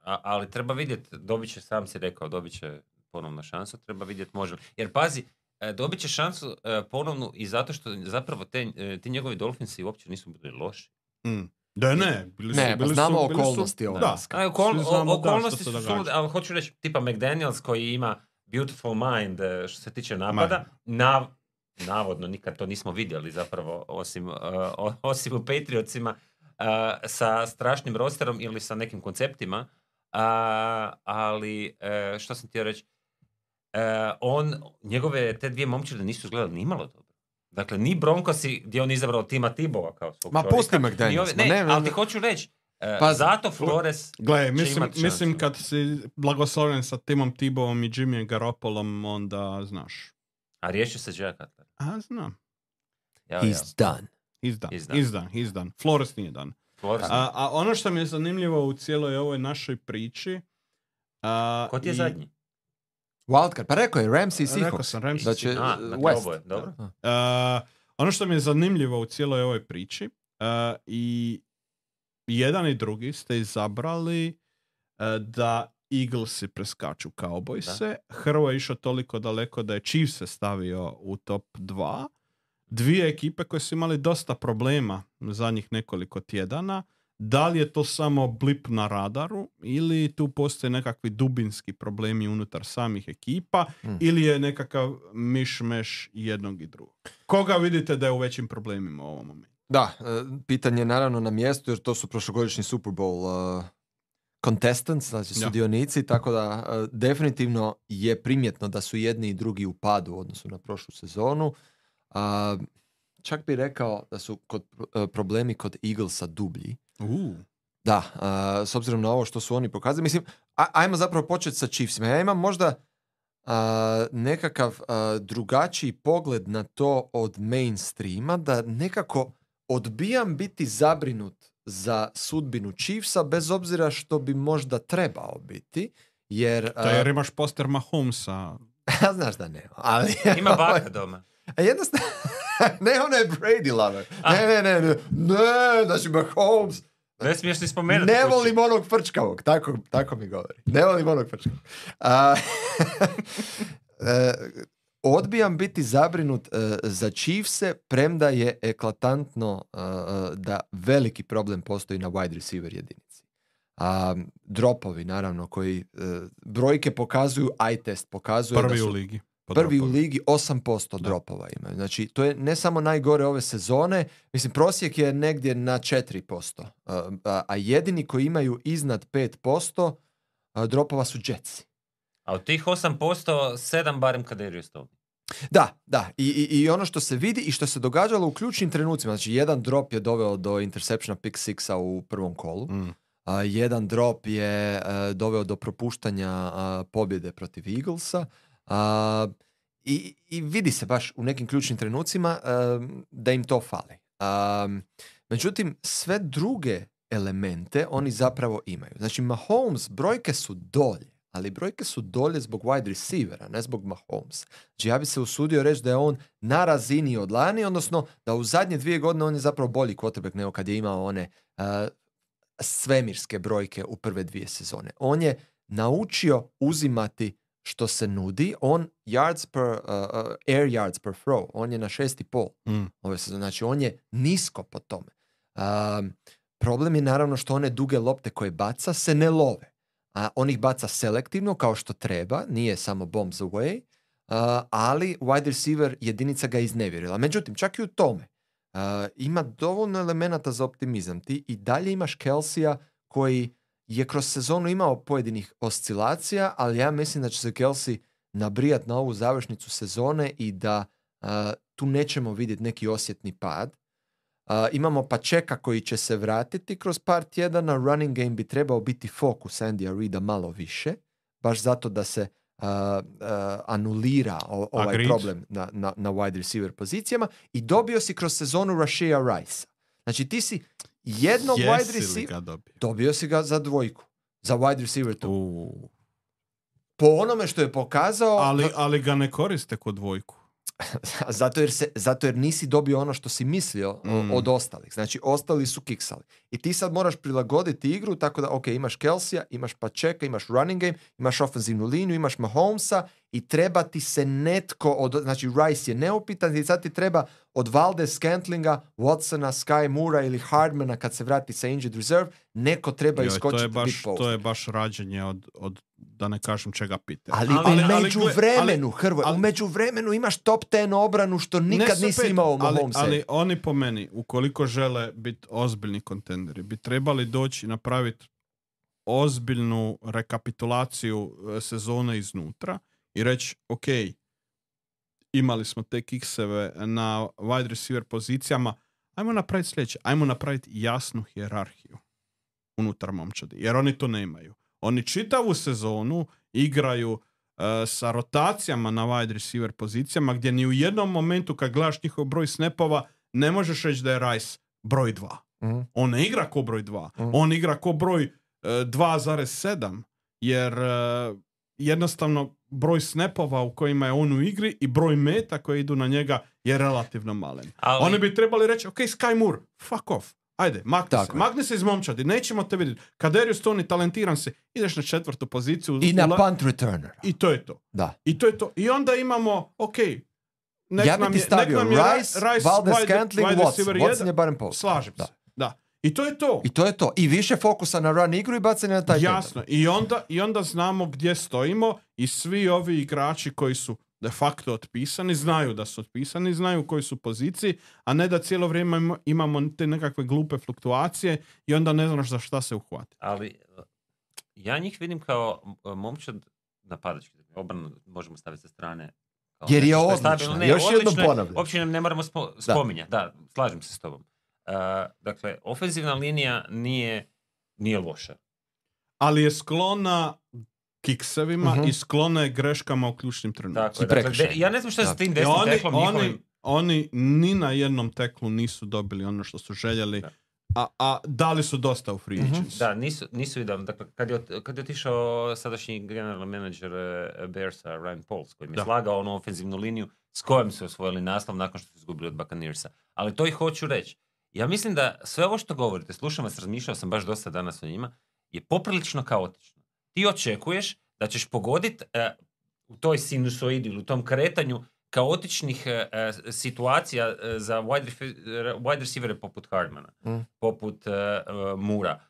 a- ali treba vidjeti, dobit će, sam si rekao, dobit će ponovno šansu, treba vidjeti može li. Jer pazi, e, dobit će šansu e, ponovnu i zato što zapravo te, e, ti njegovi Dolphinsi uopće nisu bili loši. Mm. Da ne, bili su, Ne, pa znamo su, bili su- okolnosti Da, odlaska. A, okol, znamo, o- da, okolnosti se su ali hoću reći, tipa McDaniels koji ima beautiful mind što se tiče napada, nav, navodno nikad to nismo vidjeli zapravo, osim, o- osim u Patriotsima, e, sa strašnim rosterom ili sa nekim konceptima, a, ali e, što sam htio reći, e, on, njegove te dvije momčine nisu izgledali ni malo dobro. Dakle, ni Broncosi gdje on izabrao Tima Tibova kao svog Ma pusti ove- ma ne, ne, ne, ali ti hoću reći, e, Pazi, zato Flores Gle, će mislim, mislim kad si blagosloven sa Timom Tibovom i Jimmy Garoppolom, onda znaš. A riješio se Jack Cutler. A, znam. Ja, He's done. He's done. He's done. He's done. He's done. Flores nije done. A, a ono što mi je zanimljivo u cijeloj ovoj našoj priči... A, ko ti je i- zadnji? Wildcard. Pa rekao je Rams i Rekao Seahawks. sam, Rams Da i će A, West. oboje, dobro. A, ono što mi je zanimljivo u cijeloj ovoj priči a, i jedan i drugi ste izabrali a, da Eaglesi preskaču Cowboyse. Hrvo je išao toliko daleko da je Chiefs se stavio u top 2. Dvije ekipe koje su imali dosta problema zadnjih nekoliko tjedana. Da li je to samo blip na radaru ili tu postoje nekakvi dubinski problemi unutar samih ekipa Hmm. ili je nekakav miš-meš jednog i drugog? Koga vidite da je u većim problemima u ovom momentu? Da, e, pitanje je naravno na mjestu jer to su prošlogodišnji Super Bowl uh, contestants, znači sudionici, tako da e, definitivno je primjetno da su jedni i drugi u padu u odnosu na prošlu sezonu. A, čak bi rekao da su kod, e, problemi kod Eaglesa dublji. Uh. Da, a, s obzirom na ovo što su oni pokazali. Mislim, a- ajmo zapravo početi sa Chiefsima. Ja imam možda a, nekakav a, drugačiji pogled na to od mainstreama, da nekako odbijam biti zabrinut za sudbinu Chiefsa, bez obzira što bi možda trebao biti, jer... To jer imaš poster Mahomesa. [LAUGHS] znaš da nema, ali... Ima baka [LAUGHS] doma. A jednostavno... [LAUGHS] ne, ona je Brady lover. Ne, ne, ne, ne, ne, znači Mahomes... Ne smiješ ni spomenuti. Ne kući. volim onog frčkavog, tako, tako mi govori. Ne volim onog frčkavog. A, [LAUGHS] e, odbijam biti zabrinut e, za Chiefse, premda je eklatantno e, da veliki problem postoji na wide receiver jedinici. A, dropovi, naravno, koji e, brojke pokazuju, eye test pokazuje da Prvi su u ligi. Po prvi u dropovima. ligi 8% dropova imaju. Znači, to je ne samo najgore ove sezone, mislim, prosjek je negdje na 4%, a, a, a jedini koji imaju iznad 5% a, dropova su Jetsi. A od tih 8%, 7 barem Kaderius Tony. Da, da. I, i, I ono što se vidi i što se događalo u ključnim trenucima, znači jedan drop je doveo do interceptiona pick sixa u prvom kolu, Mm. a, jedan drop je e, doveo do propuštanja a, pobjede protiv Eaglesa. A, i, I vidi se baš u nekim ključnim trenucima e, da im to fali. A, međutim, sve druge elemente oni zapravo imaju. Znači, Mahomes, brojke su dolje, ali brojke su dolje zbog wide receivera, ne zbog Mahomes. Znači, ja bi se usudio reći da je on na razini od lani, odnosno da u zadnje dvije godine on je zapravo bolji quarterback nego kad je imao one uh, svemirske brojke u prve dvije sezone. On je naučio uzimati što se nudi, on yards per, uh, uh, air yards per throw, on je na šest i pol Mm. ove sezone, znači on je nisko po tome. Um, problem je naravno što one duge lopte koje baca se ne love, a on ih baca selektivno kao što treba, nije samo bombs away, uh, ali wide receiver jedinica ga je iznevjerila. Međutim, čak i u tome uh, ima dovoljno elemenata za optimizam. Ti i dalje imaš Kelsija koji je kroz sezonu imao pojedinih oscilacija, ali ja mislim da će se Kelsey nabrijat na ovu završnicu sezone i da uh, tu nećemo vidjeti neki osjetni pad. Uh, imamo Pačeka koji će se vratiti kroz par tjedana, running game bi trebao biti fokus Andy Reida malo više, baš zato da se uh, uh, anulira o- ovaj Agreed. problem na, na, na wide receiver pozicijama i dobio si kroz sezonu Rashea Rice. Znači ti si jednog wide Jesi li receiver, dobio? dobio si ga za dvojku, za wide receiver tu. Po onome što je pokazao, Ali, ali ga ne koriste kod dvojku. [LAUGHS] zato, jer se, zato jer nisi dobio ono što si mislio Mm. od ostalih. Znači, ostali su kiksali. I ti sad moraš prilagoditi igru tako da, ok, imaš Kelsija, imaš Pačeka, imaš running game, imaš ofenzivnu liniju, imaš Mahomesa i treba ti se netko, od, znači Rice je neupitan i sad ti treba od Valde Scantlinga, Watsona, Sky Moora ili Hardmana kad se vrati sa injured reserve, neko treba Joj, iskočiti to, je baš, to je baš rađenje od, od da ne kažem čega pite. Ali, Ali- u ali među gle, vremenu, Hrvoj, ali- u među vremenu imaš top 10 obranu što nikad nisi super, imao u ali, ali oni po meni, ukoliko žele biti ozbiljni kontenderi, bi trebali doći i napraviti ozbiljnu rekapitulaciju e, sezone iznutra i reći, ok, imali smo te kikseve na wide receiver pozicijama, ajmo napraviti sljedeće, ajmo napraviti jasnu hijerarhiju unutar momčadi, jer oni to nemaju. Oni čitavu sezonu igraju e, sa rotacijama na wide receiver pozicijama gdje ni u jednom momentu kad gledaš njihov broj snapova ne možeš reći da je Rice broj 2. Mhm. On ne igra ko broj 2. Mhm. On igra ko broj e, 2,7 jer e, jednostavno broj snapova u kojima je on u igri i broj meta koji idu na njega je relativno malen. Ali- Oni bi trebali reći, ok, Sky Moore, fuck off. Ajde, makni Tako se. je. Makni se iz momčadi, nećemo te vidjeti. Kaderius Tony, talentiran si, ideš na četvrtu poziciju. I na punt returner. I to je to. Da. I to je to. I onda imamo, ok, nek ja nam bi ti je, stavio nek nam je Rice, Rice Valdez Scantling, Watson. Watson je barem post. Slažem Da. se. Da. I to je to. I to je to. I više fokusa na run igru i bacanje na taj Jasno. I onda, I onda znamo gdje stojimo i svi ovi igrači koji su de facto otpisani, znaju da su otpisani, znaju u kojoj su poziciji, a ne da cijelo vrijeme ima- imamo te nekakve glupe fluktuacije i onda ne znaš za šta se uhvati. Ali uh, ja njih vidim kao uh, momčad napadački. Obranu možemo staviti sa strane. kao Jer je odlična. stabilno. Još jednom odlično je. ponavljam. Uopće ne moramo spo- spominjati. Da. slažem se s tobom. Uh, dakle, ofenzivna linija nije, nije loša. Ali je sklona kiksevima Mhm. i sklona je greškama u ključnim trenucima. Dakle, de- ja ne znam šta je sa tim I desnim oni, teklom oni, njihovim. oni ni na jednom teklu nisu dobili ono što su željeli. Da. a, a dali su dosta u free agency. Da, nisu, nisu idealni. Dakle, kad je, kad je otišao sadašnji general manager eh, Bearsa, Ryan Pauls, koji mi je Da. slagao onu ofenzivnu liniju s kojom su osvojili naslov nakon što su izgubili od Buccaneersa. Ali to i hoću reći. Ja mislim da sve ovo što govorite, slušam vas, razmišljao sam baš dosta danas o njima, je poprilično kaotično. Ti očekuješ da ćeš pogoditi u toj sinusoidi ili u tom kretanju kaotičnih eh, eh, situacija eh, za wide, refe- wide receivere poput Hardmana, Mm. poput eh, Mura,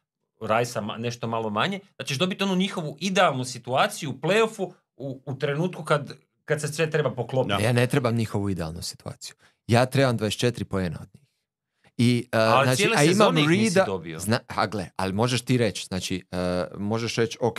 Rajsa nešto malo manje, da ćeš dobiti onu njihovu idealnu situaciju u playoffu u, u trenutku kad, kad se sve treba poklopiti. Ja ne trebam njihovu idealnu situaciju. Ja trebam 24 poena od njih. I, uh, Ali znači, cijele a imam ih nisi dobio. Zna, a gle, ali možeš ti reći, znači, uh, možeš reći, ok,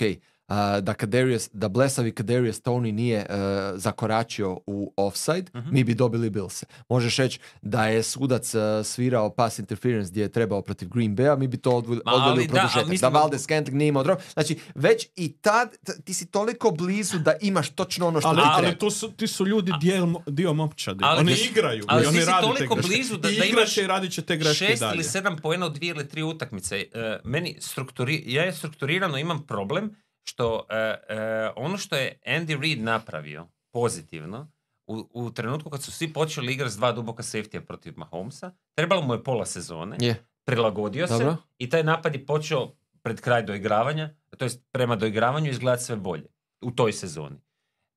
da Kadarius, da blesavi Kadarius Tony nije uh, zakoračio u offside, Mhm. mi bi dobili Bilse. Možeš reći da je sudac uh, svirao pass interference gdje je trebao protiv Green Bay-a, mi bi to odveli, Ma, ali u da, ali produžetak. Da, mislim- Valdes Scantling nije imao. Znači, već i tad, t- ti si toliko blizu da imaš točno ono što Ali, ti ali treba. tu su, ti su ljudi dio, mo- dio momčadi. Ali oni igraju ali i oni ti si toliko blizu da- da imaš i radit će te greške šest dalje. ili sedam poena u dvije ili tri utakmice. E, meni strukturi, ja je strukturirano imam problem što e, e, ono što je Andy Reid napravio pozitivno u, u trenutku kad su svi počeli igrati s dva duboka safety protiv Mahomesa, trebalo mu je pola sezone, Je. prilagodio se Dobro. i taj napad je počeo pred kraj doigravanja, to jest prema doigravanju izgledati sve bolje u toj sezoni.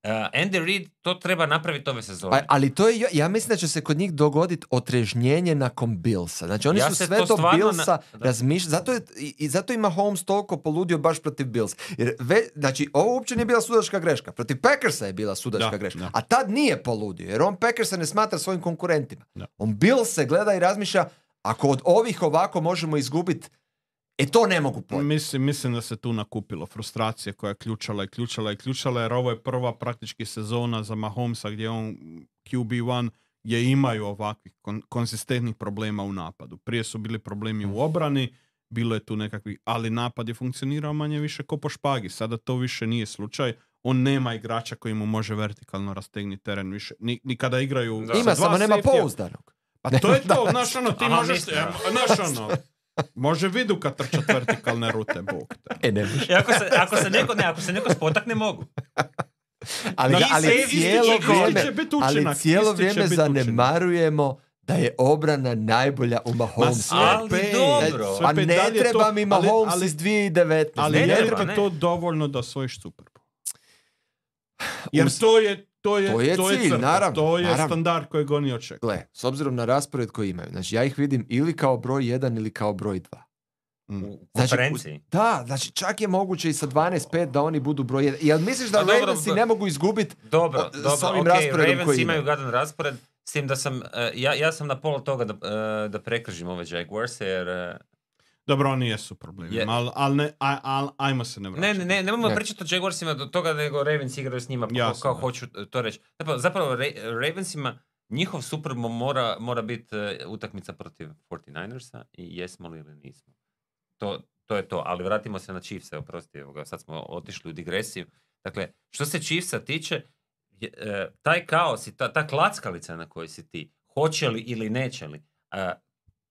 E, Andy Reid to treba napraviti ove sezone. Pa, ali to je, ja mislim da će se kod njih dogoditi otrežnjenje nakon Billsa. Znači oni Ja su sve to do Billsa na- razmišljali. Zato je, i, i zato ima Holmes toliko poludio baš protiv Bills. Jer ve, znači, ovo uopće nije bila sudačka greška. Protiv Packersa je bila sudačka Da, greška. da. A tad nije poludio, jer on Packersa ne smatra svojim konkurentima. Da. On Bills se gleda i razmišlja, ako od ovih ovako možemo izgubiti, e to ne mogu pojeti. Mislim, mislim da se tu nakupilo frustracije koja je ključala i ključala i ključala jer ovo je prva praktički sezona za Mahomesa gdje on QB1 gdje imaju ovakvih kon- konzistentnih problema u napadu. Prije su bili problemi u obrani, bilo je tu nekakvih, ali napad je funkcionirao manje više ko po špagi. Sada to više nije slučaj. On nema igrača koji mu može vertikalno rastegnuti teren više. Ni, ni kada igraju Da. Ima, samo nema pouzdanog. Pa to je to, [LAUGHS] znaš ono, ti Aha, možeš, e, znaš ono, može vidu kad trčat vertikalne rute, bog te. E, ne može. I ako se, ako se neko, ne, ako se neko spotakne, mogu. Ali, ali cijelo vrijeme, ali cijelo vrijeme zanemarujemo da je obrana najbolja u Mahomesu. sve Ali dobro. sve A pet, ne treba to- mi Mahomes ali- iz 2019. Ali Ne ne, treba, ne. to dovoljno da osvojiš Super Bowl. Jer Uz- to je, to je, To je cilj, crta, naravno, to je naravno. standard kojeg oni očekuju. Gle, s obzirom na raspored koji imaju, znači ja ih vidim ili kao broj 1 ili kao broj 2. Mm. U Znači, konferenciji. Da, znači čak je moguće i sa 12-5 da oni budu broj 1. Jel misliš da A dobro, Ravensi ne mogu izgubiti? Dobro, o- s dobro, ovim ok, rasporedom Ravens koji imaju imaju. gadan raspored, s tim da sam, e, ja, ja sam na pola toga da, e, da prekržim ove Jaguars, jer... Dobro, oni jesu problemi, Je- ali al ne, al- ajmo se ne Ne, vraćati. ne, ne, nemojmo Ne. pričati o Jaguarsima do toga nego Ravens igraju s njima, pa kao, Jasno, kao hoću to reći. Zapravo, zapravo Ra- Ravensima njihov Super mora, mora biti e, utakmica protiv 49ersa i jesmo li ili nismo. To, to je to, ali vratimo se na Chiefs, evo prosti, evo ga, sad smo otišli u digresiju. Dakle, što se Chiefsa tiče, je, e, taj kaos i ta, ta klackalica na kojoj si ti, hoće li ili neće li, e,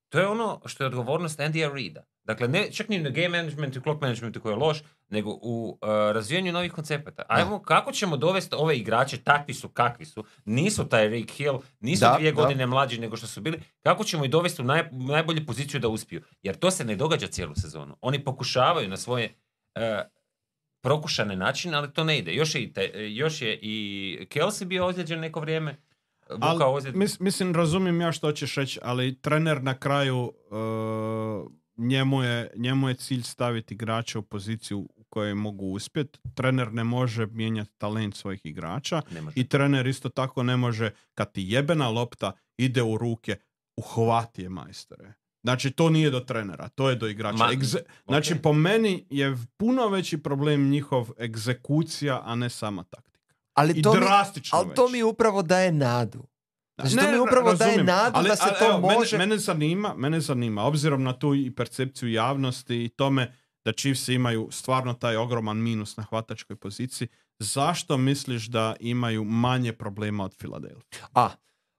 to je ono što je odgovornost Andyja Reida. Dakle, ne, čak ni na game managementu i clock managementu koji je loš, nego u uh, razvijanju novih koncepata. Ajmo, kako ćemo dovesti ove igrače, takvi su kakvi su, nisu taj Rick Hill, nisu Da, dvije da. godine mlađi nego što su bili, kako ćemo ih dovesti u naj, najbolju poziciju da uspiju? Jer to se ne događa cijelu sezonu. Oni pokušavaju na svoje uh, prokušane načine, ali to ne ide. Još je i, te, još je i Kelsey bio ozlijeđen neko vrijeme, Ali, Vukao ozljed- mis- mislim, razumijem ja što hoćeš reći, ali trener na kraju uh, njemu, je, njemu je cilj staviti igrača u poziciju u kojoj mogu uspjeti. Trener ne može mijenjati talent svojih igrača i trener isto tako ne može, kad ti jebena lopta ide u ruke, uhvati je majstore. Znači, to nije do trenera, to je do igrača. Ma- Egze- Znači, po meni je puno veći problem njihov egzekucija, a ne sama taktika. Ali I to, mi, ali to veći. mi upravo daje nadu. Znači, to Ne, mi ra- upravo daje razumijem. nadu Ali- da se ali to evo, mene- može... Mene, zanima, mene zanima, obzirom na tu i percepciju javnosti i tome da Chiefs imaju stvarno taj ogroman minus na hvatačkoj poziciji, zašto misliš da imaju manje problema od Filadelfije? A,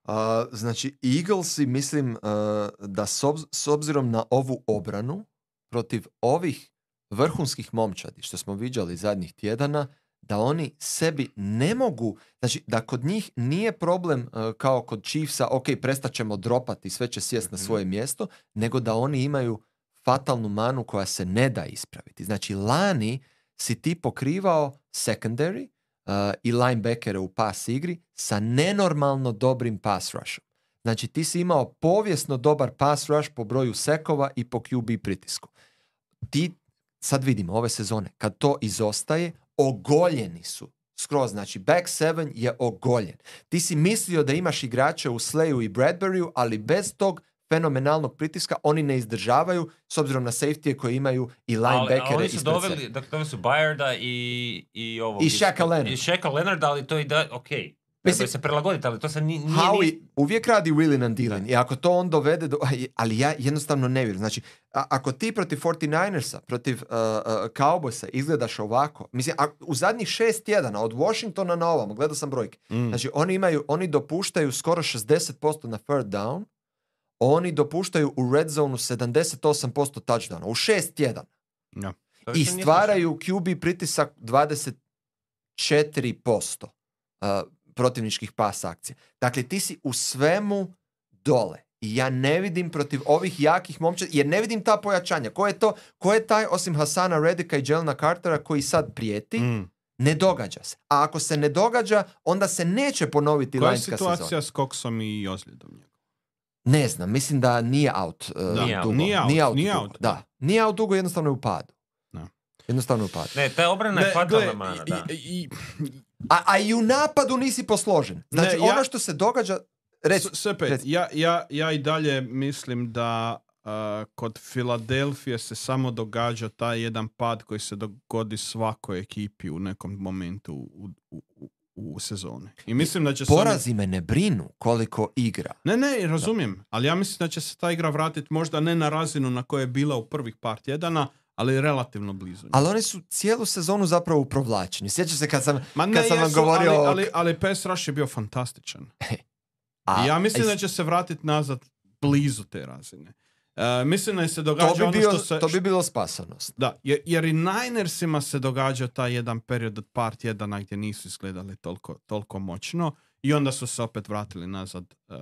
A, znači, Eaglesi, mislim a, da s, obz- s obzirom na ovu obranu protiv ovih vrhunskih momčadi što smo viđali zadnjih tjedana, da oni sebi ne mogu, znači da kod njih nije problem a, kao kod Chiefsa, ok, prestat ćemo dropati, sve će sjest na Mhm. svoje mjesto, nego da oni imaju fatalnu manu koja se ne da ispraviti. Znači, lani si ti pokrivao secondary uh, i linebackere u pass igri sa nenormalno dobrim pass rushom. Znači, ti si imao povijesno dobar pass rush po broju sekova i po QB pritisku. Ti, sad vidimo, ove sezone, kad to izostaje, ogoljeni su. Skroz, znači back seven je ogoljen. Ti si mislio da imaš igrače u Slayu i Bradburyu, ali bez tog fenomenalnog pritiska oni ne izdržavaju s obzirom na safety koje imaju i Ali, linebackere oni su ispred doveli, dakle, doveli su Bayarda i, i ovog... I Shaka Leonard. I Shaka Leonard, ali to i da, ok. Mislim- Mislim, se prilagoditi, ali to se ni, nije... Howie ni- uvijek radi willing and dealing i ako to on dovede do... Ali ja jednostavno ne vjerujem. Znači, a- ako ti protiv 49ersa, protiv uh, uh, Cowboysa izgledaš ovako, mislim, a, u zadnjih šest tjedana, od Washingtona na ovamo, gledao sam brojke, Mm. znači oni imaju, oni dopuštaju skoro 60% na third down, oni dopuštaju u red zonu 78% touchdowna, u šest tjedana. Ja. I stvaraju QB pritisak 24% uh, protivničkih pas akcija. Dakle, ti si u svemu dole. I ja ne vidim protiv ovih jakih momčad, jer ne vidim ta pojačanja. Ko je to? Ko je taj osim Hasana Redika i Jelena Cartera koji sad prijeti? Mm. Ne događa se. A ako se ne događa, onda se neće ponoviti Koja je lanjska sezona. situacija s Coxom i ozljedom? Ne znam, mislim da nije out uh, Da, Nije out. dugo. nije out, nije dugo. out. Da, nije out dugo, jednostavno je u padu. Jednostavno je u padu. Ne, ta obrana je fatalna mana, i- da. i- i- A, a i u napadu nisi posložen. Znači, Ne, ja- ono što se događa... Reci, S- sve pet. reci. Ja, ja, ja i dalje mislim da uh, kod Filadelfije se samo događa taj jedan pad koji se dogodi svakoj ekipi u nekom momentu u, u, u, u sezoni. I mislim da će Porazi me ne brinu koliko igra. Ne, ne, razumijem, ali ja mislim da će se ta igra vratiti možda ne na razinu na kojoj je bila u prvih par tjedana, ali relativno blizu. Ali oni su cijelu sezonu zapravo u provlačenju. Sjećaš se kad sam, Ma ne, kad sam vam jesu, govorio... ali, ali, ali pass rush je bio fantastičan. [LAUGHS] a, ja mislim a da će se vratiti nazad blizu te razine. E, mislim da se događa to bi, ono bio, što se... to bi bilo spasanost. Da, jer, jer i Ninersima se događa taj jedan period od par tjedana gdje nisu izgledali toliko, toliko moćno i onda su se opet vratili nazad e,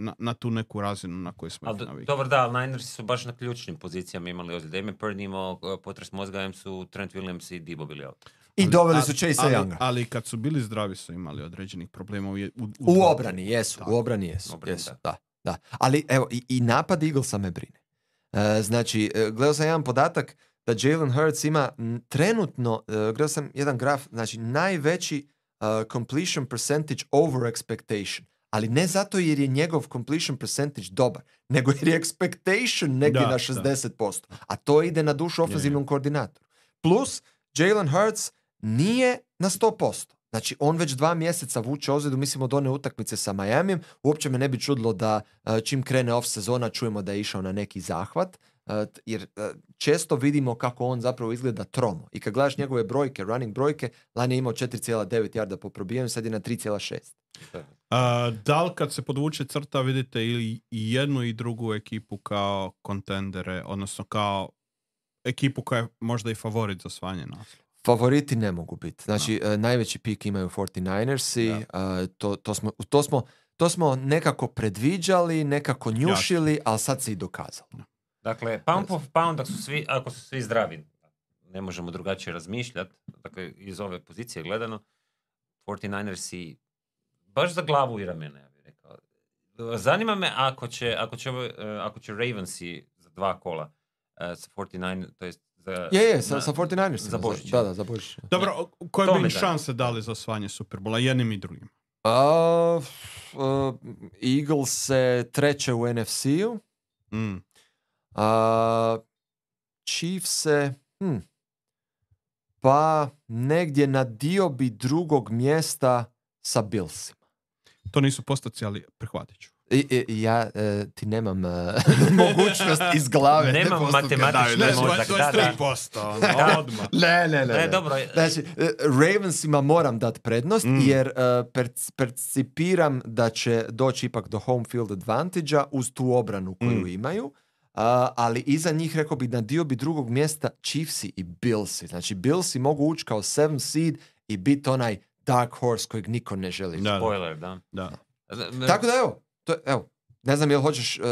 na, na tu neku razinu na koju smo Ali ih navikli. dobro da, ali Ninersi su baš na ključnim pozicijama imali ozljede. Ime Purdy imao uh, potres mozga, em su Trent Williams i Debo bili out. I Ali- doveli su Chase ali, Younga. ali kad su bili zdravi su imali određenih problema u, u, obrani jesu, u obrani jesu. Obrani, jesu, da. da. da. Ali evo, i, i napad Eaglesa me brine. E, znači, e, gledao sam jedan podatak da Jalen Hurts ima trenutno, e, gledao sam jedan graf, znači najveći e, completion percentage over expectation. Ali ne zato jer je njegov completion percentage dobar, nego jer je expectation negdje Da, na da. 60%. A to ide na dušu ofenzivnom koordinatoru. Plus, Jalen Hurts nije na 100%. Znači, on već dva mjeseca vuče ozljedu, mislim od one utakmice sa Miamijem. Uopće me ne bi čudilo da e, čim krene off sezona čujemo da je išao na neki zahvat. E, jer e, često vidimo kako on zapravo izgleda tromo. I kad gledaš njegove brojke, running brojke, lani je imao 4,9 jarda po probijanju, sad je na 3,6. A, da li kad se podvuče crta vidite ili i jednu i drugu ekipu kao kontendere, odnosno kao ekipu koja je možda i favorit za osvajanje naslova? Favoriti ne mogu biti. Znači, e, najveći pik imaju 49ersi. e, to, to, smo, to, smo, to smo nekako predviđali, nekako njušili, ali sad se i dokazalo. Dakle, pound for pound, ako su svi, ako su svi zdravi, ne možemo drugačije razmišljati, dakle, iz ove pozicije gledano, 49ersi baš za glavu i ramena, ja bih rekao. Zanima me ako će, ako će, ovo, e, ako će Ravensi za dva kola e, sa 49, to jest za... Je, je, sa, na- sa 49ersima. za Božić. Da, da, za Božić. Dobro, koje To bi mi im šanse dali za osvajanje Superbola, jednim i drugim? A, Eagles se treće u NFC-u. Mm. A, Chiefs se... Hm, pa negdje na dio bi drugog mjesta sa Billsima. To nisu postaci, ali prihvatit ću. I, i- ja e, ti nemam e, [LAUGHS] mogućnost iz glave. Nemam daju, Ne, mozak, da, da. 23%, ono, odmah. Ne, ne, ne. E, ne. dobro, Znači, e, Ravensima moram dati prednost Mm. jer e, perc- percipiram da će doći ipak do home field advantage uz tu obranu koju Mm. imaju. A, ali iza njih rekao bi na dio bi drugog mjesta Chiefsi i Billsi. Znači Billsi mogu ući kao seven seed i biti onaj dark horse kojeg niko ne želi. Da, da, Spoiler, da. da. Tako da evo, to, je- evo, ne znam jel hoćeš e,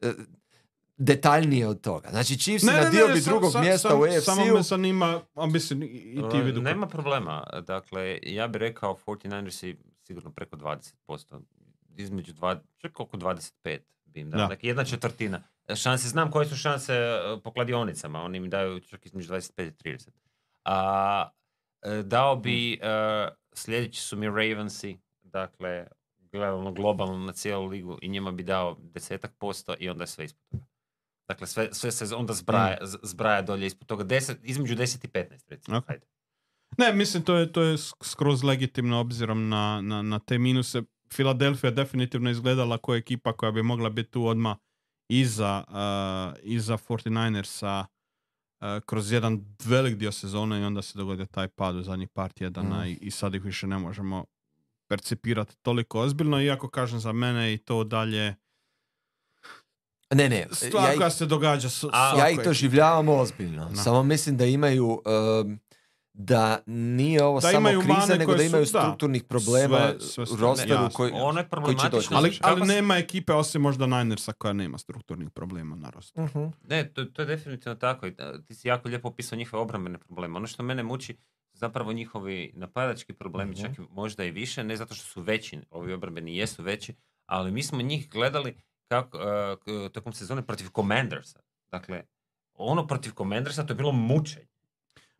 e, detaljnije od toga. Znači Chiefsi na dio bi sam- drugog sam- mjesta sam- u Samo me zanima, a mislim, i, ti E, vidu. Nema problema. Dakle, ja bih rekao 49ersi sigurno preko 20%. Između dva, čak oko 25 bi im dao. Da. Dakle, jedna četvrtina. Šanse, znam koje su šanse e, po kladionicama. Oni im daju čak između 25 i 30. A, e, dao bi, e, sljedeći su mi Ravensi, dakle, gledano globalno na cijelu ligu i njima bi dao desetak posto i onda je sve ispod toga. Dakle, sve, sve se onda zbraja, z- zbraja dolje ispod toga. 10, između 10 i 15, recimo. Ok. Ajde. Ne, mislim, to je, to je sk- skroz legitimno obzirom na, na, na te minuse. Filadelfija definitivno izgledala kao ekipa koja bi mogla biti tu odmah iza, uh, iza 49ersa uh, kroz jedan velik dio sezone i onda se dogodio taj pad u zadnjih par tjedana Mm. i, i sad ih više ne možemo percipirati toliko ozbiljno, iako kažem za mene i to dalje Ne, ne, stvar ja ih- koja se događa s, A, ja ih doživljavam ozbiljno. Da. Samo mislim da imaju um, da nije ovo Da samo kriza, nego da su- imaju da, strukturnih problema sve- sve u su- rosteru koji, Ono je koji će doći. Ali, ali nema ekipe osim možda Ninersa koja nema strukturnih problema na rosteru. Mhm. Ne, to, to je definitivno tako. Ti si jako lijepo opisao njihove obrambene probleme. Ono što mene muči, zapravo njihovi napadački problemi, Mhm. čak i možda i više, ne zato što su veći, ovi obrambeni jesu veći, ali mi smo njih gledali kako, k- tokom sezone protiv Commandersa. Dakle, ono protiv Commandersa to je bilo mučenje.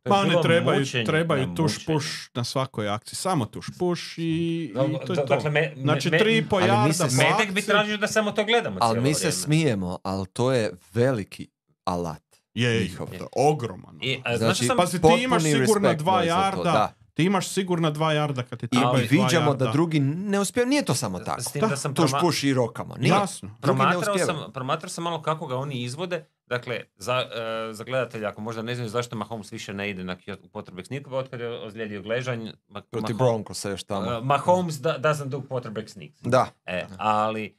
Pa oni bilo trebaju, mučenje trebaju na tuš push na svakoj akciji. Samo tuš push i, i Da- to je to. Dakle, me, me- znači me- tri i po jarda se- po Medek bi tražio da samo to gledamo Ali mi se vrijeme. smijemo, ali to je veliki alat. Je, je, to je ogroman. I, a, Znači, šta sam, Pazi, ti imaš sigurno respekt dva moj za to, jarda, da. Ti imaš sigurno dva jarda kad ti I trebaju dva viđamo jarda. da drugi ne uspiju. Nije to samo tako. s tim Da, da sam proma- puš i rokama. Nije. Jasno. Promatrao sam, promatrao sam malo kako ga oni izvode. Dakle, za, e, za gledatelja, ako možda ne znaju zašto Mahomes više ne ide na quarterback sneakove, otkad je ozlijedio gležanj, Ma- Protiv Mahomes- Broncosa još tamo. e, Mahomes da, doesn't do quarterback sneaks. Da. E, ali e,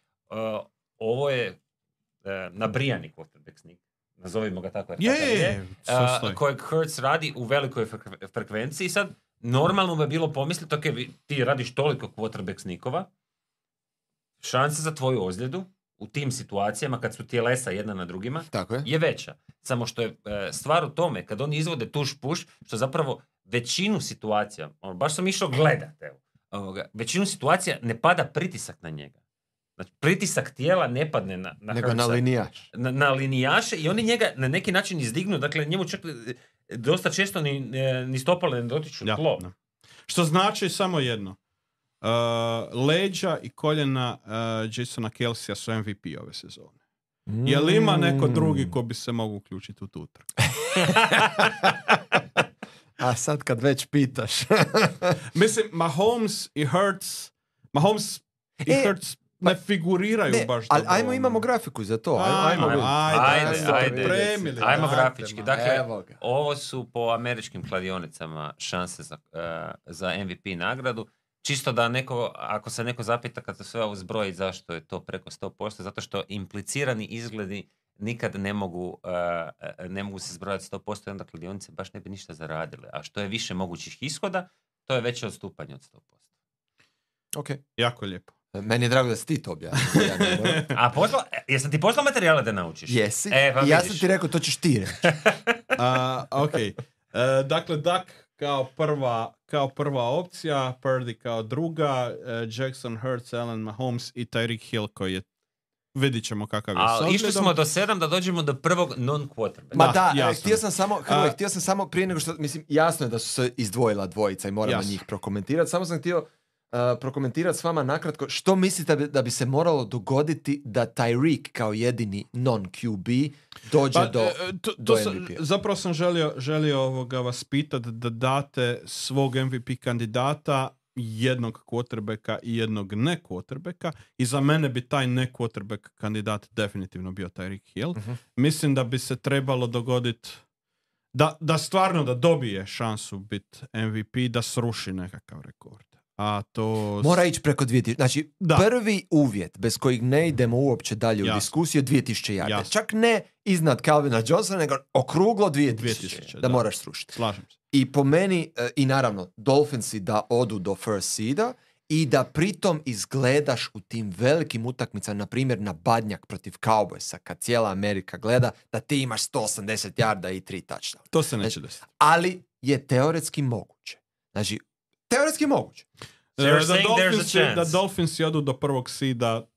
ovo je nabrijani quarterback sneak. Nazovimo ga tako. jer Je, je, je, kojeg Hurts radi u velikoj frekve- frekvenciji. Sad, normalno bi bilo pomisliti, ok, ti radiš toliko quarterback snikova, šanse za tvoju ozljedu u tim situacijama kad su tijelesa jedna na drugima Tako je. je veća. Samo što je e, stvar u tome, kad oni izvode tuš puš, što zapravo većinu situacija, ono, baš sam išao gledat, evo, ovoga, većinu situacija ne pada pritisak na njega. Znači, pritisak tijela ne padne na, na Nego na linijaš. na, na linijaše i oni njega na neki način izdignu, dakle njemu čak e, dosta često ni, e, ni stopale ne dotiču Ja, tlo. da. Što znači samo jedno. Uh, leđa i koljena uh, Jasona Kelsija su MVP ove sezone. Je li ima neko Mm. drugi ko bi se mogao uključiti u tu utrku? [LAUGHS] A sad kad već pitaš. [LAUGHS] Mislim, Mahomes i Hurts, Mahomes i E, Hurts ne figuriraju ne, baš ali ajmo, ono. imamo grafiku za to. Ajmo, ajmo. Ajmo, vidjeti. ajde, ajde, ajde. pripremili, Ajmo dajte, grafički. Dakle, Evo ga. Ovo su po američkim kladionicama šanse za, e, za MVP nagradu. Čisto da neko, ako se neko zapita kad se sve ovo zbroji zašto je to preko 100%, zato što implicirani izgledi nikad ne mogu, e, ne mogu se zbrojati 100% i onda kladionice baš ne bi ništa zaradile. A što je više mogućih ishoda, to je veće odstupanje od 100%. Ok. Jako lijepo. Meni je drago da si ti to objasnio. Ja ne. [LAUGHS] A posla, jesam ti poslao materijale da naučiš? Jesi. E, pa I ja sam ti rekao, to ćeš ti reći. [LAUGHS] A, ok. E, dakle, Duck kao prva, kao prva opcija, Purdy kao druga, e, Jackson, Hurts, Allen, Mahomes i Tyreek Hill koji je vidit ćemo kakav je A išli smo do sedam da dođemo do prvog non-quarterbacka. Ma Da, da, e, htio sam samo, htio sam samo prije nego što, mislim, jasno je da su se izdvojila dvojica i moramo Jasno. njih prokomentirati. Samo sam htio uh, prokomentirati s vama nakratko što mislite da bi, da bi se moralo dogoditi da Tyreek kao jedini non-QB dođe Pa, do... e, to, do to sam- MVP-a. zapravo sam želio, želio ovoga vas pitat da date svog MVP kandidata jednog quarterbacka i jednog ne quarterbacka i za mene bi taj ne quarterback kandidat definitivno bio Tyreek Hill. Mhm. Mislim da bi se trebalo dogoditi da, da stvarno da dobije šansu biti MVP, da sruši nekakav rekord. A to... Mora ići preko 2000. Znači, Da. prvi uvjet bez kojeg ne idemo uopće dalje u diskusiju je 2000 jarde. Čak ne iznad Calvina Johnsona, nego okruglo 2000. 2000, da, da. moraš srušiti. Slažem se. I po meni, e, i naravno, Dolphinsi da odu do first seeda i da pritom izgledaš u tim velikim utakmicama, na primjer na Badnjak protiv Cowboysa, kad cijela Amerika gleda, da ti imaš 180 jarda i tri touchdowna. To se neće desiti. Ali je teoretski moguće. Znači, teoretski moguće. So da, Dolphinsi, da odu do prvog sida,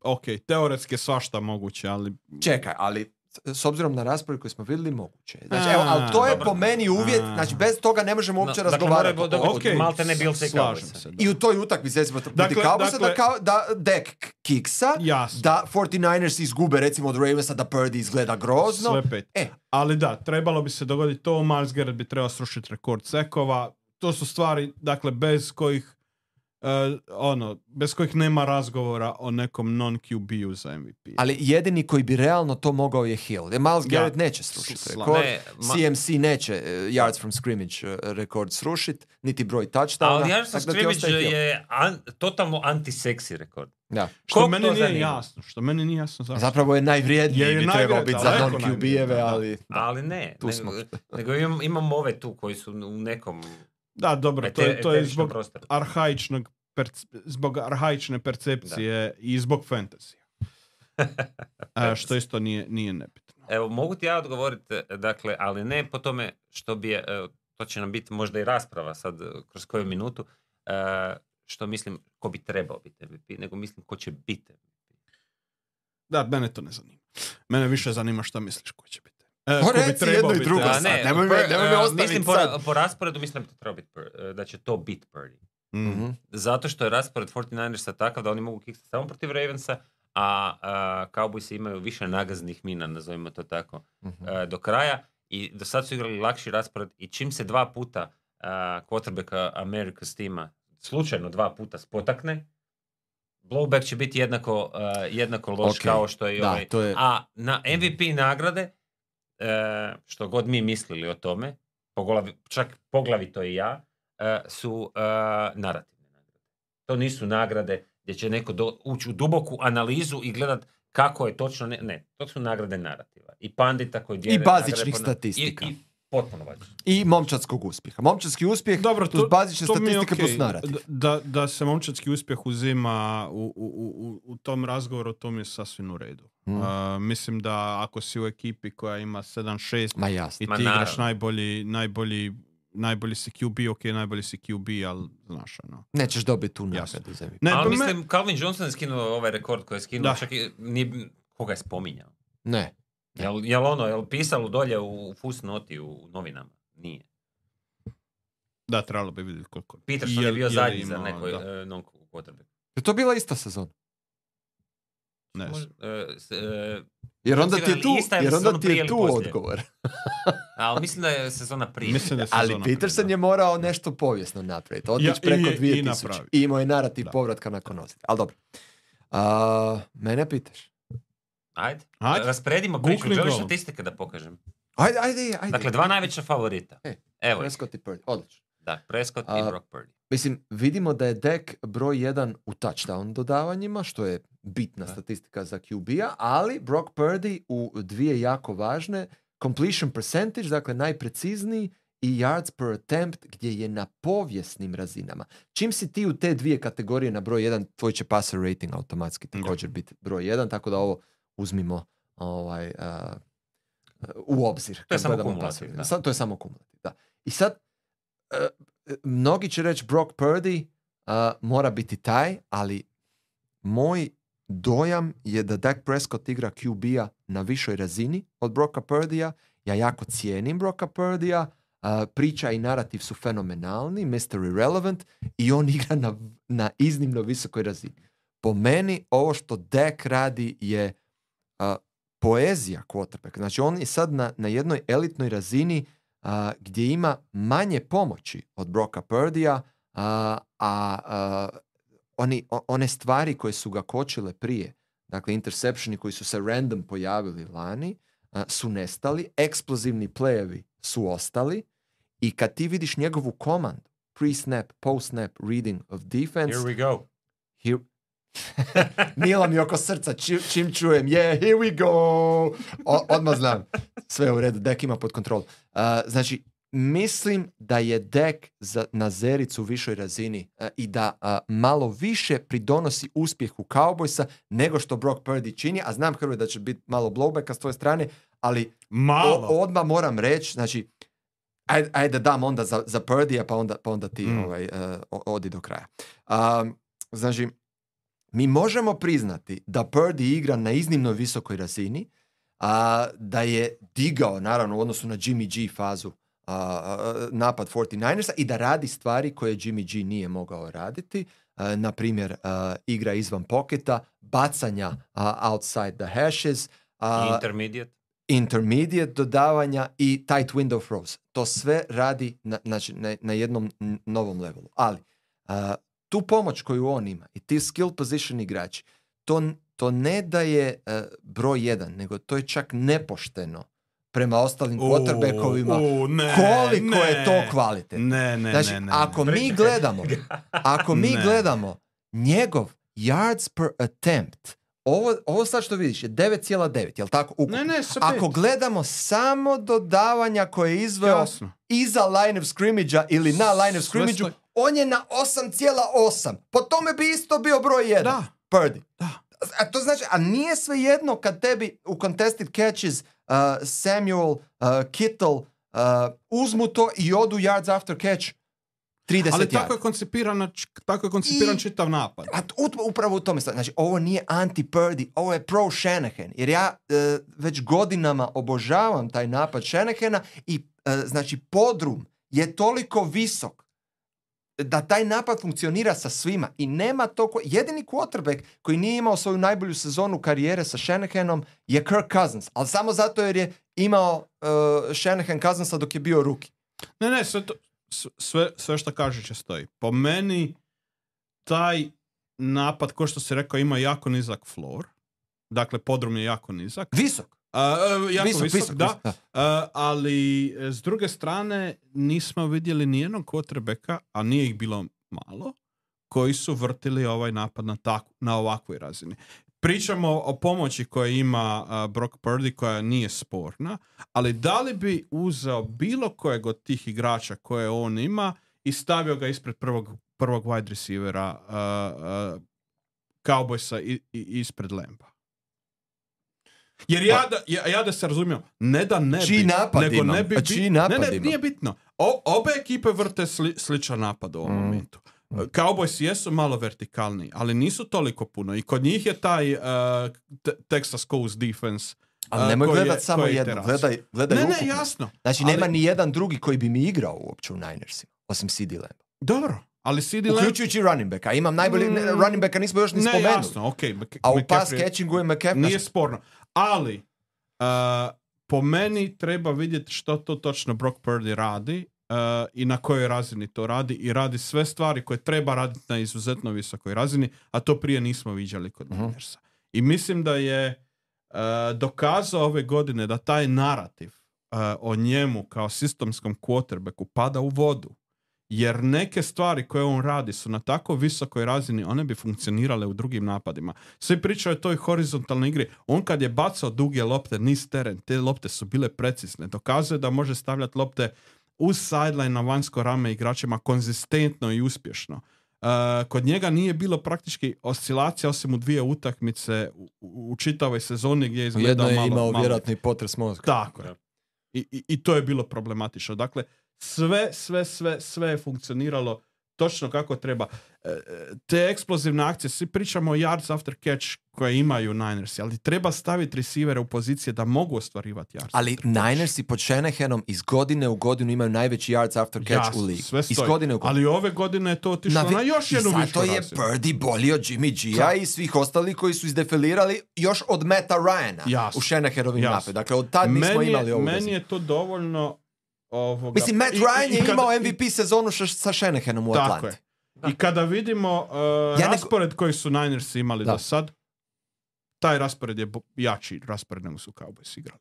ok, teoretski je svašta moguće, ali... Čekaj, ali s obzirom na raspravu koju smo vidjeli, moguće. Znači, evo, ali to je po meni uvjet, znači bez toga ne možemo uopće No, dakle, razgovarati. moraju o- o- dobiti Ok, malte ne Cowboysa. se, da. I u toj utakmici, recimo, protiv Dakle, da, dakle- kao, da Dak kiksa, Jasno. da 49ers izgube recimo od Ravensa, da Purdy izgleda grozno. Sve pet. E, Ali da, trebalo bi se dogoditi to, Miles Garrett bi trebao srušiti rekord sekova. To su stvari, dakle, bez kojih e, ono, bez kojih nema razgovora o nekom non-QB-u za MVP. ali jedini koji bi realno to mogao je Hill. Jer Miles Ja, Garrett neće srušiti rekord. Ne, ma- CMC neće eh, yards from scrimmage eh, rekord srušiti, niti broj touchdowna. Ali Yards ti Scrimmage je an, totalno anti-seksi rekord. Da. što Kog meni nije zanima? jasno, što meni nije jasno zašto. Zapravo je najvrijedniji Je bi trebao biti za najvrijedniji, da. ali... Ali ne, tu nego, smo. nego imam, imamo ove tu koji su u nekom Da, dobro, to je, to je zbog arhaičnog perc- zbog arhaične percepcije i zbog fantazija. E, [LAUGHS] što isto nije, nije nebitno. Evo, mogu ti ja odgovoriti, e, dakle, ali ne po tome što bi, e, to će nam biti možda i rasprava sad e, kroz koju minutu, što mislim ko bi trebao biti MVP, nego mislim ko će biti MVP. Da, mene to ne zanima. Mene više zanima šta misliš ko će biti. E, Pa ko bi reci trebao jedno i drugo Da, sad, ne, nemoj me- Pur- nemoj me e, ostaviti Mislim, po, sad. ra- po rasporedu mislim da, to treba biti, e, da će to biti Purdy. mm. Mhm. Zato što je raspored 49ersa takav da oni mogu kiksati samo protiv Ravensa, a, a Cowboysi imaju više nagaznih mina, nazovimo to tako, Mhm. e, do kraja. I do sad su igrali lakši raspored i čim se dva puta uh, quarterbacka America's tima slučajno dva puta spotakne, blowback će biti jednako, e, jednako loš Ok, kao što je i da, ovaj. to je- A na MVP nagrade, što god mi mislili o tome, poglavi, čak poglavito i ja, e, su e, narativne nagrade. To nisu nagrade gdje će neko do, ući u duboku analizu i gledat kako je točno, ne, ne, to su nagrade narativa. I pandita koji dijele bazičnih nagrade po na- statistika. I, i potpuno bazično. I momčadskog uspjeha. Momčadski uspjeh Dobro, plus to, bazične to statistike plus narativ. D- Da, da se momčadski uspjeh uzima u, u, u, u- u tom razgovoru, to mi je sasvim u redu. Mm. A, mislim da ako si u ekipi koja ima 7-6 Ma jasno. i Ma ti igraš naravno. najbolji, najbolji, najbolji si QB, ok, najbolji si QB, ali znaš, ono. Nećeš dobiti tu nagradu za. Ne, Ali pa me- mislim, Calvin Johnson je skinuo ovaj rekord koji je skinuo, Da. čak i nije, koga je spominjao. Ne. Jel, jel ono, jel pisalo dolje u fusnoti u novinama? Nije. Da, trebalo bi vidjeti koliko. Peterson je bio zadnji za imao, nekoj da. e, non quarterback. Je to bila ista sezona? Ne znam. E, s- e, Jer onda ti je tu, jer onda ti je tu poslije. odgovor. [LAUGHS] ali mislim da je sezona prije. Mislim da je Ali sezona Peterson prije, je morao nešto povijesno napraviti. Otići Ja, i- preko i 2000. napravi. I imao je narativ Da. povratka nakon osjeti. Ali dobro. A, mene pitaš. Ajde, Ajde. raspredimo priču. Želiš statistike da pokažem? Ajde, ajde, ajde. Dakle, dva najveća favorita. E, Evo. Prescott i Purdy. Odlično. Da, Prescott i Brock Purdy. Mislim, vidimo da je Dak broj jedan u touchdown dodavanjima, što je bitna Da. statistika za QB-a, ali Brock Purdy u dvije jako važne, completion percentage, dakle najprecizniji, i yards per attempt gdje je na povijesnim razinama. Čim si ti u te dvije kategorije na broj jedan, tvoj će passer rating automatski također biti broj jedan, tako da ovo uzmimo ovaj, a, u obzir. kad samo gledamo kumulativ, da. Sad, to je samo kumulativ, da. I sad, e, mnogi će reći Brock Purdy a, mora biti taj, ali moj dojam je da Dak Prescott igra QB-a na višoj razini od Brocka Purdya. Ja jako cijenim Brocka Purdya. a, priča i narativ su fenomenalni, Mr. Irrelevant i on igra na, na iznimno visokoj razini. Po meni ovo što Dak radi je a, poezija quarterback. Znači on je sad na, na jednoj elitnoj razini a, gdje ima manje pomoći od Brocka Purdya, a, a, oni, o- one stvari koje su ga kočile prije, dakle interceptioni koji su se random pojavili lani, su nestali, eksplozivni playevi su ostali i kad ti vidiš njegovu komandu, pre-snap, post-snap, reading of defense, Here we go. Here... [LAUGHS] Nila mi oko srca čim, čim čujem, yeah, here we go. O, odmah znam. Sve je u redu, dek ima pod kontrolu. Uh, znači, mislim da je dek za, na Zericu u višoj razini uh, i da uh, malo više pridonosi uspjehu Cowboysa nego što Brock Purdy čini, a znam Hrvoje da će biti malo blowbacka s tvoje strane, ali Malo. o, odmah moram reći, znači, ajde, ajde da dam onda za, za Purdija, pa onda, pa onda ti Mm. ovaj, uh, odi do kraja. Um, znači, mi možemo priznati da Purdy igra na iznimno visokoj razini, a da je digao, naravno, u odnosu na Jimmy G fazu a, a, napad 49ersa i da radi stvari koje Jimmy G nije mogao raditi. A, na primjer, igra izvan poketa, bacanja outside the hashes, Intermediate. intermediate dodavanja i tight window throws. To sve radi na, znači, na, na jednom novom levelu. Ali, tu pomoć koju on ima i ti skill position igrači, to, to ne da je e, broj jedan, nego to je čak nepošteno prema ostalim quarterbackovima. u, ne, Koliko je ne. to kvalitetno. Ne, ne, Znači, ne, ne. ako mi gledamo, ako mi Ne. gledamo njegov yards per attempt, ovo, ovo sad što vidiš je 9,9, jel tako? Ukupno. Ne, ne, sa Ako gledamo samo dodavanja koje je izveo Jasno. iza line of scrimmage ili na line of scrimmage. On je na 8,8. Po tome bi isto bio broj 1. Da. Purdy. Da. A to znači, a nije sve jedno kad tebi u contested catches uh, Samuel, uh, Kittle uh, uzmu to i odu yards after catch 30 Ali tako je koncipiran, tako je koncipiran I- čitav napad. A upravo u tome. Znači, ovo nije anti-Purdy, ovo je pro Shanahan. Jer ja e, već godinama obožavam taj napad Shanahana i e, znači podrum je toliko visok da taj napad funkcionira sa svima i nema to ko... jedini quarterback koji nije imao svoju najbolju sezonu karijere sa Shanahanom je Kirk Cousins, ali samo zato jer je imao e, Shanahan Cousinsa dok je bio ruki. Ne, ne, sve, to, sve, sve što kažeš će stoji. Po meni taj napad, ko što si rekao, ima jako nizak floor. Dakle, podrum je jako nizak. Visok. E, jako visok, visok, visok, da. visok, da. E, ali e, s druge strane nismo vidjeli nijednog quarterbacka, a nije ih bilo malo, koji su vrtili ovaj napad na, tak, na ovakvoj razini. Pričamo o pomoći koje ima a, Brock Purdy koja nije sporna, ali da li bi uzeo bilo kojeg od tih igrača koje on ima i stavio ga ispred prvog, prvog wide receivera uh, uh, Cowboysa i, i ispred Lemba? Jer ja da, ja, ja da se razumijem, ne da ne Čiji bi, napad nego imam? ne bi... Čiji napad ne, ne, imam? nije bitno. O, obe ekipe vrte sli- sličan napad u ovom Mm. momentu. Cowboys jesu malo vertikalni, ali nisu toliko puno. I kod njih je taj uh, te- Texas Coast defense. Ali uh, nemoj koji je- gledat samo je jedno, teras. gledaj, gledaj Ne, ne, ukupno. jasno. Znači, Ali- nema ni jedan drugi koji bi mi igrao uopće u Ninersima, osim CD Lamb. Dobro, ali CD Lamb... Uključujući running backa. Imam najbolji, ne, Mm. running backa nismo još ni Ne, spomenuli. jasno, okej. Mc- A u McCaffrey- pass catchingu je McCaffrey. Nije sporno. Ali, uh, po meni treba vidjeti što to točno Brock Purdy radi uh, i na kojoj razini to radi i radi sve stvari koje treba raditi na izuzetno visokoj razini, a to prije nismo viđali kod Mhm. Ninersa. I mislim da je uh, dokazao ove godine da taj narativ uh, o njemu kao sistemskom quarterbacku pada u vodu. Jer neke stvari koje on radi su na tako visokoj razini, one bi funkcionirale u drugim napadima. Svi pričaju o toj horizontalnoj igri. On kad je bacao duge lopte niz teren, te lopte su bile precizne. Dokazuje da može stavljati lopte uz sideline na vanjsko rame igračima konzistentno i uspješno. Uh, kod njega nije bilo praktički oscilacija osim u dvije utakmice u, u, čitavoj sezoni gdje je izgledao Jedno je malo, imao malo vjerojatno i potres mozga. tako je. I, i, I to je bilo problematično. Dakle, sve, sve, sve, sve je funkcioniralo točno kako treba. E, e, te eksplozivne akcije, svi pričamo o yards after catch koje imaju Ninersi, ali treba staviti receivere u pozicije da mogu ostvarivati yards Ali. Ninersi pod Shanahanom iz godine u godinu imaju najveći yards after catch Jasno, u ligi. sve Iz godine u godinu. Ali ove godine je to otišlo na, vi- još jednu višu zato je. Purdy bolji od Jimmy G-a i svih ostalih koji su izdefilirali još od Meta Ryana Jasno. u Shanahanovim Jasno. napad. Dakle, od tad nismo meni, imali ovu meni je to dovoljno ovoga. Mislim, Matt Ryan i- i je imao i- MVP sezonu ša- sa Shanahanom u Tako Atlanti. je. I kada vidimo uh, Ja nego- raspored koji su Niners imali Da. do sad, taj raspored je bo- jači raspored nego su Cowboys igrali.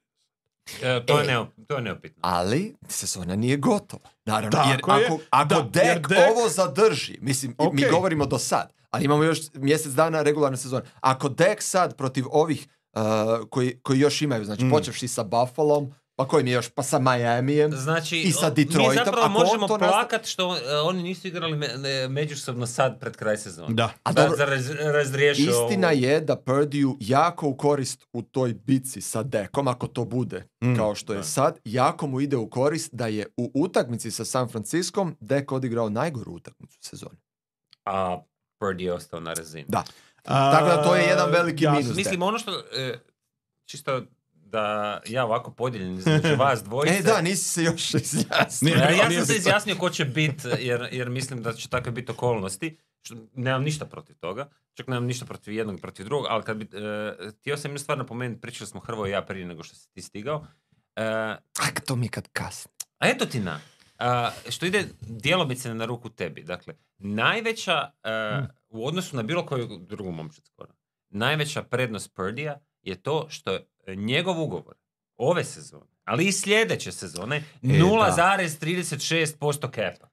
E, to, je E. neo, to je neupitno. Ali sezona nije gotova. Naravno, Tako jer je. ako, ako Da, Dek jer Dek- ovo zadrži, mislim, mi govorimo do sad, ali imamo još mjesec dana regularne sezone. Ako Dek sad protiv ovih uh, koji, koji još imaju, znači Mm. počevši sa Buffalom, pa kojim je još, pa sa Miamijem, Znači, I sa o- mi Detroitom, zapravo ako možemo to plakat što e, oni nisu igrali me, ne, međusobno sad pred kraj sezone. Da. A Da, dobro, za raz, Istina ovu- je da Purdue jako u korist u toj bici sa Dekom, ako to bude Mm, kao što je da. sad, jako mu ide u korist da je u utakmici sa San Franciskom Dek odigrao najgoru utakmicu sezone. A Purdy je ostao na razini. Da. Tako da to je jedan veliki jasno. minus. Mislim, ono što, e, čisto da ja ovako podijeljen između vas [LAUGHS] dvojice. E da, nisi se još izjasnio. Ja, ja sam se izjasnio ko će biti, jer, jer mislim da će takve biti okolnosti. Što, nemam ništa protiv toga. Čak nemam ništa protiv jednog i protiv drugog, ali kad bi, e, htio sam jednu stvar napomenuti, pričali smo Hrvoje i ja prije nego što si ti stigao. E, Ak, to mi je kad kasni. A eto ti na. A, što ide djelomice na ruku tebi. Dakle, najveća, a, u odnosu na bilo koju drugu momčad skoro, najveća prednost Purdija je to što je njegov ugovor ove sezone, ali i sljedeće sezone, E, da. 0,36% kepa.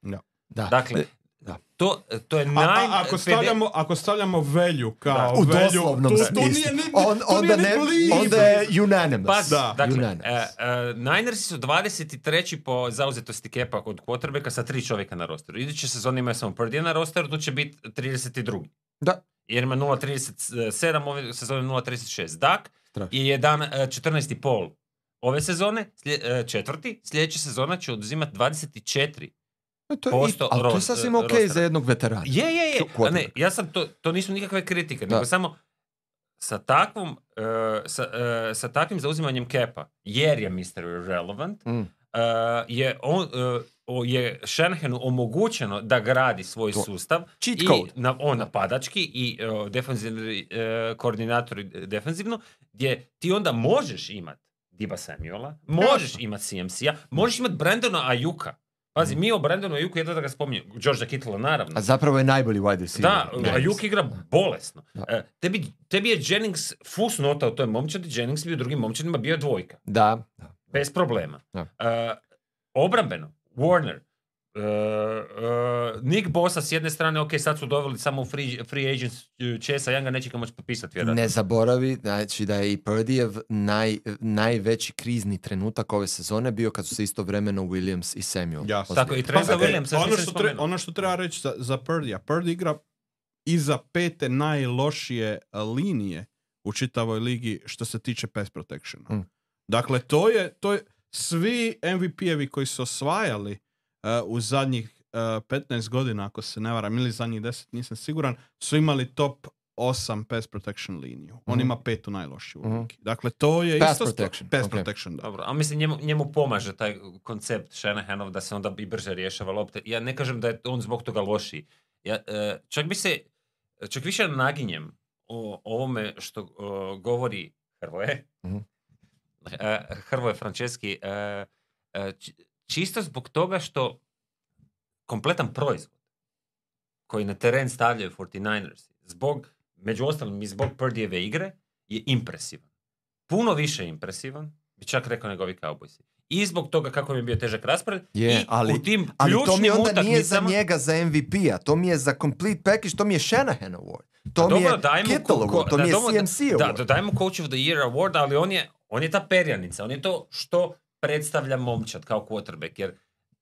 Da. Dakle, da. to, to je A, naj... a, ako, stavljamo, ako stavljamo velju kao U velju, doslovnom to, to smislu. nije ni, On, to onda, nije ne, ni blizu. onda je unanimous. Pa, Da. dakle, Unanimous. e, e, Ninersi su 23. po zauzetosti kepa kod quarterbacka sa tri čovjeka na rosteru. Iduće sezone imaju samo Purdija na rosteru, tu će biti 32. Da. Jer ima 0.37, ove sezone 0.36. Dak Strašno. je jedan, e, 14,5 ove sezone, slje- e, četvrti, sljedeća sezona će oduzimati 24. E, to je, posto ali to je sasvim ok rostera. za jednog veterana. Je, je, je. A ne, ja sam to, to nisu nikakve kritike, Da. nego samo sa takvom, e, sa, e, sa takvim zauzimanjem kepa, jer je Mr. Irrelevant, Mm. E, je, on, e, o- je Shanahanu omogućeno da gradi svoj To- sustav Cheat i code. na, on napadački i e, defensivni e, koordinatori defensivno, gdje ti onda možeš imat Diba Samuela, možeš imat CMC-a, možeš imat Brandona Ajuka. Pazi, mi o Brandonu Ajuku jedno da ga spominjem. Georgea Kittla naravno. A zapravo je najbolji wide receiver. Da, Da. Ajuk igra bolesno. Da. E, tebi, tebi je Jennings fusnota u toj momčadi, Jennings bi u drugim momčadima bio dvojka. Da. da. Bez problema. Da. E, obrambeno, Warner, e, e, Nick Bosa s jedne strane, ok, sad su doveli samo free, free agents e, Chesa Younga, neće ga moći potpisati vjerojatno. Ne zaboravi, znači da je i Purdijev naj, najveći krizni trenutak ove sezone bio kad su se istovremeno Williams i Samuel. Jasno. Tako, i ozlijedili. Trenta E, Williamsa, još ono, što tre- ono što treba reći za, za Purdija. Purdy igra iza pete najlošije e, linije u čitavoj ligi što se tiče pass protectiona. Mm. Dakle, to je, to je svi MVP-evi koji su osvajali e, u zadnjih e, 15 godina, ako se ne varam, ili zadnjih 10, nisam siguran, su imali top 8 pass protection liniju. On Mhm. ima petu najlošiju u ligi. Dakle, to je Pass isto sto- protection, Pass ok. protection, da. Dobro, a mislim njemu, njemu pomaže taj koncept Shanahanov da se onda i brže rješava lopte. Ja ne kažem da je on zbog toga lošiji. Ja, e, čak bi se, čak više naginjem o ovome što o, govori Hrvoje, Mhm. E, Hrvoje Franceski, e, e, či- čisto zbog toga što kompletan proizvod koji na teren stavljaju 49ers, zbog, među ostalim i zbog Purdijeve igre, je impresivan. Puno više impresivan, bi čak rekao nego ovi Cowboysi. I zbog toga kako mi je bio težak raspored, Je, i ali- u tim Ali to mi onda nije za njega za MVP-a, to mi je za complete package, to mi je Shanahan award. To Pa mi dobro, je daj mu Kittle ko- award, to da, mi je dobro, da- CMC Da, award. da dajmo Coach of the Year award, ali on je, on je ta perjanica, on je to što predstavlja momčad kao quarterback, jer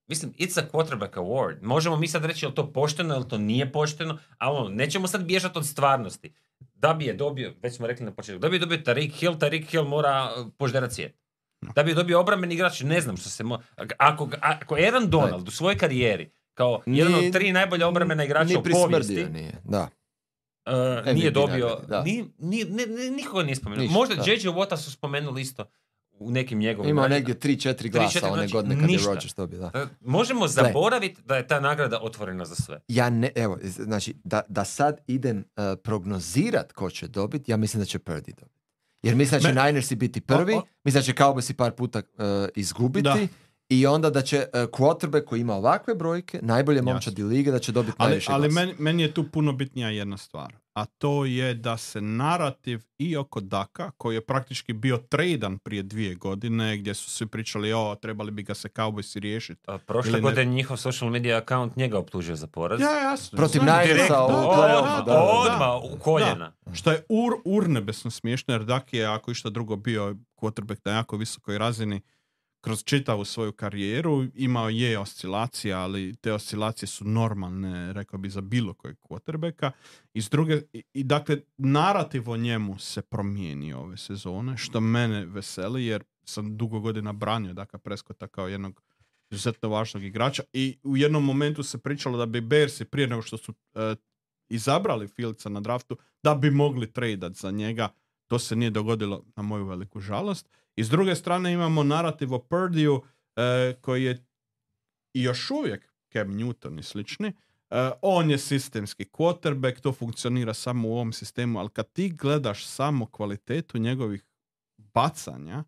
Mislim, it's a quarterback award. Možemo mi sad reći je li to pošteno, je li to nije pošteno, ali ono, nećemo sad bježati od stvarnosti. Da bi je dobio, već smo rekli na početku, da bi je dobio Tariq Hill, Tariq Hill mora uh, požderat svijet. Da bi je dobio obrambeni igrač, ne znam što se mo... Ako, ako Aaron Donald u svojoj karijeri, kao jedan od tri najbolja obrambena igrača u povijesti, nije, da. Uh, nije dobio, ni, ni, ne, nikoga nije spomenuo. Ništa, Možda da. JJ Watta su spomenuli isto u nekim njegovim... Imao nagradama. negdje 3-4 glasa četiri, one znači, godine kad ništa. je Rodgers dobio, da. Uh, Možemo zaboraviti da je ta nagrada otvorena za sve. Ja ne, evo, znači, da, da sad idem uh, prognozirat ko će dobiti, ja mislim da će Purdy dobiti. Jer mislim da će Me- Ninersi biti prvi, O, o. mislim da će Cowboysi par puta uh, izgubiti Da. I onda da će uh, quarterback koji ima ovakve brojke, najbolje momčadi lige, da će dobiti Ali, najviše ali meni, meni je tu puno bitnija jedna stvar. A to je da se narativ i oko Daka, koji je praktički bio tradan prije dvije godine, gdje su svi pričali, o, trebali bi ga se Cowboysi riješiti. A Prošle Ili ne- godine njihov social media account njega optužio za poraz. Ja, jasno. Protiv. Ninersa u da. Odmah, u koljena. Što je ur, urnebesno smiješno, jer Dak je, ako išta drugo, bio quarterback na jako visokoj razini kroz čitavu svoju karijeru. Imao je oscilacija, ali te oscilacije su normalne, rekao bi, za bilo kojeg quarterbacka. I, druge, i, dakle, narativ o njemu se promijenio ove sezone, što mene veseli, jer sam dugo godina branio Daka Preskota kao jednog izuzetno važnog igrača i u jednom momentu se pričalo da bi Bearsi prije nego što su e, izabrali Fieldsa na draftu da bi mogli tradat za njega. To se nije dogodilo na moju veliku žalost. I s druge strane imamo narativ o Purdiju e, koji je još uvijek Cam Newton i slični. E, on je sistemski quarterback, to funkcionira samo u ovom sistemu, ali kad ti gledaš samo kvalitetu njegovih bacanja,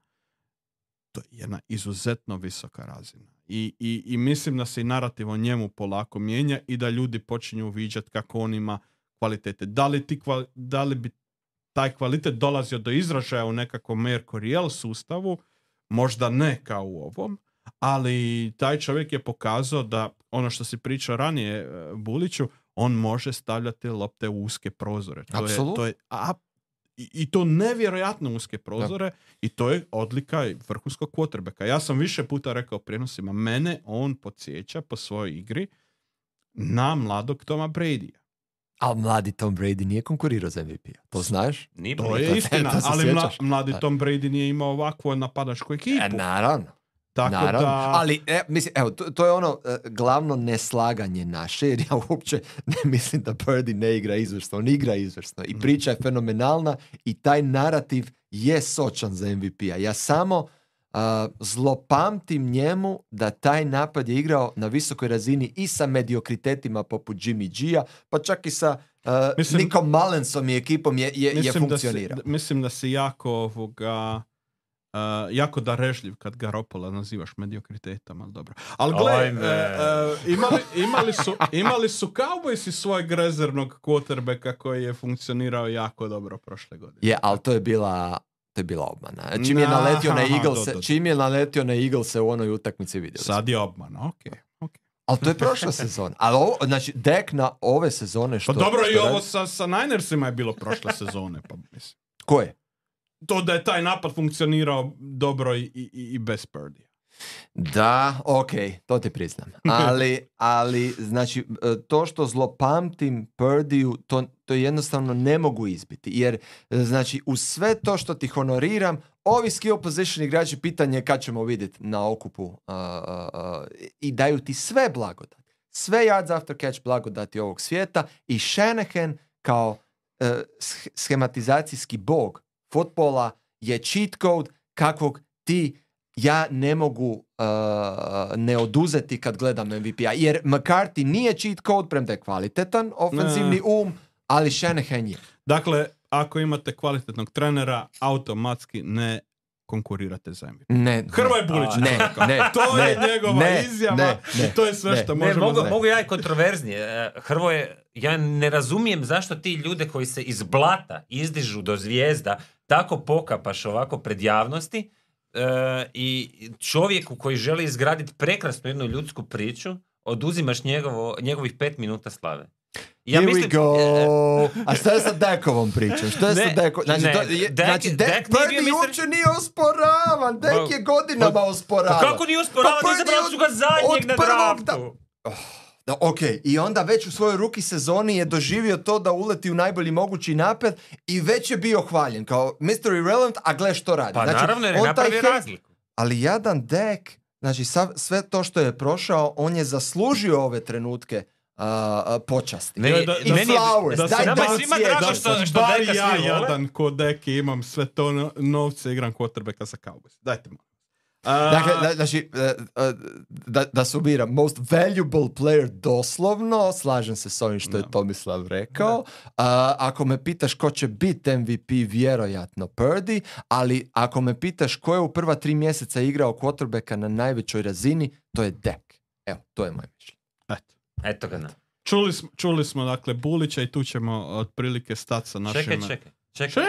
to je jedna izuzetno visoka razina. I, i, I mislim da se i narativ o njemu polako mijenja i da ljudi počinju uviđati kako on ima kvalitete. Da li, ti da li bi taj kvalitet dolazio do izražaja u nekakvom Mercurial sustavu, možda ne kao u ovom, ali taj čovjek je pokazao da ono što si pričao ranije e, Buliću, on može stavljati lopte u uske prozore. To je, to je, a, i, to nevjerojatno uske prozore i to je odlika vrhunskog quarterbacka. Ja sam više puta rekao prijenosima, mene on podsjeća po svojoj igri na mladog Toma Brady. Ali mladi Tom Brady nije konkurirao za MVP-a. To znaš? Nije To bilo je istina, [LAUGHS] to se ali mla- sjećaš. mladi. Tom Brady nije imao ovakvu napadačku ekipu. E, naravno. Tako Naravno, da... ali e, mislim, evo, to, to je ono e, glavno neslaganje naše, jer ja uopće ne mislim da Purdy ne igra izvrsno, on igra izvrsno i priča je fenomenalna i taj narativ je sočan za MVP-a. Ja samo a, zlopamtim njemu da taj napad je igrao na visokoj razini i sa mediokritetima poput Jimmy G-a, pa čak i sa a, Mislim- Nikom Mullensom i ekipom je, je, je mislim da, si, funkcionirao. d- mislim da si jako ovoga uh, jako darežljiv kad Garopola nazivaš mediokritetom, ali dobro. Ali gle, e, e, imali, imali, su, imali su Cowboysi svojeg rezervnog quarterbacka koji je funkcionirao jako dobro prošle godine. Je, ali to je bila to je bila obmana. Čim je Na- naletio na [LAUGHS] aha, Eagles, do, do, do. čim je naletio na Eagles u onoj utakmici vidjeli. smo. Sad je obmana, ok. ok. Ali to je prošla sezona. Ali ovo, znači, dek na ove sezone što... Pa dobro, i ovo sa, sa Ninersima je bilo prošle [LAUGHS] sezone, pa mislim. Ko je? To da je taj napad funkcionirao dobro i, i, i bez Purdy. Da, ok, to ti priznam. [LAUGHS] Ali, ali znači, e, to što zlopamtim Purdiju, to, to jednostavno ne mogu izbiti. Jer, e, znači, uz sve to što ti honoriram, ovi skill position igrači pitanje je kad ćemo vidjeti na okupu a, a, i daju ti sve blagodat. Sve yards after catch blagodati ovog svijeta i Shanahan kao sh- schematizacijski bog futbola je cheat code kakvog ti ja ne mogu uh, ne oduzeti kad gledam MVP-a. Jer McCarthy nije cheat code, premda je kvalitetan ofenzivni um, ali Shanahan je. Dakle, ako imate kvalitetnog trenera, automatski ne konkurirate za MVP. Ne, Hrvoje Bulić. ne, ne, To je ne, njegova ne, izjava ne, ne, i to je sve ne. što Ne, možemo mogu, mogu ja i kontroverznije. E, Hrvoje, ja ne razumijem zašto ti ljude koji se iz blata izdižu do zvijezda tako pokapaš ovako pred javnosti i čovjeku koji želi izgraditi prekrasnu jednu ljudsku priču oduzimaš njegovo, njegovih pet minuta slave. Ja Here mislim, we go. e, A šta je sa Dekovom pričom? Što je sa Ne, Dekom? Znači, ne, to je, Dek- znači Dek Dek, Purdy mister- uopće nije osporavan. Dek Pa- je godinama Pa osporavan. kako nije usporavan? Pa Izabrali su ga zadnjeg na draftu. Da, ok, i onda već u svojoj ruki sezoni je doživio to da uleti u najbolji mogući napad i već je bio hvaljen kao Mr. Irrelevant, a gle što radi. Pa znači, naravno jer hejt- razliku. Ali jadan Dek, znači sav- sve to što je prošao, on je zaslužio ove trenutke a, a, počasti. Ne, da- I da- meni je- flowers, da daj nama je svima odsjeća. drago što, što Bar Deka ja svi vole. jadan ko deki imam sve to no- novce igram quarterbacka za Cowboys. Dajte malo. Dakle, da, znači, e, e, da, da sumiram, most valuable player doslovno, slažem se s ovim što je Tomislav rekao. A, ako me pitaš ko će biti MVP, vjerojatno Purdy, ali ako me pitaš ko je u prva tri mjeseca igrao quarterbacka na najvećoj razini, to je Dak. Evo, to je moje mišljenje. Eto. Eto ga na. Čuli, smo, čuli smo dakle Bulića i tu ćemo otprilike stati sa našim... Čekaj, čekaj. Čekaj.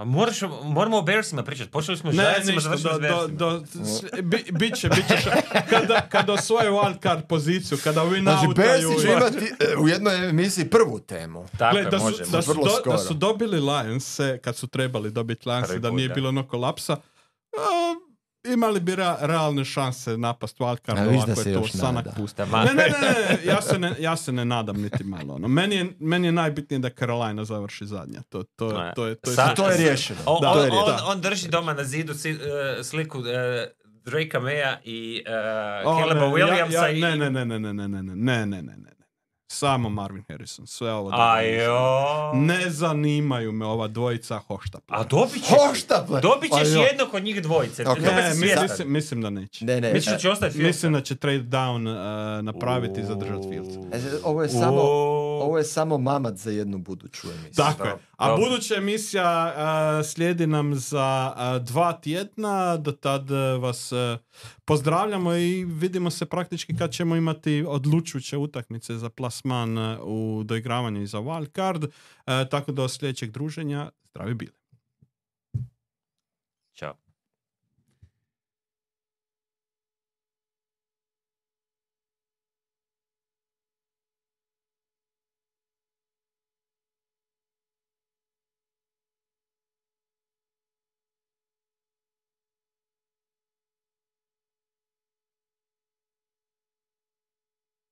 A moraš, moramo o Bearsima pričati. Počeli smo ništa, završili do, s do, Bearsima. do, s- bi, bit će, bit će, ša- kada, kada osvoje wildcard poziciju, kada win Znači, outaju Bearsi će imati e, u jednoj emisiji prvu temu. Tako Gle, je, da, su, može. da, su Vrlo do- skoro. da su dobili Lions kad su trebali dobiti Lions da nije bilo ono kolapsa, a, imali bi ra- realne šanse napast wildcard A viš da ovako se je to sanak ma- Ne, ne, ne, ne, ja se ne, ja se ne nadam niti malo. Ono. Meni, je, meni je najbitnije da Carolina završi zadnja. To, to, to, je, to je, to je Sa- To je riješeno. O- Da, on, to je on, on drži doma na zidu si- e, sliku uh, Drakea Maya i uh, Caleba ne, Williamsa ja, ja, i... ne, ne, ne, ne, ne, ne, ne, ne, ne, ne, ne, ne. Samo Marvin Harrison, sve ovo. Ajo. Ne zanimaju me ova dvojica hoštapla. A dobit ćeš, Hoštapler! dobit ćeš Ajo. jednog od njih dvojice. Ok. Toga Ne, mislim, mislim da neće. Ne, ne. Misliš da će ostati Fields? Mislim da će trade down uh, napraviti i zadržati Fields. E, Ovo je samo, ovo je samo mamat za jednu buduću emisiju. Tako je. A buduća emisija uh, slijedi nam za uh, dva tjedna. Do tad vas uh, pozdravljamo i vidimo se praktički kad ćemo imati odlučujuće utakmice za plasman uh, u doigravanju i za wild card. Uh, tako do sljedećeg druženja. Zdravi bili.